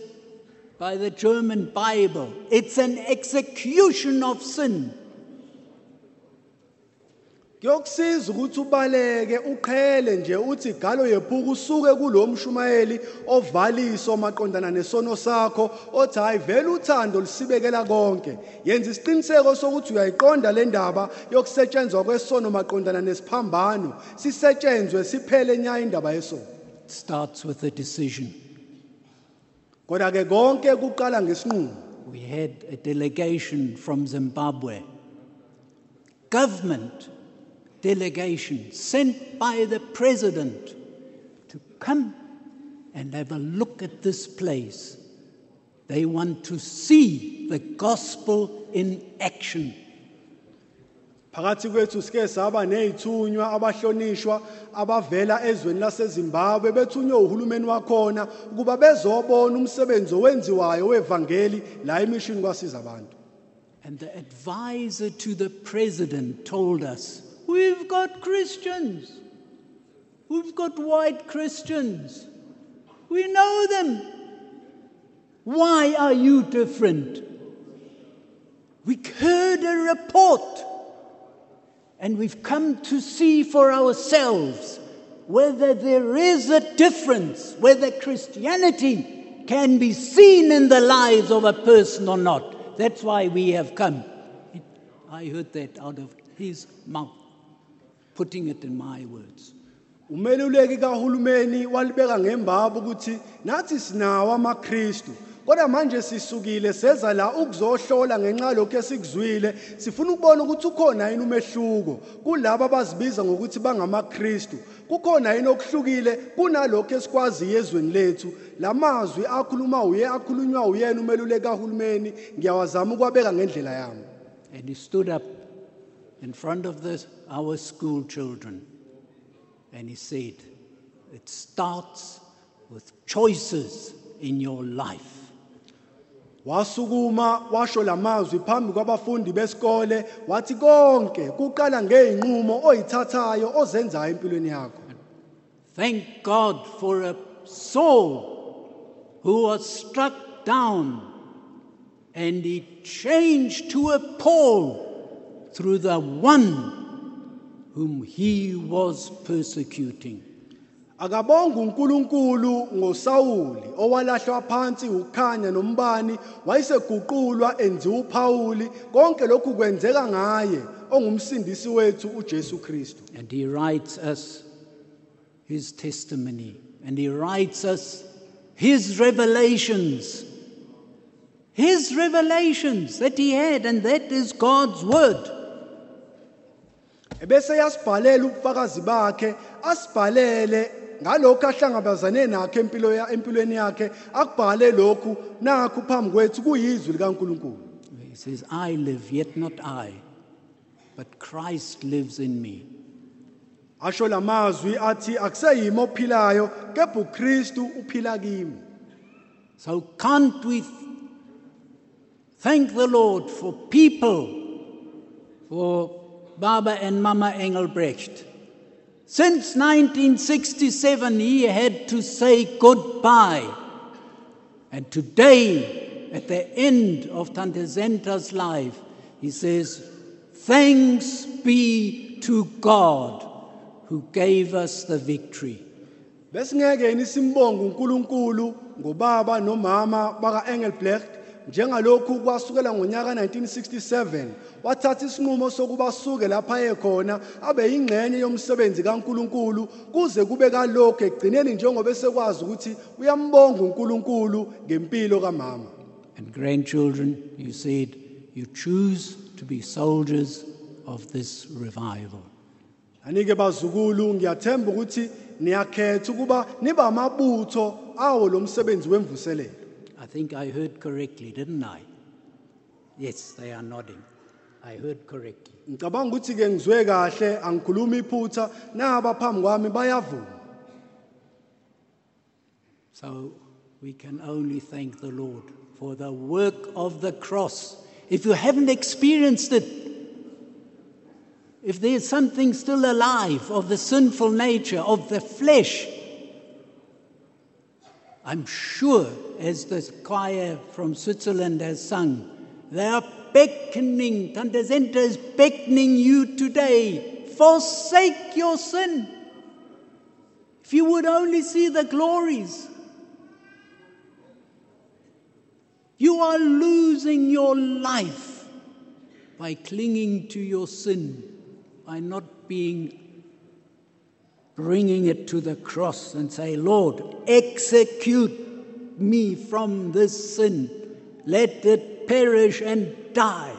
by the German Bible. It's an execution of sin. Kuyokusiza ukuthi ubaleke uqhele nje uthi galo yephuka usuke kulo mshumayeli ovaliso maqondana nesono sakho othi hayi vele uthando lisibekela konke yenza isiqiniseko sokuthi uyayiqonda le ndaba yokusetshenzwa kwesono maqondana nesiphambano sisetshenzwe siphele nya indaba yesono starts with a decision. kodwa ke konke kuqala ngesinqumo We had a delegation from Zimbabwe. Government delegation sent by the president to come and have a look at this place. They want to see the gospel in action. phakathi kwethu sike saba nezithunywa abahlonishwa abavela ezweni laseZimbabwe bethunywe uhulumeni wakhona ukuba bezobona umsebenzi owenziwayo wevangeli la emishini kwasiza abantu And the advisor to the president told us, We've got Christians. We've got white Christians. We know them. Why are you different? We heard a report and we've come to see for ourselves whether there is a difference, whether Christianity can be seen in the lives of a person or not. That's why we have come. I heard that out of his mouth, putting it in my words. umeluleki kahulumeni walibeka ngembaba ukuthi nathi sinawo amaKristu kodwa manje sisukile seza la ukuzohlola ngenxa lokho esikuzwile sifuna ukubona ukuthi ukhona yini umehluko. Kulabo abazibiza ngokuthi bangamaKristu. Kukhona yini okuhlukile? Kunalokho esikwazi ezweni lethu. Lamazwi akhuluma uye akhulunywa uyena umeluleki kahulumeni. Ngiyawazama ukwabeka ngendlela yami. And he stood up in front of the, our school children. And he said, It starts with choices in your life. wasukuma washo lamazwi phambi kwabafundi besikole wathi konke kuqala ngeenqumo oyithathayo ozenzayo empilweni yakho. Thank God for a Saul who was struck down and he changed to a Paul through the one whom he was persecuting. akabonga uNkulunkulu ngosawuli owalahlwa phansi ukhanya nombani wayeseguqulwa enziwa konke lokhu kwenzeka ngaye ongumsindisi wethu uJesu Kristu And he writes us his testimony and he writes us his revelations. His revelations that he had, and that is God's word. Ebese yasibhalela ubufakazi bakhe asibhalele ngalokho ahlangabezane nakho empilo ya empilweni yakhe akubhale lokhu nakho phambi kwethu kuyizwi likaNkulunkulu He says, I live, yet not I, but Christ lives in me. asho lamazwi athi akuseyimi ophilayo kepha uKristu uphila kimi So can't we th- thank the Lord for people, for Baba and Mama Engelbrecht? Since 1967, he had to say goodbye. And today, at the end of Tante Senta's life, he says, Thanks be to God who gave us the victory. besingeke uNkulunkulu ngobaba nomama baka Engelbrecht njengalokhu kwasukela ngonyaka 1967 wathatha isinqumo sokuba asuke lapha ekhona abe yingxenye yomsebenzi kaNkulunkulu kuze kube kalokho egcineni njengoba esekwazi ukuthi uyambonga uNkulunkulu ngempilo kamama And grandchildren, you said you choose to be soldiers of this revival. anike bazukulu ngiyathemba ukuthi niyakhetha ukuba niba amabutho awo lo msebenzi wemvuselelo I think I heard correctly, didn't I? Yes, they are nodding. I heard correctly. ngicabanga ukuthi ke ngizwe kahle angikhuluma iphutha naba phambi kwami bayavuma So we can only thank the Lord for the work of the cross. If you haven't experienced it, if there's something still alive of the sinful nature, of the flesh, I'm sure, as the choir from Switzerland has sung, they are beckoning, Tante Senta is beckoning you today. Forsake your sin. If you would only see the glories, you are losing your life by clinging to your sin, by not being bringing it to the cross and say, Lord, execute me from this sin. Let it perish and die.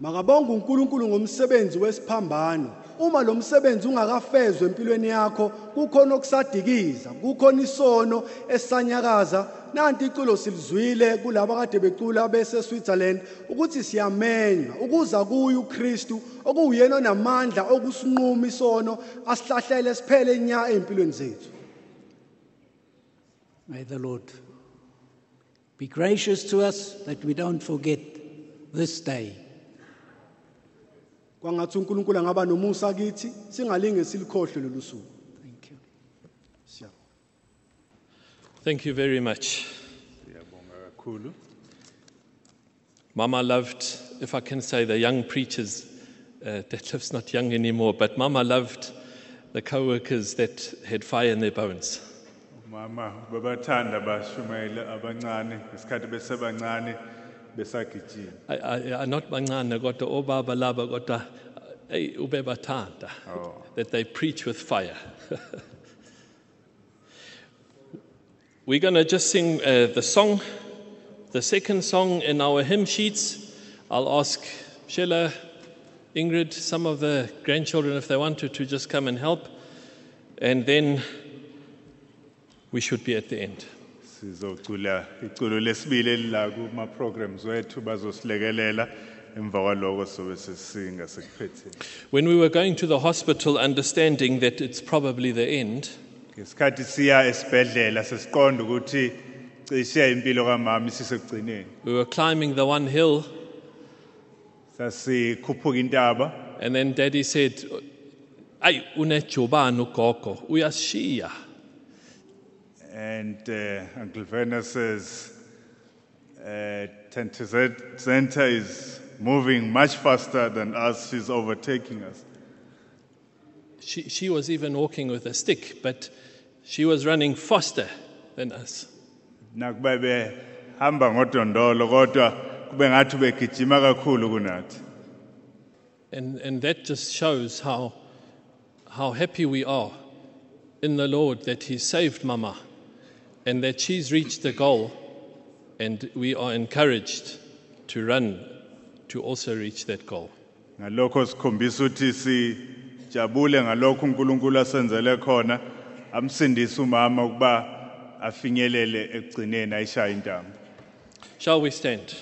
makabonga uNkulunkulu ngomsebenzi wesiphambano uma lo msebenzi ungakafezwe empilweni yakho kukhona okusadikiza kukhona isono esanyakaza nanti iculo silizwile kulabo kade becula bese Switzerland ukuthi siyamenywa ukuza kuye uKristu okuyena onamandla okusinquma isono asihlahlele siphele nya empilweni zethu May the Lord be gracious to us that we don't forget this day. Kwangathi uNkulunkulu angaba nomusa kithi singalinge silikhohle lolu suku Thank you. Siyabonga. Thank you very much. Siyabonga kakhulu. Mama loved, if I can say, the young preachers. Uh, Detlef's not young anymore, but Mama loved the co workers that had fire in their bones. Mama babathanda bashumayela abancane ngesikhathi besebancane besagijima. Not kodwa obaba laba kodwa ube bathanda Oh. that they preach with fire. [LAUGHS] We're going to just sing uh, the song, the second song in our hymn sheets. I'll ask Sheila, Ingrid, some of the grandchildren, if they wanted to just come and help. And then we should be at the end. Sizocula iculo lesibili elila kuma programs wethu bazosilekelela emva kwaloko sobe. When we were going to the hospital, understanding that it's probably the end, Ngesikhathi siya esibhedlela sesiqonda ukuthi cishe impilo kamama isisekugcineni. we were climbing the one hill, Sasikhuphuka intaba and then Daddy said, "Ay, unejubane ugogo, uyashiya." And uh, Uncle Werner says uh, is moving much faster than us. She's overtaking us. She, she was even walking with a stick, but she was running faster than us. Nakuba behamba ngodondolo kodwa kube ngathi begijima kakhulu kunathi. And, and that just shows how, how happy we are in the Lord that He saved Mama and that she's reached the goal, and we are encouraged to run to also reach that goal. Ngalokho sikhombisa ukuthi sijabule ngalokho uNkulunkulu asenzele khona amsindise umama ukuba afinyelele ekugcineni ayishaya intamo. Shall we stand?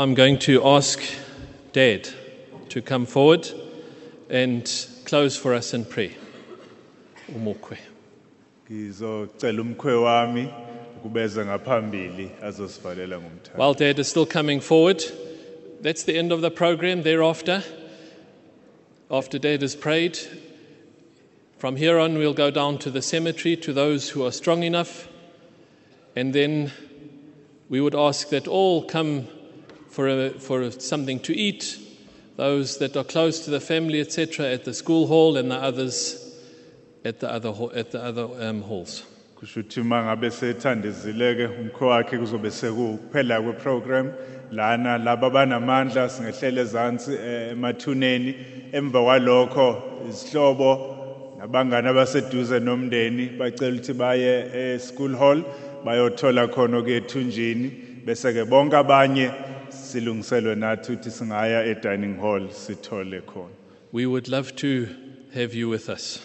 I'm going to ask Dad to come forward and close for us in prayer. Umokwe. ngizocela umkhwe wami ukubeza ngaphambili azosivalela ngomthando While Dad is still coming forward, that's the end of the program. Thereafter, after Dad has prayed, from here on we'll go down to the cemetery to those who are strong enough, and then we would ask that all come for, a, for something to eat, those that are close to the family, etc., at the school hall, and the others at the other, at the other um, halls. kusho ukuthi uma ngabe sethandezileke umkho wakhe kuzobe sekuphela kweprogram lana laba abanamandla singehlele ezansi eh, emathuneni emva kwalokho izihlobo nabangani abaseduze nomndeni bacela ukuthi baye e-school hall bayothola khona okuyethunjini bese ke bonke abanye silungiselwe nathi ukuthi singaya e-dining hall sithole khona We would love to have you with us.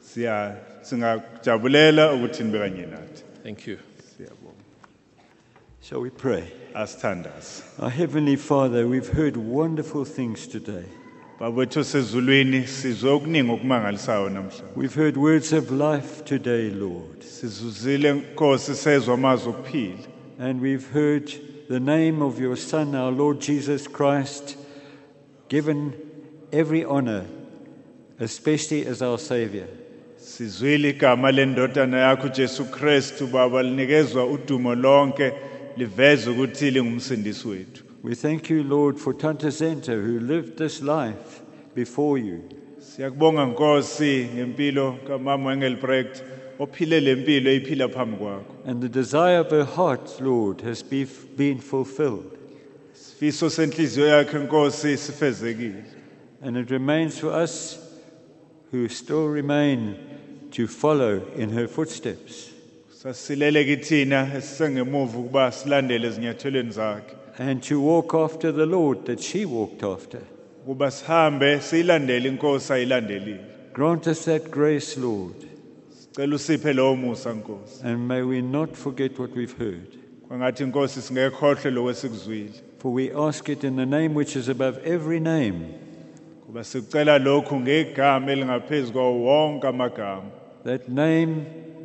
siya singajabulela ukuthi nibe kanye nathi Thank you. siyabonga Shall we pray? asithandaze Our Heavenly Father, we've heard wonderful things today. babethu sezulwini sizwe okuningi okumangalisayo namhlanje We've heard words of life today, Lord. sizuzile nkosi sezwa amazwi okuphila And we've heard the name of your Son, our Lord Jesus Christ, given every honor, especially as our Savior. sizwile igama lendodana yakho uJesu Kristu baba linikezwa udumo lonke liveze ukuthi lingumsindisi wethu We thank you, Lord, for Tante Senta, who lived this life before you. siyakubonga nkosi ngempilo kamama Engelbrecht ophile lempilo eyiphila phambi kwakho. And the desire of her heart, Lord, has be- been fulfilled. sifiso senhliziyo yakhe nkosi sifezekile. And it remains for us who still remain to follow in her footsteps. Sasilele kithina esisengemuva ukuba silandele ezinyathelweni zakhe. And to walk after the Lord that she walked after. ukuba sihambe siyilandele inkosi ayilandelile. Grant us that grace, Lord, sicela usiphe lowo musa nkosi and may we not forget what we've heard. kwangathi inkosi singekhohle lokho esikuzwile For we ask it in the name which is above every name, kuba sicela lokhu ngegama elingaphezu kwawo wonke amagama that name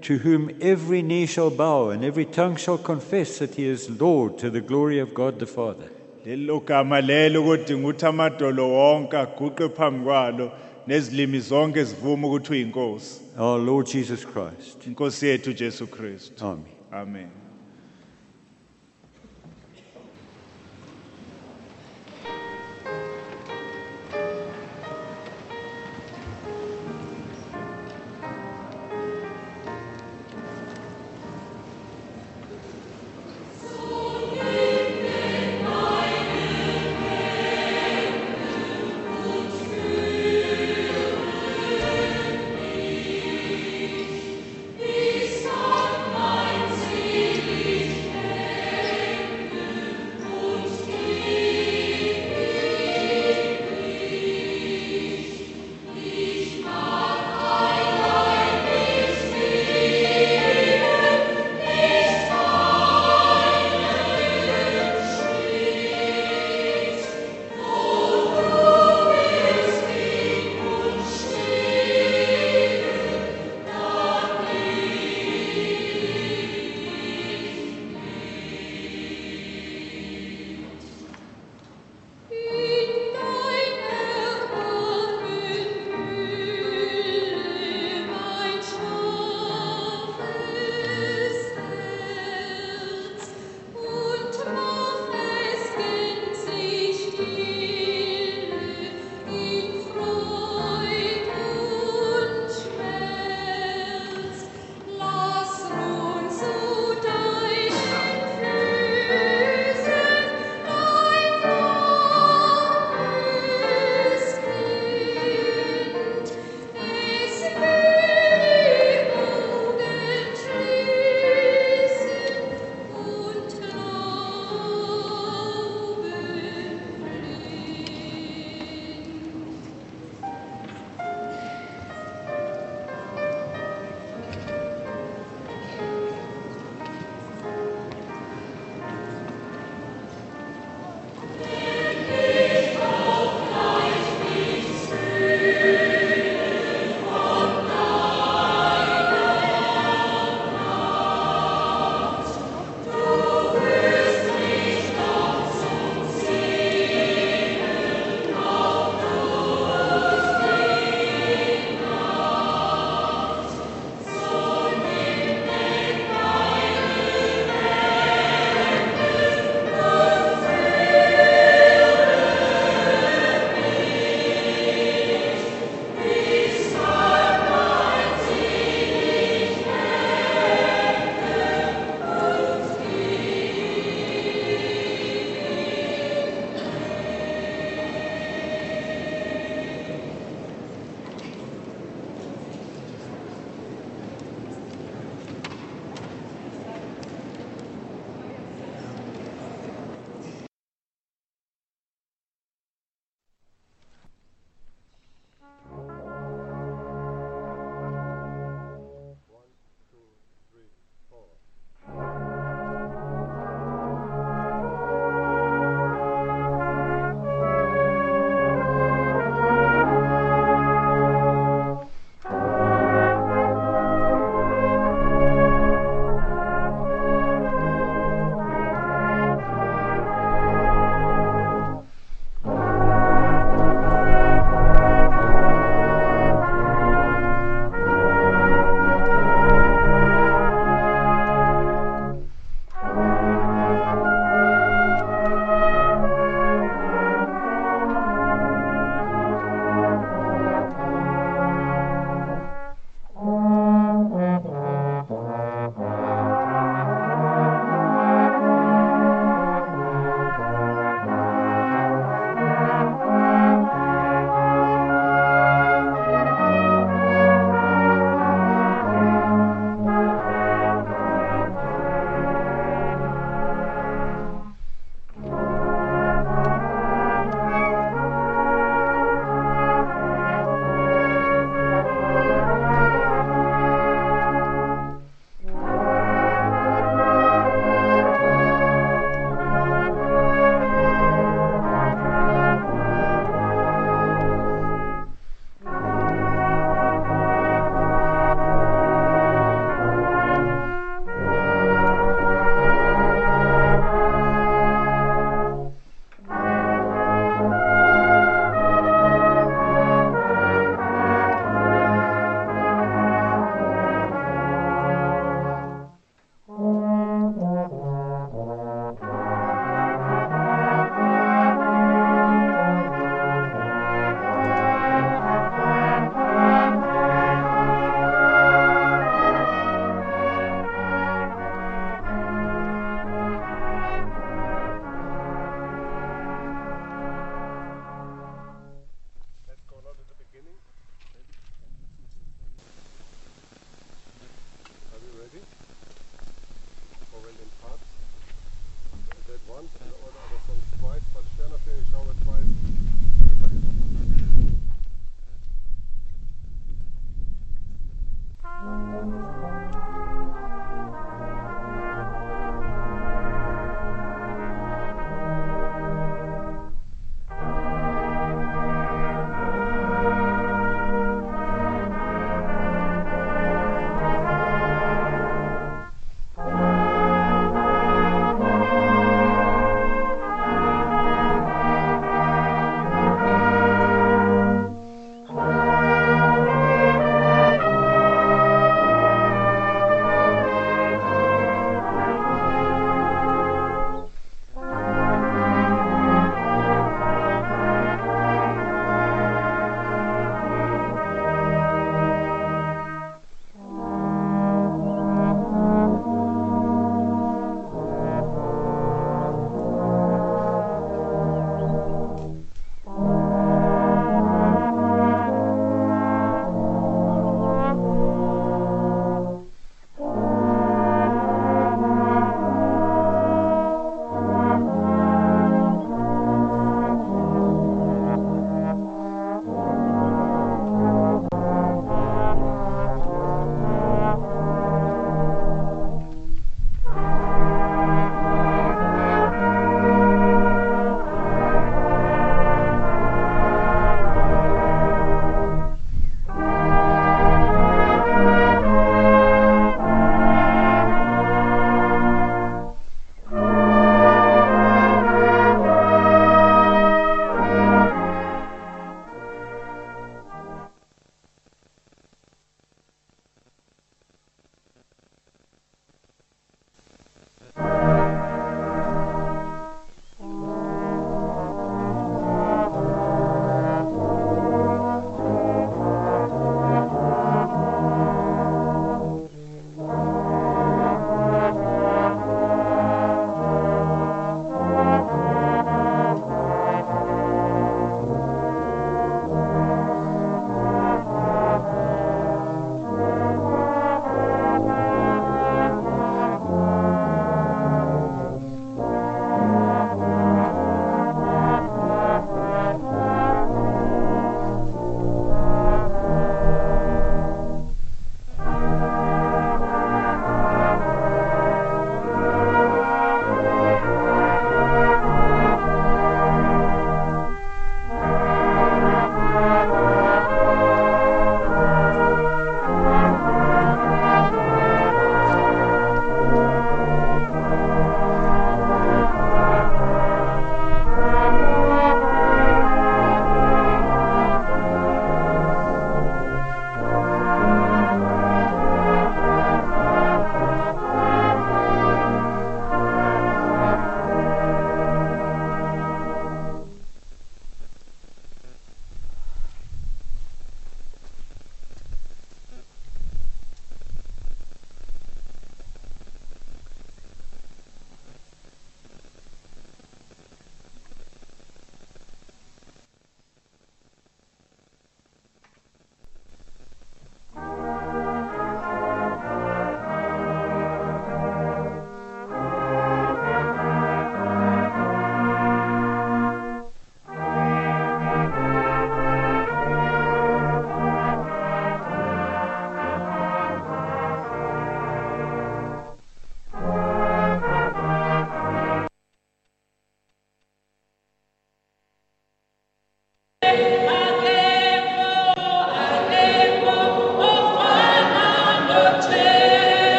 to whom every knee shall bow and every tongue shall confess that he is Lord to the glory of God the Father. lelo gama lelo kodinga ukuthi amadolo wonke aguqe phambi kwalo nezilimi zonke ukuthi uyinkosi Our Lord Jesus Christ. inkosi yethu Kristu Amen. amen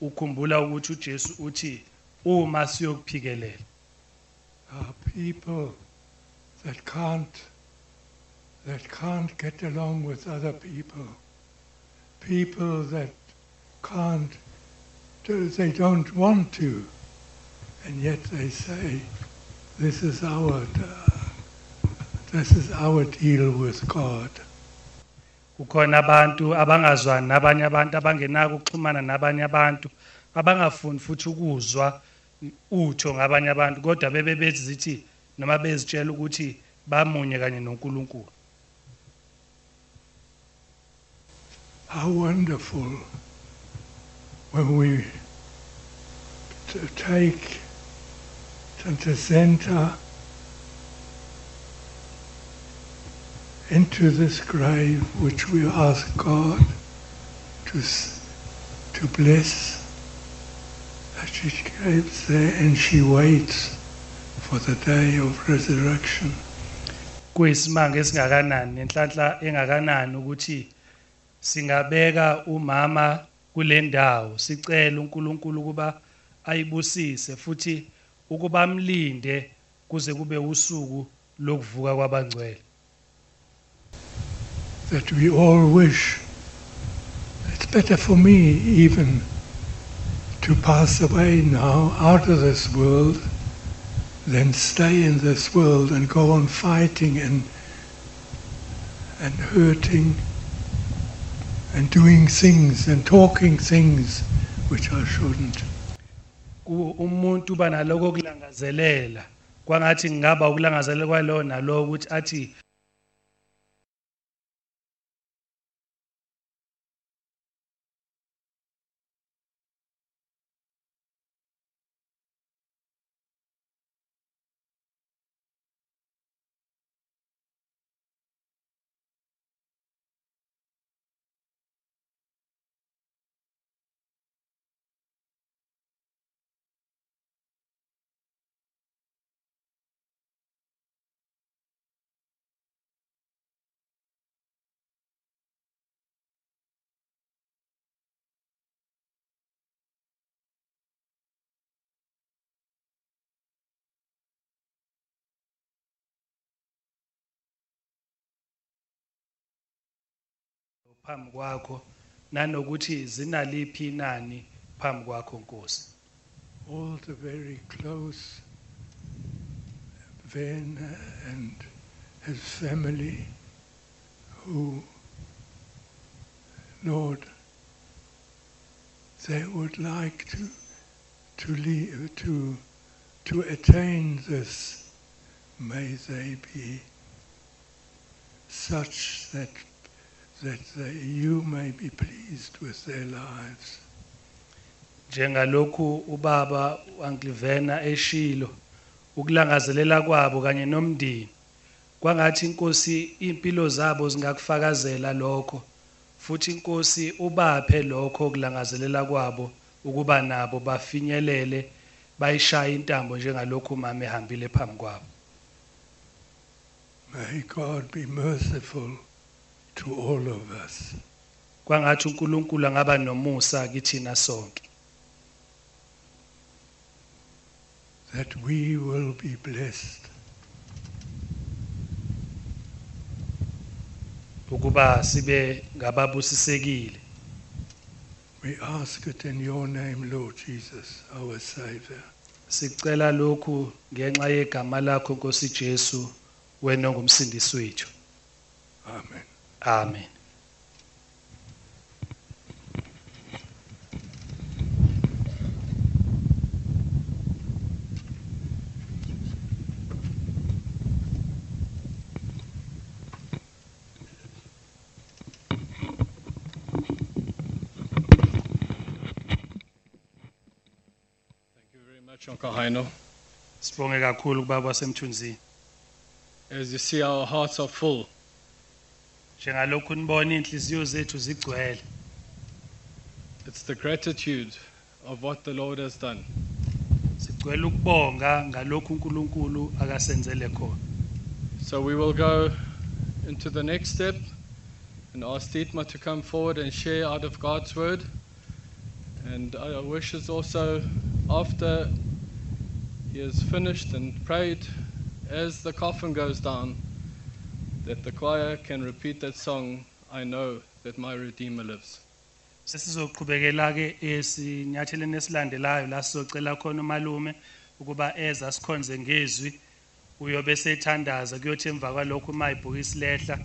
ukhumbula ukuthi uJesu uthi uma siyokuphikelela are people that can't that can't get along with other people. People that can't they don't want to and yet they say this is our this is our deal with God. kukhona abantu abangazwani nabanye abantu abangenako ukuxhumana nabanye abantu abangafuni futhi ukuzwa utho ngabanye abantu kodwa bebe bezithi noma bezitshela ukuthi bamunye kanye noNkulunkulu. How wonderful when we take the center into this grave which we ask God to, to bless, she goes there and she waits for the day of resurrection. kuyisimanga esingakanani nenhlanhla engakanani ukuthi singabeka umama kule ndawo sicela uNkulunkulu kuba ayibusise futhi ukuba amlinde kuze kube usuku lokuvuka kwabangcwele that we all wish. It's better for me even to pass away now out of this world than stay in this world and go on fighting and and hurting and doing things and talking things which I shouldn't. umuntu uba naloko kwangathi ukulangazelela nalowo ukuthi athi phambi kwakho nanokuthi zinaliphi inani phambi kwakho Nkosi all the very close Van and his family who, Lord, they would like to to leave, to to attain this. May they be such that that they, you may be pleased with their lives. njengalokhu ubaba uAnklivena eshilo ukulangazelela kwabo kanye nomndeni kwangathi inkosi impilo zabo zingakufakazela lokho futhi inkosi ubaphe lokho ukulangazelela kwabo ukuba nabo bafinyelele bayishaya intambo njengalokhu mama ehambile phambi kwabo May God be merciful to all of us. kwangathi uNkulunkulu angaba nomusa kithina sonke that we will be blessed. ukuba sibe ngababusisekile We ask it in your name, Lord Jesus, our Savior. sicela lokhu ngenxa yegama lakho Nkosi Jesu wena ongumsindisi wethu Amen. Amen Thank you very much, Uncle Heino. sibonge kakhulu kubaba wasemthunzini As you see, our hearts are full. Njengalokhu nibona inhliziyo zethu zigcwele It's the gratitude of what the Lord has done. sigcwele ukubonga ngalokhu uNkulunkulu akasenzele khona So we will go into the next step and ask Dietmar to come forward and share out of God's word. And our wish is also after he has finished and prayed, as the coffin goes down, that the choir can repeat that song, I know that my Redeemer lives. sesizoqhubekela ke esinyatheleni esilandelayo la sizocela khona umalume ukuba eza sikhonze ngezwi uyobe sethandaza kuyothi emva kwalokho uma ibhokisi lehla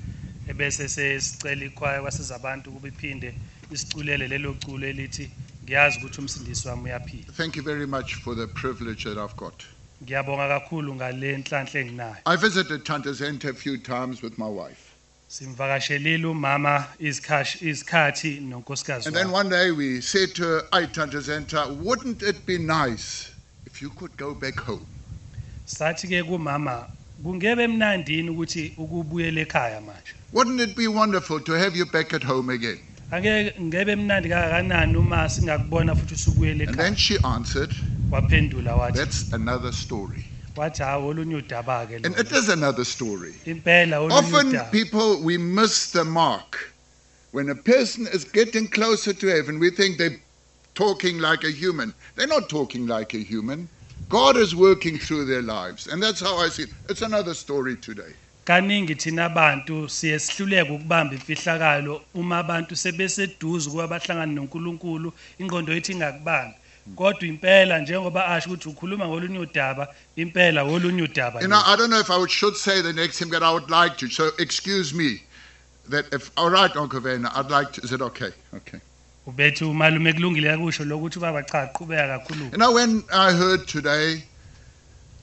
ebese sesicela ikhwaya kwasizabantu ukuba iphinde isiculele lelo culo elithi ngiyazi ukuthi umsindisi wami uyaphila Thank you very much for the privilege that I've got. Ngiyabonga kakhulu ngale nhlanhla enginayo I visited Tantazente a few times with my wife. simvakashelile umama izikhathi izikhathi nonkosikazi And then wami one day we said to her, Ay, Tantazenta, wouldn't it be nice if you could go back home? sathi ke kumama kungebe mnandini ukuthi ukubuyela ekhaya manje Wouldn't it be wonderful to have you back at home again? ake ngebe mnandi kangakanani uma singakubona futhi usubuyela And then ekhaya she answered, waphendula wathi That's another story. wathi hawu olunye udaba ke And it is another story. impela olunye Often udaba people, we miss the mark. When a person is getting closer to heaven, we think they're talking like a human. They're not talking like a human. God is working through their lives. And that's how I see it. It's another story today. kaningi thina abantu siye sihluleke ukubamba imfihlakalo uma abantu sebeseduze ukuba bahlangane noNkulunkulu ingqondo yethu ingakubambi kodwa impela njengoba asho ukuthi ukhuluma ngolunye udaba impela olunye udaba You know, I don't know if I would, should say the next thing, but I would like to. So excuse me. That if, all right, Uncle Werner, I'd like to. Is it okay? Okay. ubethi umalume kulungile kusho lokuthi ubaba cha qhubeka kakhulu You know, when I heard today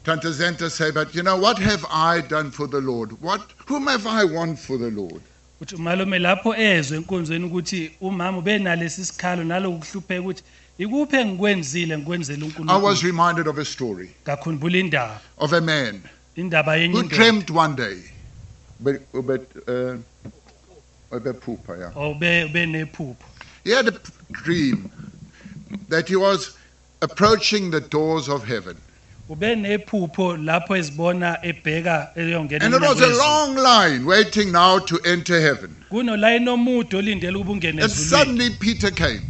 Tante Senta say, but you know, what have I done for the Lord? What, whom have I won for the Lord? uthi umalume lapho ezwe enkonzweni ukuthi umama ubenalesi sikhalo naloku kuhlupheka ukuthi ikuphi engikwenzile ngikwenzela I uNkulunkulu was reminded of a story ngakhumbula indaba of a man indaba yenye who indoda dreamt one day. But, but, uh, about Poopa, yeah. ube benephupho He had a p- dream that he was approaching the doors of heaven. ube nephupho lapho ezibona ebheka eyongena And it was a long line waiting now to enter heaven. kunolayini omude olindele ukuba ungene And ezulwini suddenly Peter came.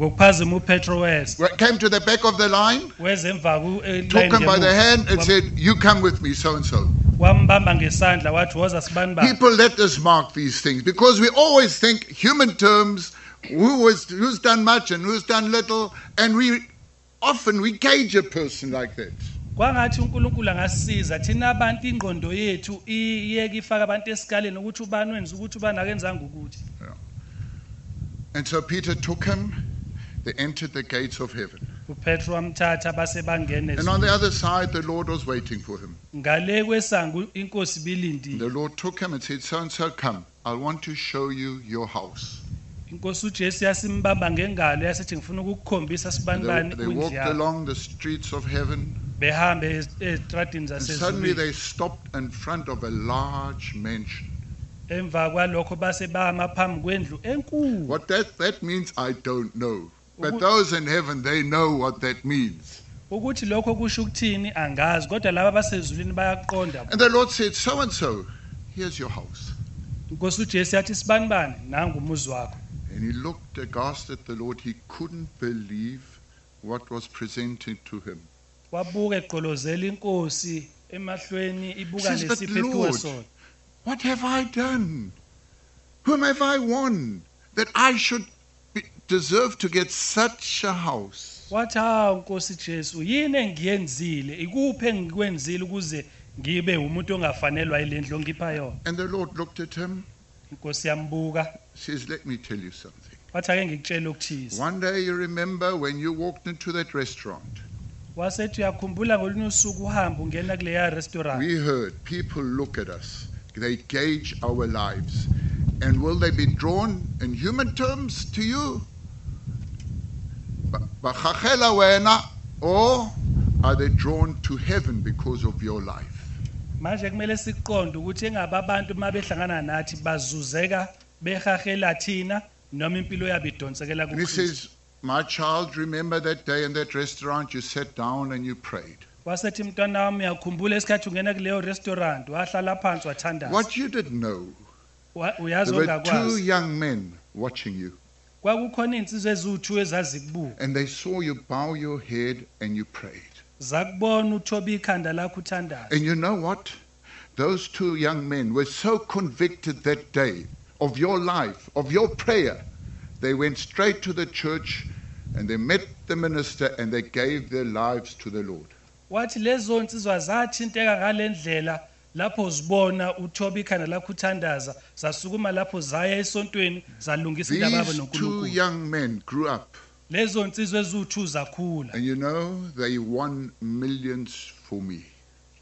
Ngokuphazima upetro weza Came to the back of the line, weza emva ku- eh, took line him by the ngemuva. hand, and Wam- said, You come with me, so and so. wambamba ngesandla wathi woza sibani People let us mark these things because we always think human terms who was, who's done much and who's done little, and we often we gauge a person like that. kwangathi uNkulunkulu angasisiza thina abantu ingqondo yethu iyeke ifaka abantu esikaleni ukuthi ubani wenza ukuthi ubani akenzanga ukuthi And so Peter took him, they entered the gates of heaven. uPetro wamthatha base bangene And on the other side, the Lord was waiting for him. ngale kwesango inkosi bilindile The Lord took him and said, So and so, come. I want to show you your house. sibani They, they walked along the streets of heaven. And suddenly they stopped in front of a large mansion. emva kwalokho base bama phambi kwendlu enkulu What that, that means, I don't know. But those in heaven, they know what that means. ukuthi lokho kusho ukuthini angazi kodwa laba basezulwini bayaqonda And the Lord said, So and so, here's your house. inkosi uJesu yathi sibani bani nangu umuzi wakho And he looked aghast at the Lord. He couldn't believe what was presented to him. wabuka eqolozela inkosi emahlweni ibuka Says, "But Lord, sona What have I done? Whom have I won that I should deserve to get such a house? wathi hawu nkosi Jesu yini engiyenzile ikuphi engikwenzile ukuze ngibe umuntu ongafanelwa ongipha yona And the Lord looked at him, inkosi yambuka says, Let me tell you something. wathi ake ngikutshela ukuthize One day you remember when you walked into that restaurant, wasethi uyakhumbula ngolunye usuku uhamba ungena kuleya restaurant we heard people look at us, they gauge our lives. And will they be drawn in human terms to you? Ba- Bachachela wena, Or are they drawn to heaven because of your life? manje kumele siqonde ukuthi engabe abantu uma behlangana nathi bazuzeka behahela thina noma impilo yabo idonsekela And he says, My child, remember that day in that restaurant you sat down and you prayed. wasethi mntwana wami uyakhumbula isikhathi ungena kuleyo restaurant wahlala phansi wathandaza What you didn't know, uyazi there were two ongakwazi young men watching you. Kwakukhona ezazikubuka and they saw you bow your head and you prayed. zakubona uthoba ikhanda lakho uthandaza And you know what? Those two young men were so convicted that day of your life, of your prayer. They went straight to the church and they met the minister and they gave their lives to the Lord. wathi lezo nsizwa zathinteka ngale ndlela lapho zibona uthoba ikhanda lakho uthandaza zasukuma lapho zaya esontweni zalungisa indaba yabo These two nonkulunkulu young men grew up lezo nsizwa eziwu-two zakhula and you know they won millions for me.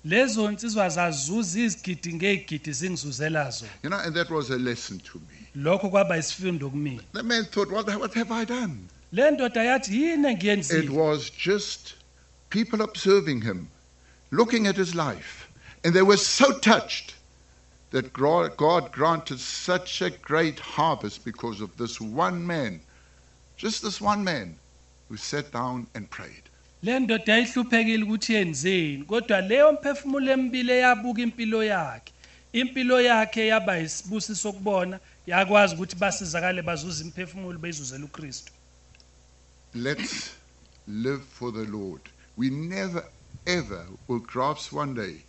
lezo nsizwa zazuza izigidi ngey'gidi zingizuzela zona You know, and that was a lesson to me. lokho kwaba isifundo kumina The man thought, what, what have I done? le ndoda yathi yini It engiyenzile was just people observing him, looking at his life. And they were so touched that God granted such a great harvest because of this one man, just this one man, who sat down and prayed. le ndoda yayihluphekile ukuthi yenzeni kodwa leyo mphefumulo emibili eyabuka impilo yakhe impilo yakhe yaba yisibusiso sokubona yakwazi ukuthi basizakale bazuze imphefumulo ukristu Let's live for the Lord. We never, ever will grasp one day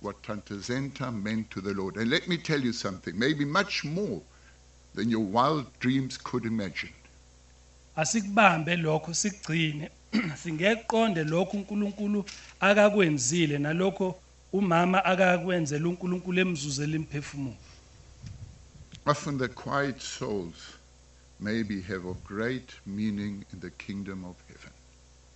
what Tante Senta meant to the Lord. And let me tell you something, maybe much more than your wild dreams could imagine. asikubambe lokho sikugcine [CLEARS THROAT] lokho uNkulunkulu akakwenzile nalokho umama akakwenzela uNkulunkulu emzuzela imphefumulo Often the quiet souls maybe have of great meaning in the kingdom of heaven.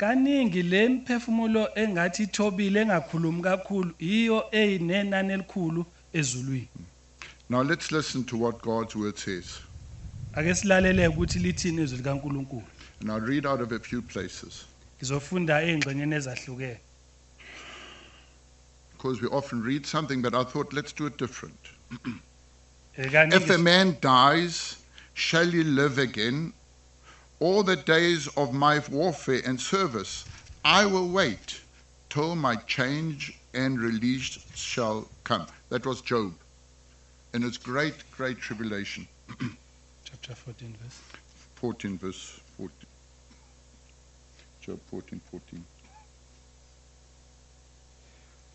Kaningi le mphefumulo engathi ithobile engakhulumi kakhulu iyo eyinenani elikhulu ezulwini Now let's listen to what God's word says. ake silalele ukuthi lithini izwi likaNkulunkulu And I'll read out of a few places ngizofunda ey'ngxenyeni ezahlukene because we often read something, but I thought let's do it different. Eh, kaningi If a man dies, shall he live again? All the days of my warfare and service, I will wait till my change and release shall come. That was Job. In his great, great tribulation. [CLEARS THROAT] chapter 14 verse 14, verse 14. Job 14, 14.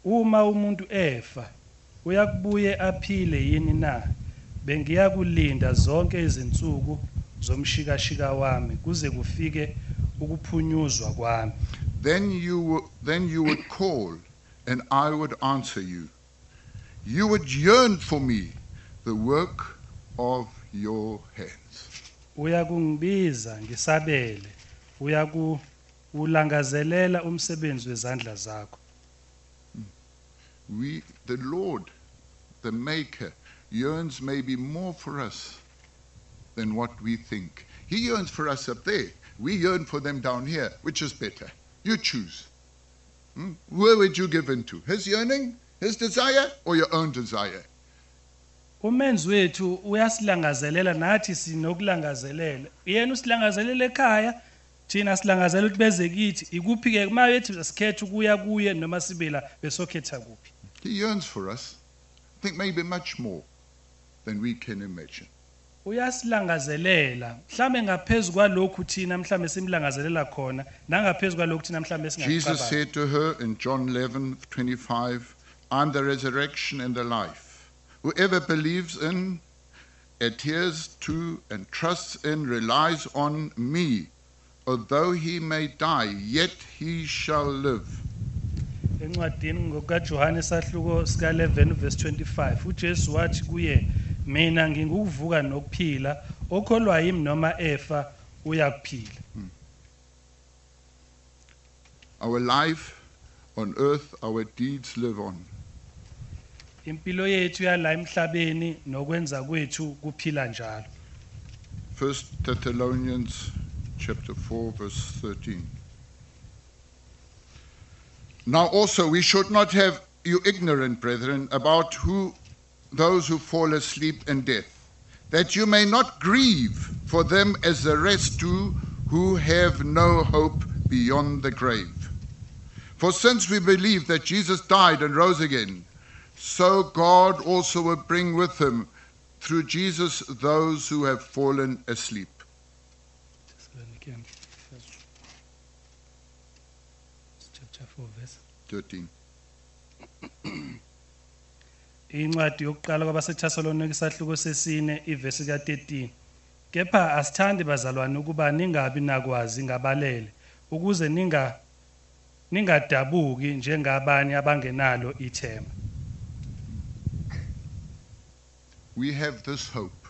uma umuntu efa uyakubuye aphile yini na bengiyakulinda zonke izinsuku zomshikashika wami kuze kufike ukuphunyuzwa kwami Then you, then you would call, and I would answer you. You would yearn for me, the work of your hands. uyakungibiza ngisabele uyaku ulangazelela umsebenzi wezandla zakho We, the Lord, the Maker, yearns maybe more for us than what we think. He yearns for us up there. We yearn for them down here. Which is better? You choose. Hmm? Where would you give in to? His yearning, his desire, or your own desire? umenzi wethu uyasilangazelela nathi sinokulangazelela yena usilangazelela ekhaya thina ukuthi beze kithi ikuphi ke uma bethi sikhetha ukuya kuye noma sibela besokhetha kuphi He yearns for us. I think maybe much more than we can imagine. Uyasilangazelela mhlambe ngaphezulu kwalokhu thina mhlambe simlangazelela khona nangaphezu kwalokhu thina mhlambe Jesus singakucabangi said to her in John 11 25, I'm the resurrection and the life. Whoever believes in, adheres to, and trusts in, relies on me. Although he may die, yet he shall live. encwadini ngokaJohane sahluko sika 11 verse 25 uJesu wathi kuye mina ngingukuvuka nokuphila okholwa yimi noma efa uyakuphila hmm. Our life on earth, our deeds live on. impilo yethu yala emhlabeni nokwenza kwethu kuphila njalo First Thessalonians chapter 4 verse 13. Now also we should not have you ignorant brethren about who those who fall asleep in death, that you may not grieve for them as the rest do who have no hope beyond the grave. For since we believe that Jesus died and rose again, so God also will bring with him through Jesus those who have fallen asleep. Chapter 4, verse 13 incwadi yokuqala sesine ivesi ka13 kepha asithandi bazalwane ukuba ningabi nakwazi ngabalele ukuze ninga njengabanye abangenalo ithemba We have this hope.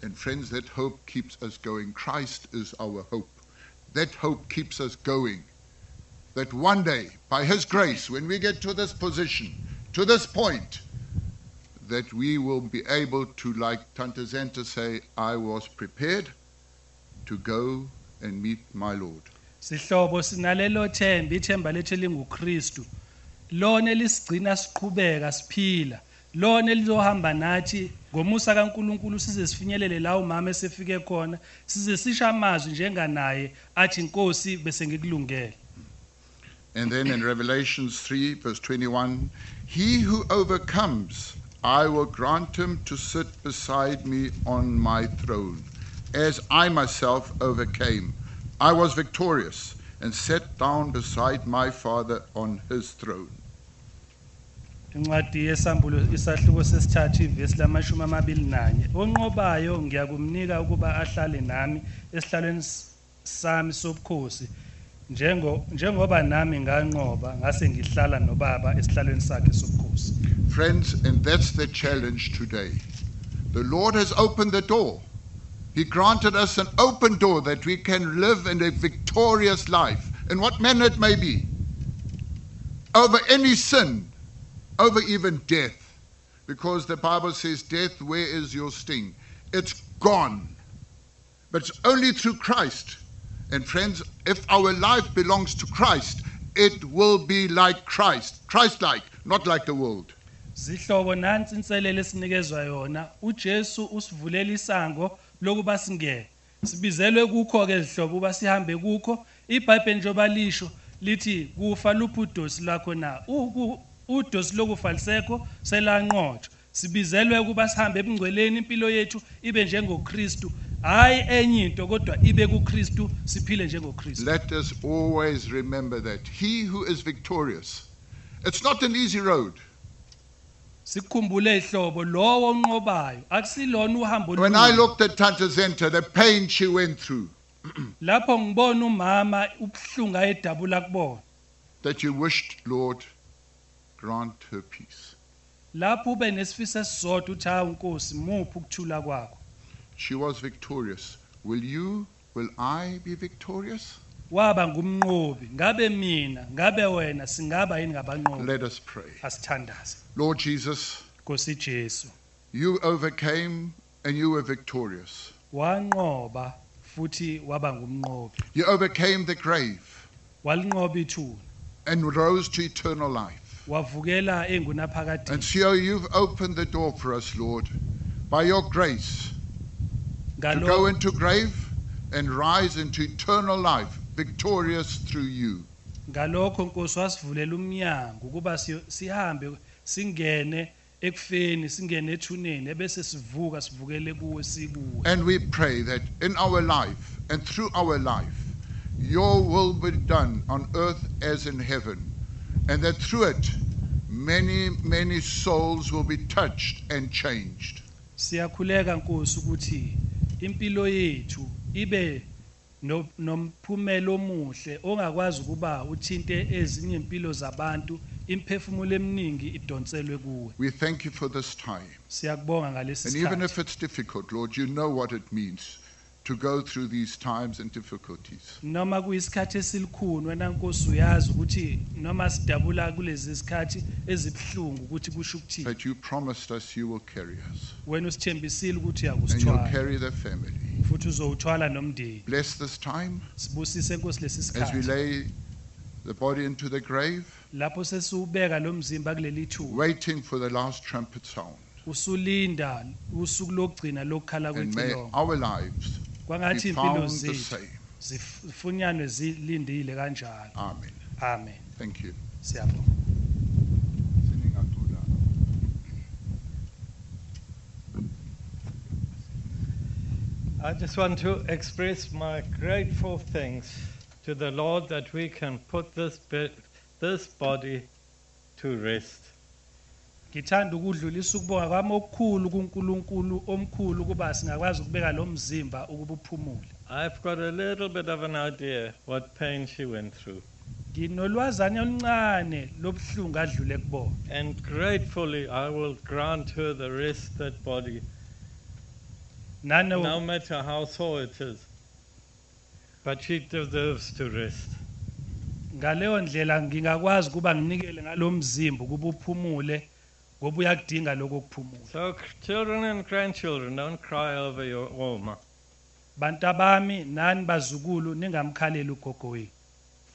And friends, that hope keeps us going. Christ is our hope. That hope keeps us going. That one day, by His grace, when we get to this position, to this point, that we will be able to, like Tante Senta say, I was prepared to go and meet my Lord. sihlobo sinalelo themba ithemba lethu linguKristu lona elisigcina siqhubeka siphila. Lona elizohamba nathi ngomusa kaNkuluNkulu size sifinyelele la umama esefike khona size sisha amazwi njenganaye athi inkosi bese ngikulungele. And then in Revelations 3, verse 21, he who overcomes, I will grant him to sit beside me on my throne, as I myself overcame. I was victorious and sat down beside my Father on his throne. Njengo njengoba nami nganqoba ngase ngihlala nobaba esihlalweni sakhe sobukhosi Friends, and that's the challenge today. The Lord has opened the door. He granted us an open door that we can live in a victorious life, in what manner it may be, over any sin, over even death. Because the Bible says, Death, where is your sting? It's gone. But it's only through Christ. And friends, if our life belongs to Christ, it will be like Christ, Christ like, not like the world. zihlobo nansi yona. uJesu usivulela isango lokuba singene sibizelwe kukho ke zihlobo uba sihambe kukho. iBhayibheli njoba lisho lithi kufa luphi udosi lakho na udosi lokufa lisekho sibizelwe sihambe ebungcweleni impilo yethu ibe njengoKristu hayi enye into kodwa ibe kuKristu siphile njengoKristu Let us always remember that. He who is victorious, it's not an easy road. sikhumbule ihlobo lowo onqobayo akusilona uhambo When olula. I looked at Tante Senta, the pain she went through, [CLEARS THROAT] lapho ngibona umama ubuhlungu ayedabula kubona that you wished, Lord, grant her peace. lapho ube nesifiso esisodwa uthi hawu nkosi muphi ukuthula kwakho She was victorious. Will you, will I be victorious? waba ngumnqobi ngabe mina ngabe wena singaba yini ngabanqobi Let us pray. asithandaze Lord Jesus, nkosi Jesu you overcame and you were victorious. wanqoba futhi waba ngumnqobi You overcame the grave walinqoba ithuna and rose to eternal life. wavukela And so you've opened the door for us, Lord, by your grace, to go into grave and rise into eternal life, victorious through you. ngalokho nkosi wasivulela umnyango ukuba sihambe singene ekufeni singene ethuneni ebese sivuka sivukele kuwe sikuwe And we pray that in our life and through our life, your will be done on earth as in heaven. And that through it, many, many souls will be touched and changed. siyakhuleka nkosi ukuthi impilo yethu ibe no- nomphumela omuhle ongakwazi ukuba uthinte ezinye impilo zabantu imphefumulo eminingi idonselwe kuwe We thank you for this time. siyakubonga ngalesi And even if it's difficult, Lord, you know what it means to go through these times and difficulties. noma kuyisikhathi wena nkosi uyazi ukuthi noma sidabula kulezi zikhathi ezibuhlungu ukuthi kusho ukuthini But you promised us you will carry us. wena usithembisile ukuthi And you'll uyakusithwala carry the family. futhi uzowuthwala nomndeni Bless this time sibusise nkosi lesi as we sikhathi lay the body into the grave, lapho sesiwubeka lo mzimba kuleli thuba waiting for the last trumpet sound. usulinda usuku lokugcina lokukhala And may kwecilongo our lives kwangathi be impilo found the zethu same. zifunyanwe zilindile kanjalo Amen. amen Thank you. siyabonga I just want to express my grateful thanks to the Lord that we can put this, be- this body to rest. Ngithanda ukudlulisa ukubonga kwami okukhulu kuNkulunkulu omkhulu kuba singakwazi ukubeka lo mzimba ukuba uphumule I've got a little bit of an idea what pain she went through. nginolwazana oluncane lobuhlungu adlule kubona And gratefully, I will grant her the rest that body, nano no matter how sore it is. But she deserves to rest. ngaleyo ndlela ngingakwazi ukuba nginikele ngalomzimba ukuba uphumule ngoba uyakudinga lokho kuphumula So, children and grandchildren, don't cry over your Oma. bantu abami nani bazukulu ningamkhaleli ugogo wenu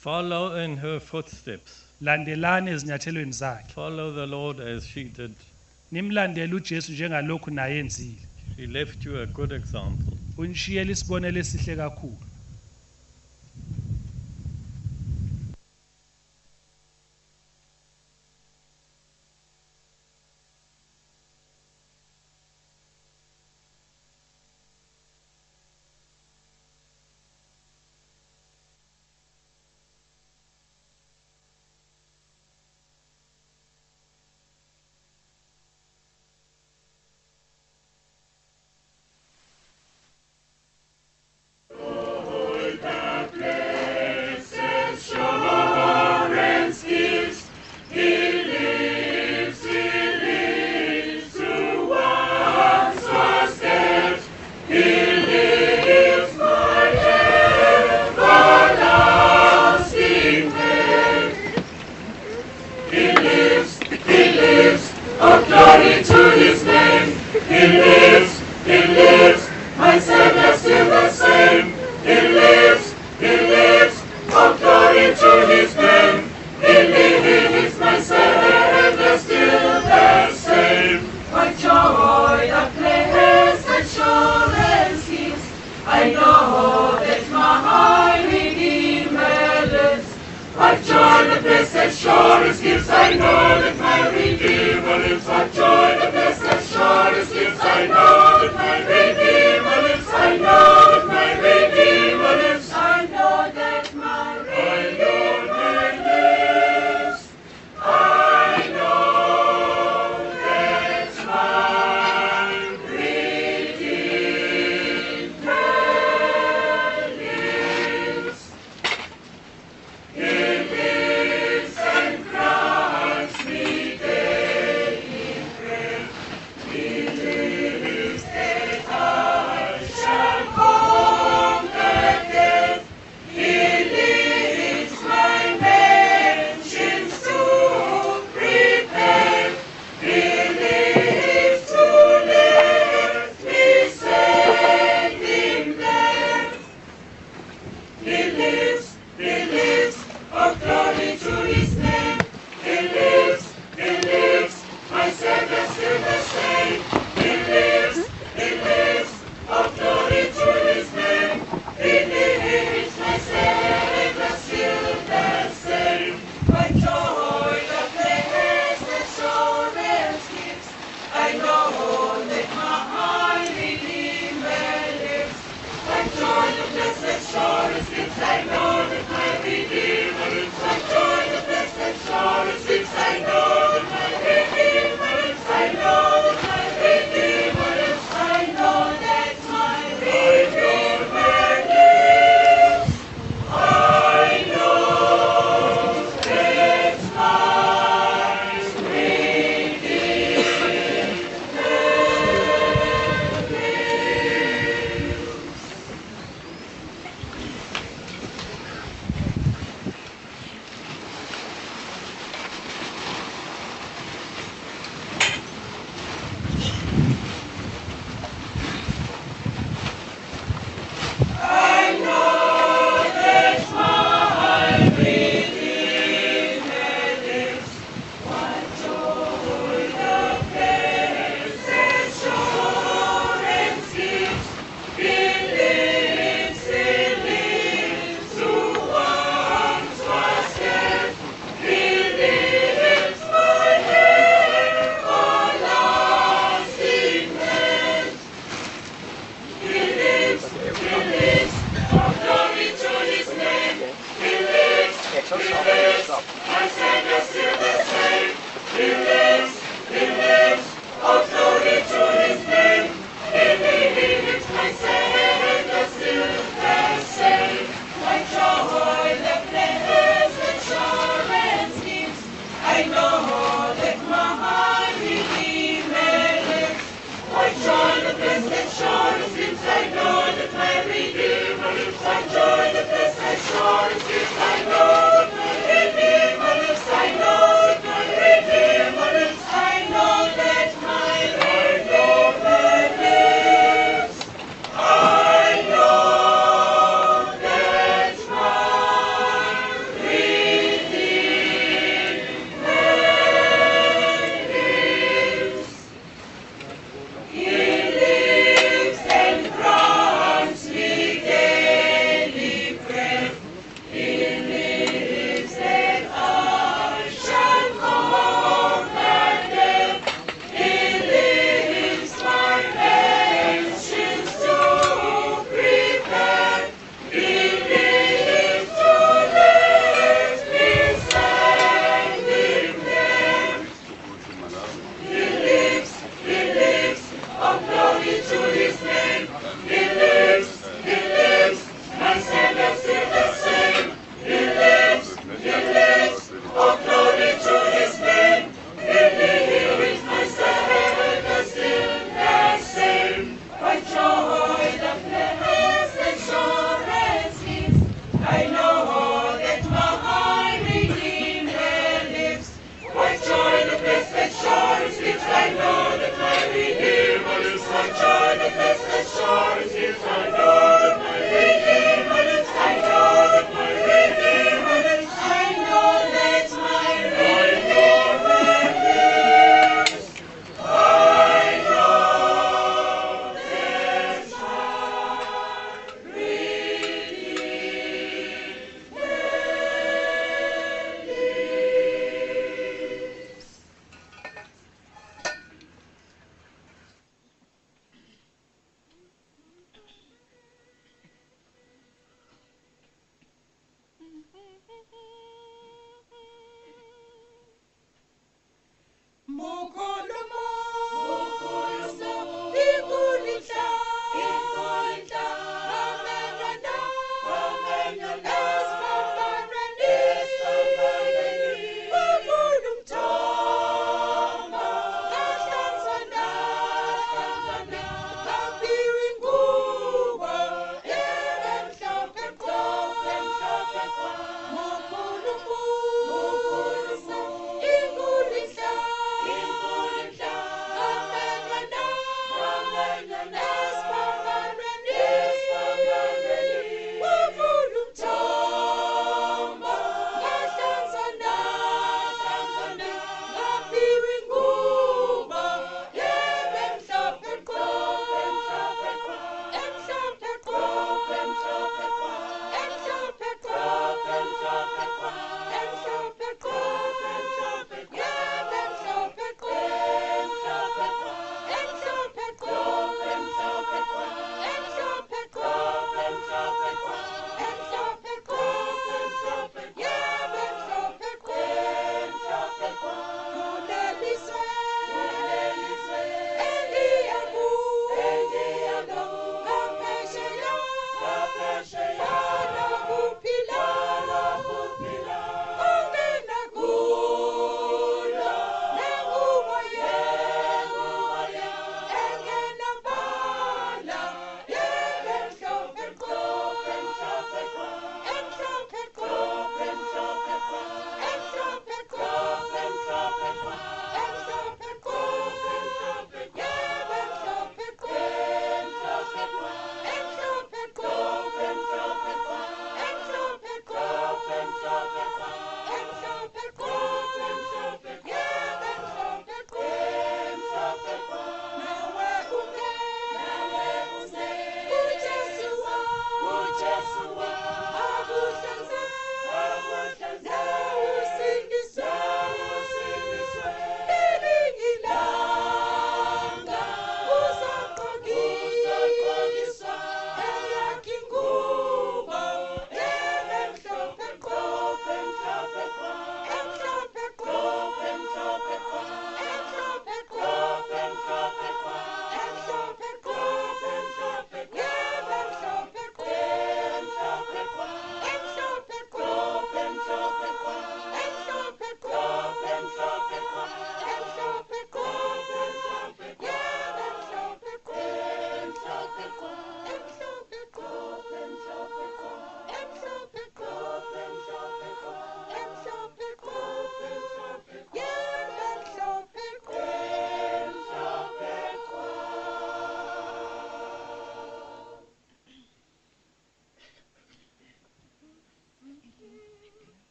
Follow in her footsteps. landelani ezinyathelweni zakhe Follow the Lord as she did. nimlandele uJesu njengalokhu naye enzile She left you a good example. unishiyele isibonelo esihle kakhulu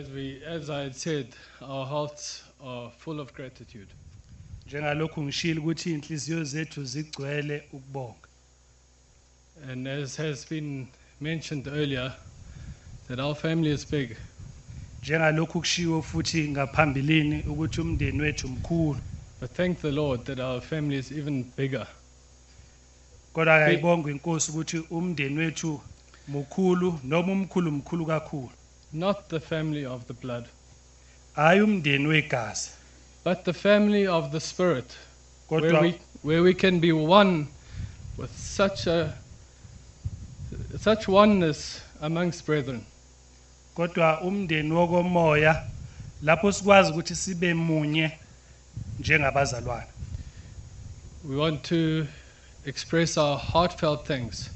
As, we, as I had said, our hearts are full of gratitude. njengalokhu ngishilo ukuthi inhliziyo zethu zigcwele ukubonga And as has been mentioned earlier, that our family is big. njengalokhu kushiwo futhi ngaphambilini ukuthi umndeni wethu mkhulu But thank the Lord that our family is even bigger. kodwa kayibonga inkosi ukuthi umndeni wethu mukhulu noma umkhulu mkhulu kakhulu Not the family of the blood, hayi umndeni wegazi but the family of the Spirit, where we, where we can be one with such a such oneness amongst brethren. kodwa umndeni wokomoya lapho sikwazi ukuthi sibe munye njengabazalwane. We want to express our heartfelt thanks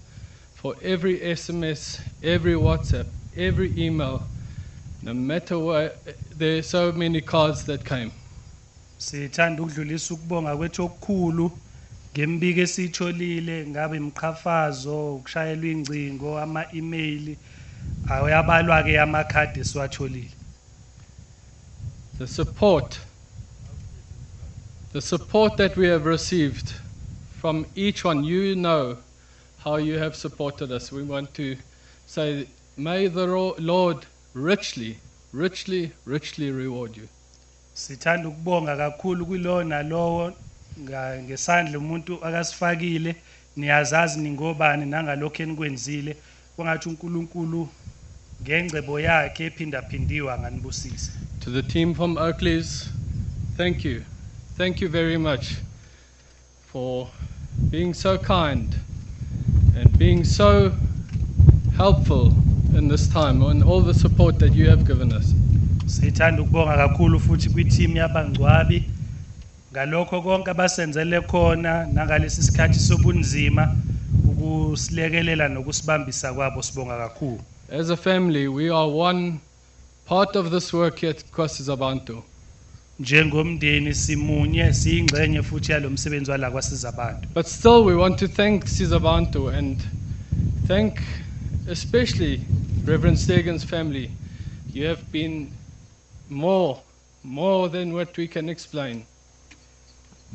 for every SMS, every WhatsApp, every email, no matter what. There are so many cards that came. sithanda ukudlulisa ukubonga kwethu okukhulu ngembiko esiyitholile ngabe imqhafazo ukushayelwa ingcingo ama-email ayabalwa-ke amakhadi esiwatholile The support, the support that we have received from each one, you know how you have supported us. We want to say, may the Lord richly, richly, richly reward you. sithanda ukubonga kakhulu kulowo nalowo nga- ngesandla umuntu akasifakile niyazazi ningobani nangalokho enikwenzile kwangathi uNkulunkulu ngengcebo yakhe ephindaphindiwe nganibusisa To the team from Oakley's, thank you. Thank you very much for being so kind and being so helpful in this time and all the support that you have given us. sithanda ukubonga kakhulu futhi kwiteam yabangcwabi ngalokho konke abasenzele khona nangalesi sikhathi sobunzima ukusilekelela nokusibambisa kwabo sibonga kakhulu As a family, we are one part of this work here at Kwasizabantu. njengomndeni simunye siyingxenye futhi yalomsebenzi wala kwasizabantu But still, we want to thank Sizabantu and thank especially Reverend Stegan's family. You have been more, more than what we can explain.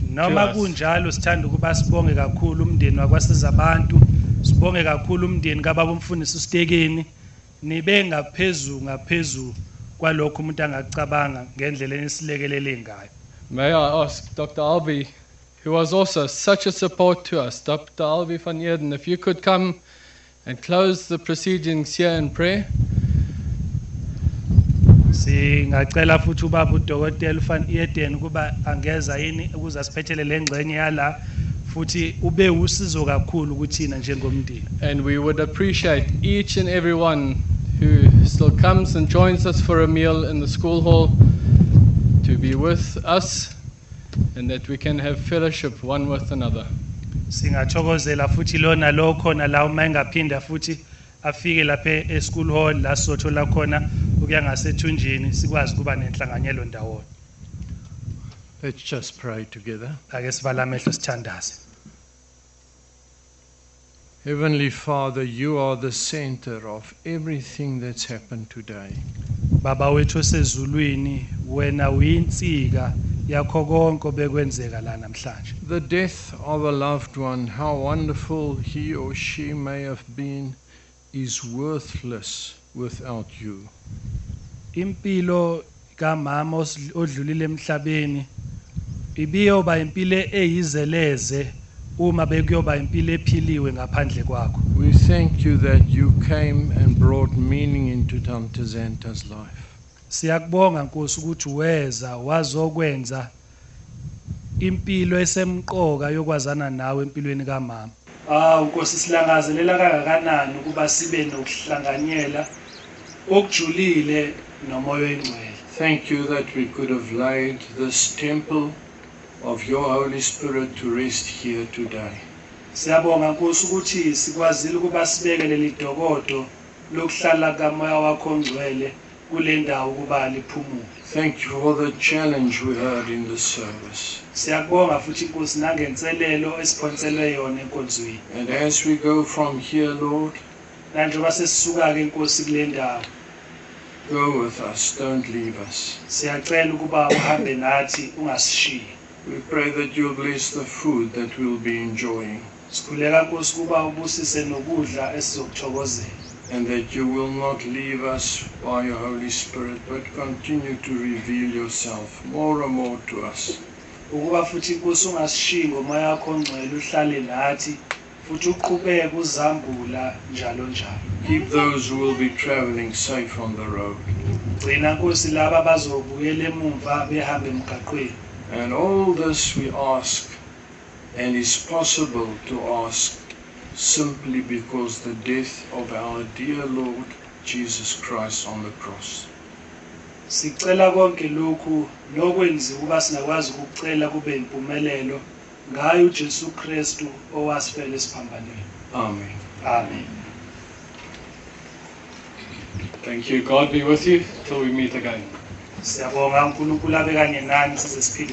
noma kunjalo sithanda ukuba sibonge kakhulu umndeni wakwasizabantu sibonge kakhulu umndeni kababa umfundisi ustekeni nibe ngaphezulu ngaphezulu kwalokho umuntu angakucabanga ngendlela enisilekelele ngayo May I ask Dr. Albi, who was also such a support to us, Dr. Albi van Eerden, if you could come and close the proceedings here in prayer. singacela futhi ubaba udokotela ufan Eden ukuba angeza yini ukuze asiphethele le ngxenye yala futhi ube usizo kakhulu kuthina njengomndeni And we would appreciate each and every one who still comes and joins us for a meal in the school hall to be with us and that we can have fellowship one with another. Singathokozela futhi lona lo khona la uma engaphinda futhi afike lapha e-school hall la sizothola khona ukuya ngasethunjini sikwazi ukuba nenhlanganyelo ndawonye Let's just pray together. ake sivala amehlo sithandaze Heavenly Father, you are the center of everything that's happened today. baba wethu osezulwini wena uyinsika yakho konke obekwenzeka la namhlanje The death of a loved one, how wonderful he or she may have been, is worthless without you. impilo kamama os- odlulile emhlabeni ibiyoba impilo eyizeleze uma bekuyoba impilo ephiliwe ngaphandle kwakho We thank you that you came and brought meaning into Tante Senta's life. Siyakubonga nkosi ukuthi weza wazokwenza impilo esemqoka yokwazana nawe empilweni kamama. Ah nkosi silangazelela kangakanani ukuba sibe nokuhlanganyela okujulile nomoya oyingcwele Thank you that we could have laid this temple of your Holy Spirit to rest here today. siyabonga nkosi ukuthi sikwazile ukuba sibeke leli dokodo lokuhlala kamoya wakho ongcwele. Kule ndawo ukuba liphumule. Thank you for the challenge we heard in this service. siyakubonga futhi inkosi nangenselelo esiphonselwe yona enkonzweni. And as we go from here, Lord, nanjengoba sesisuka-ke inkosi kule ndawo go with us, don't leave us. siyacela ukuba uhambe nathi ungasishiyi. We pray that you'll bless the food that we'll be enjoying. Sikhuleka nkosi ukuba ubusise nokudla esizokuthokozela and that you will not leave us by your Holy Spirit, but continue to reveal yourself more and more to us. ukuba futhi inkosi ungasishiyi ngomoya wakho ongcwele uhlale nathi futhi uqhubeke uzambula njalo njalo Keep those who will be traveling safe on the road. gcina nkosi laba abazobuyela emumva behambe emgaqweni And all this we ask, and is possible to ask simply because the death of our dear Lord Jesus Christ on the cross. Sicela konke lokhu singakwazi ukucela kube impumelelo uJesu Kristu owasifela esiphambanweni. Amen. Amen. Thank you. God be with you till we meet again. Siyabonga uNkulunkulu abe kanye nani size.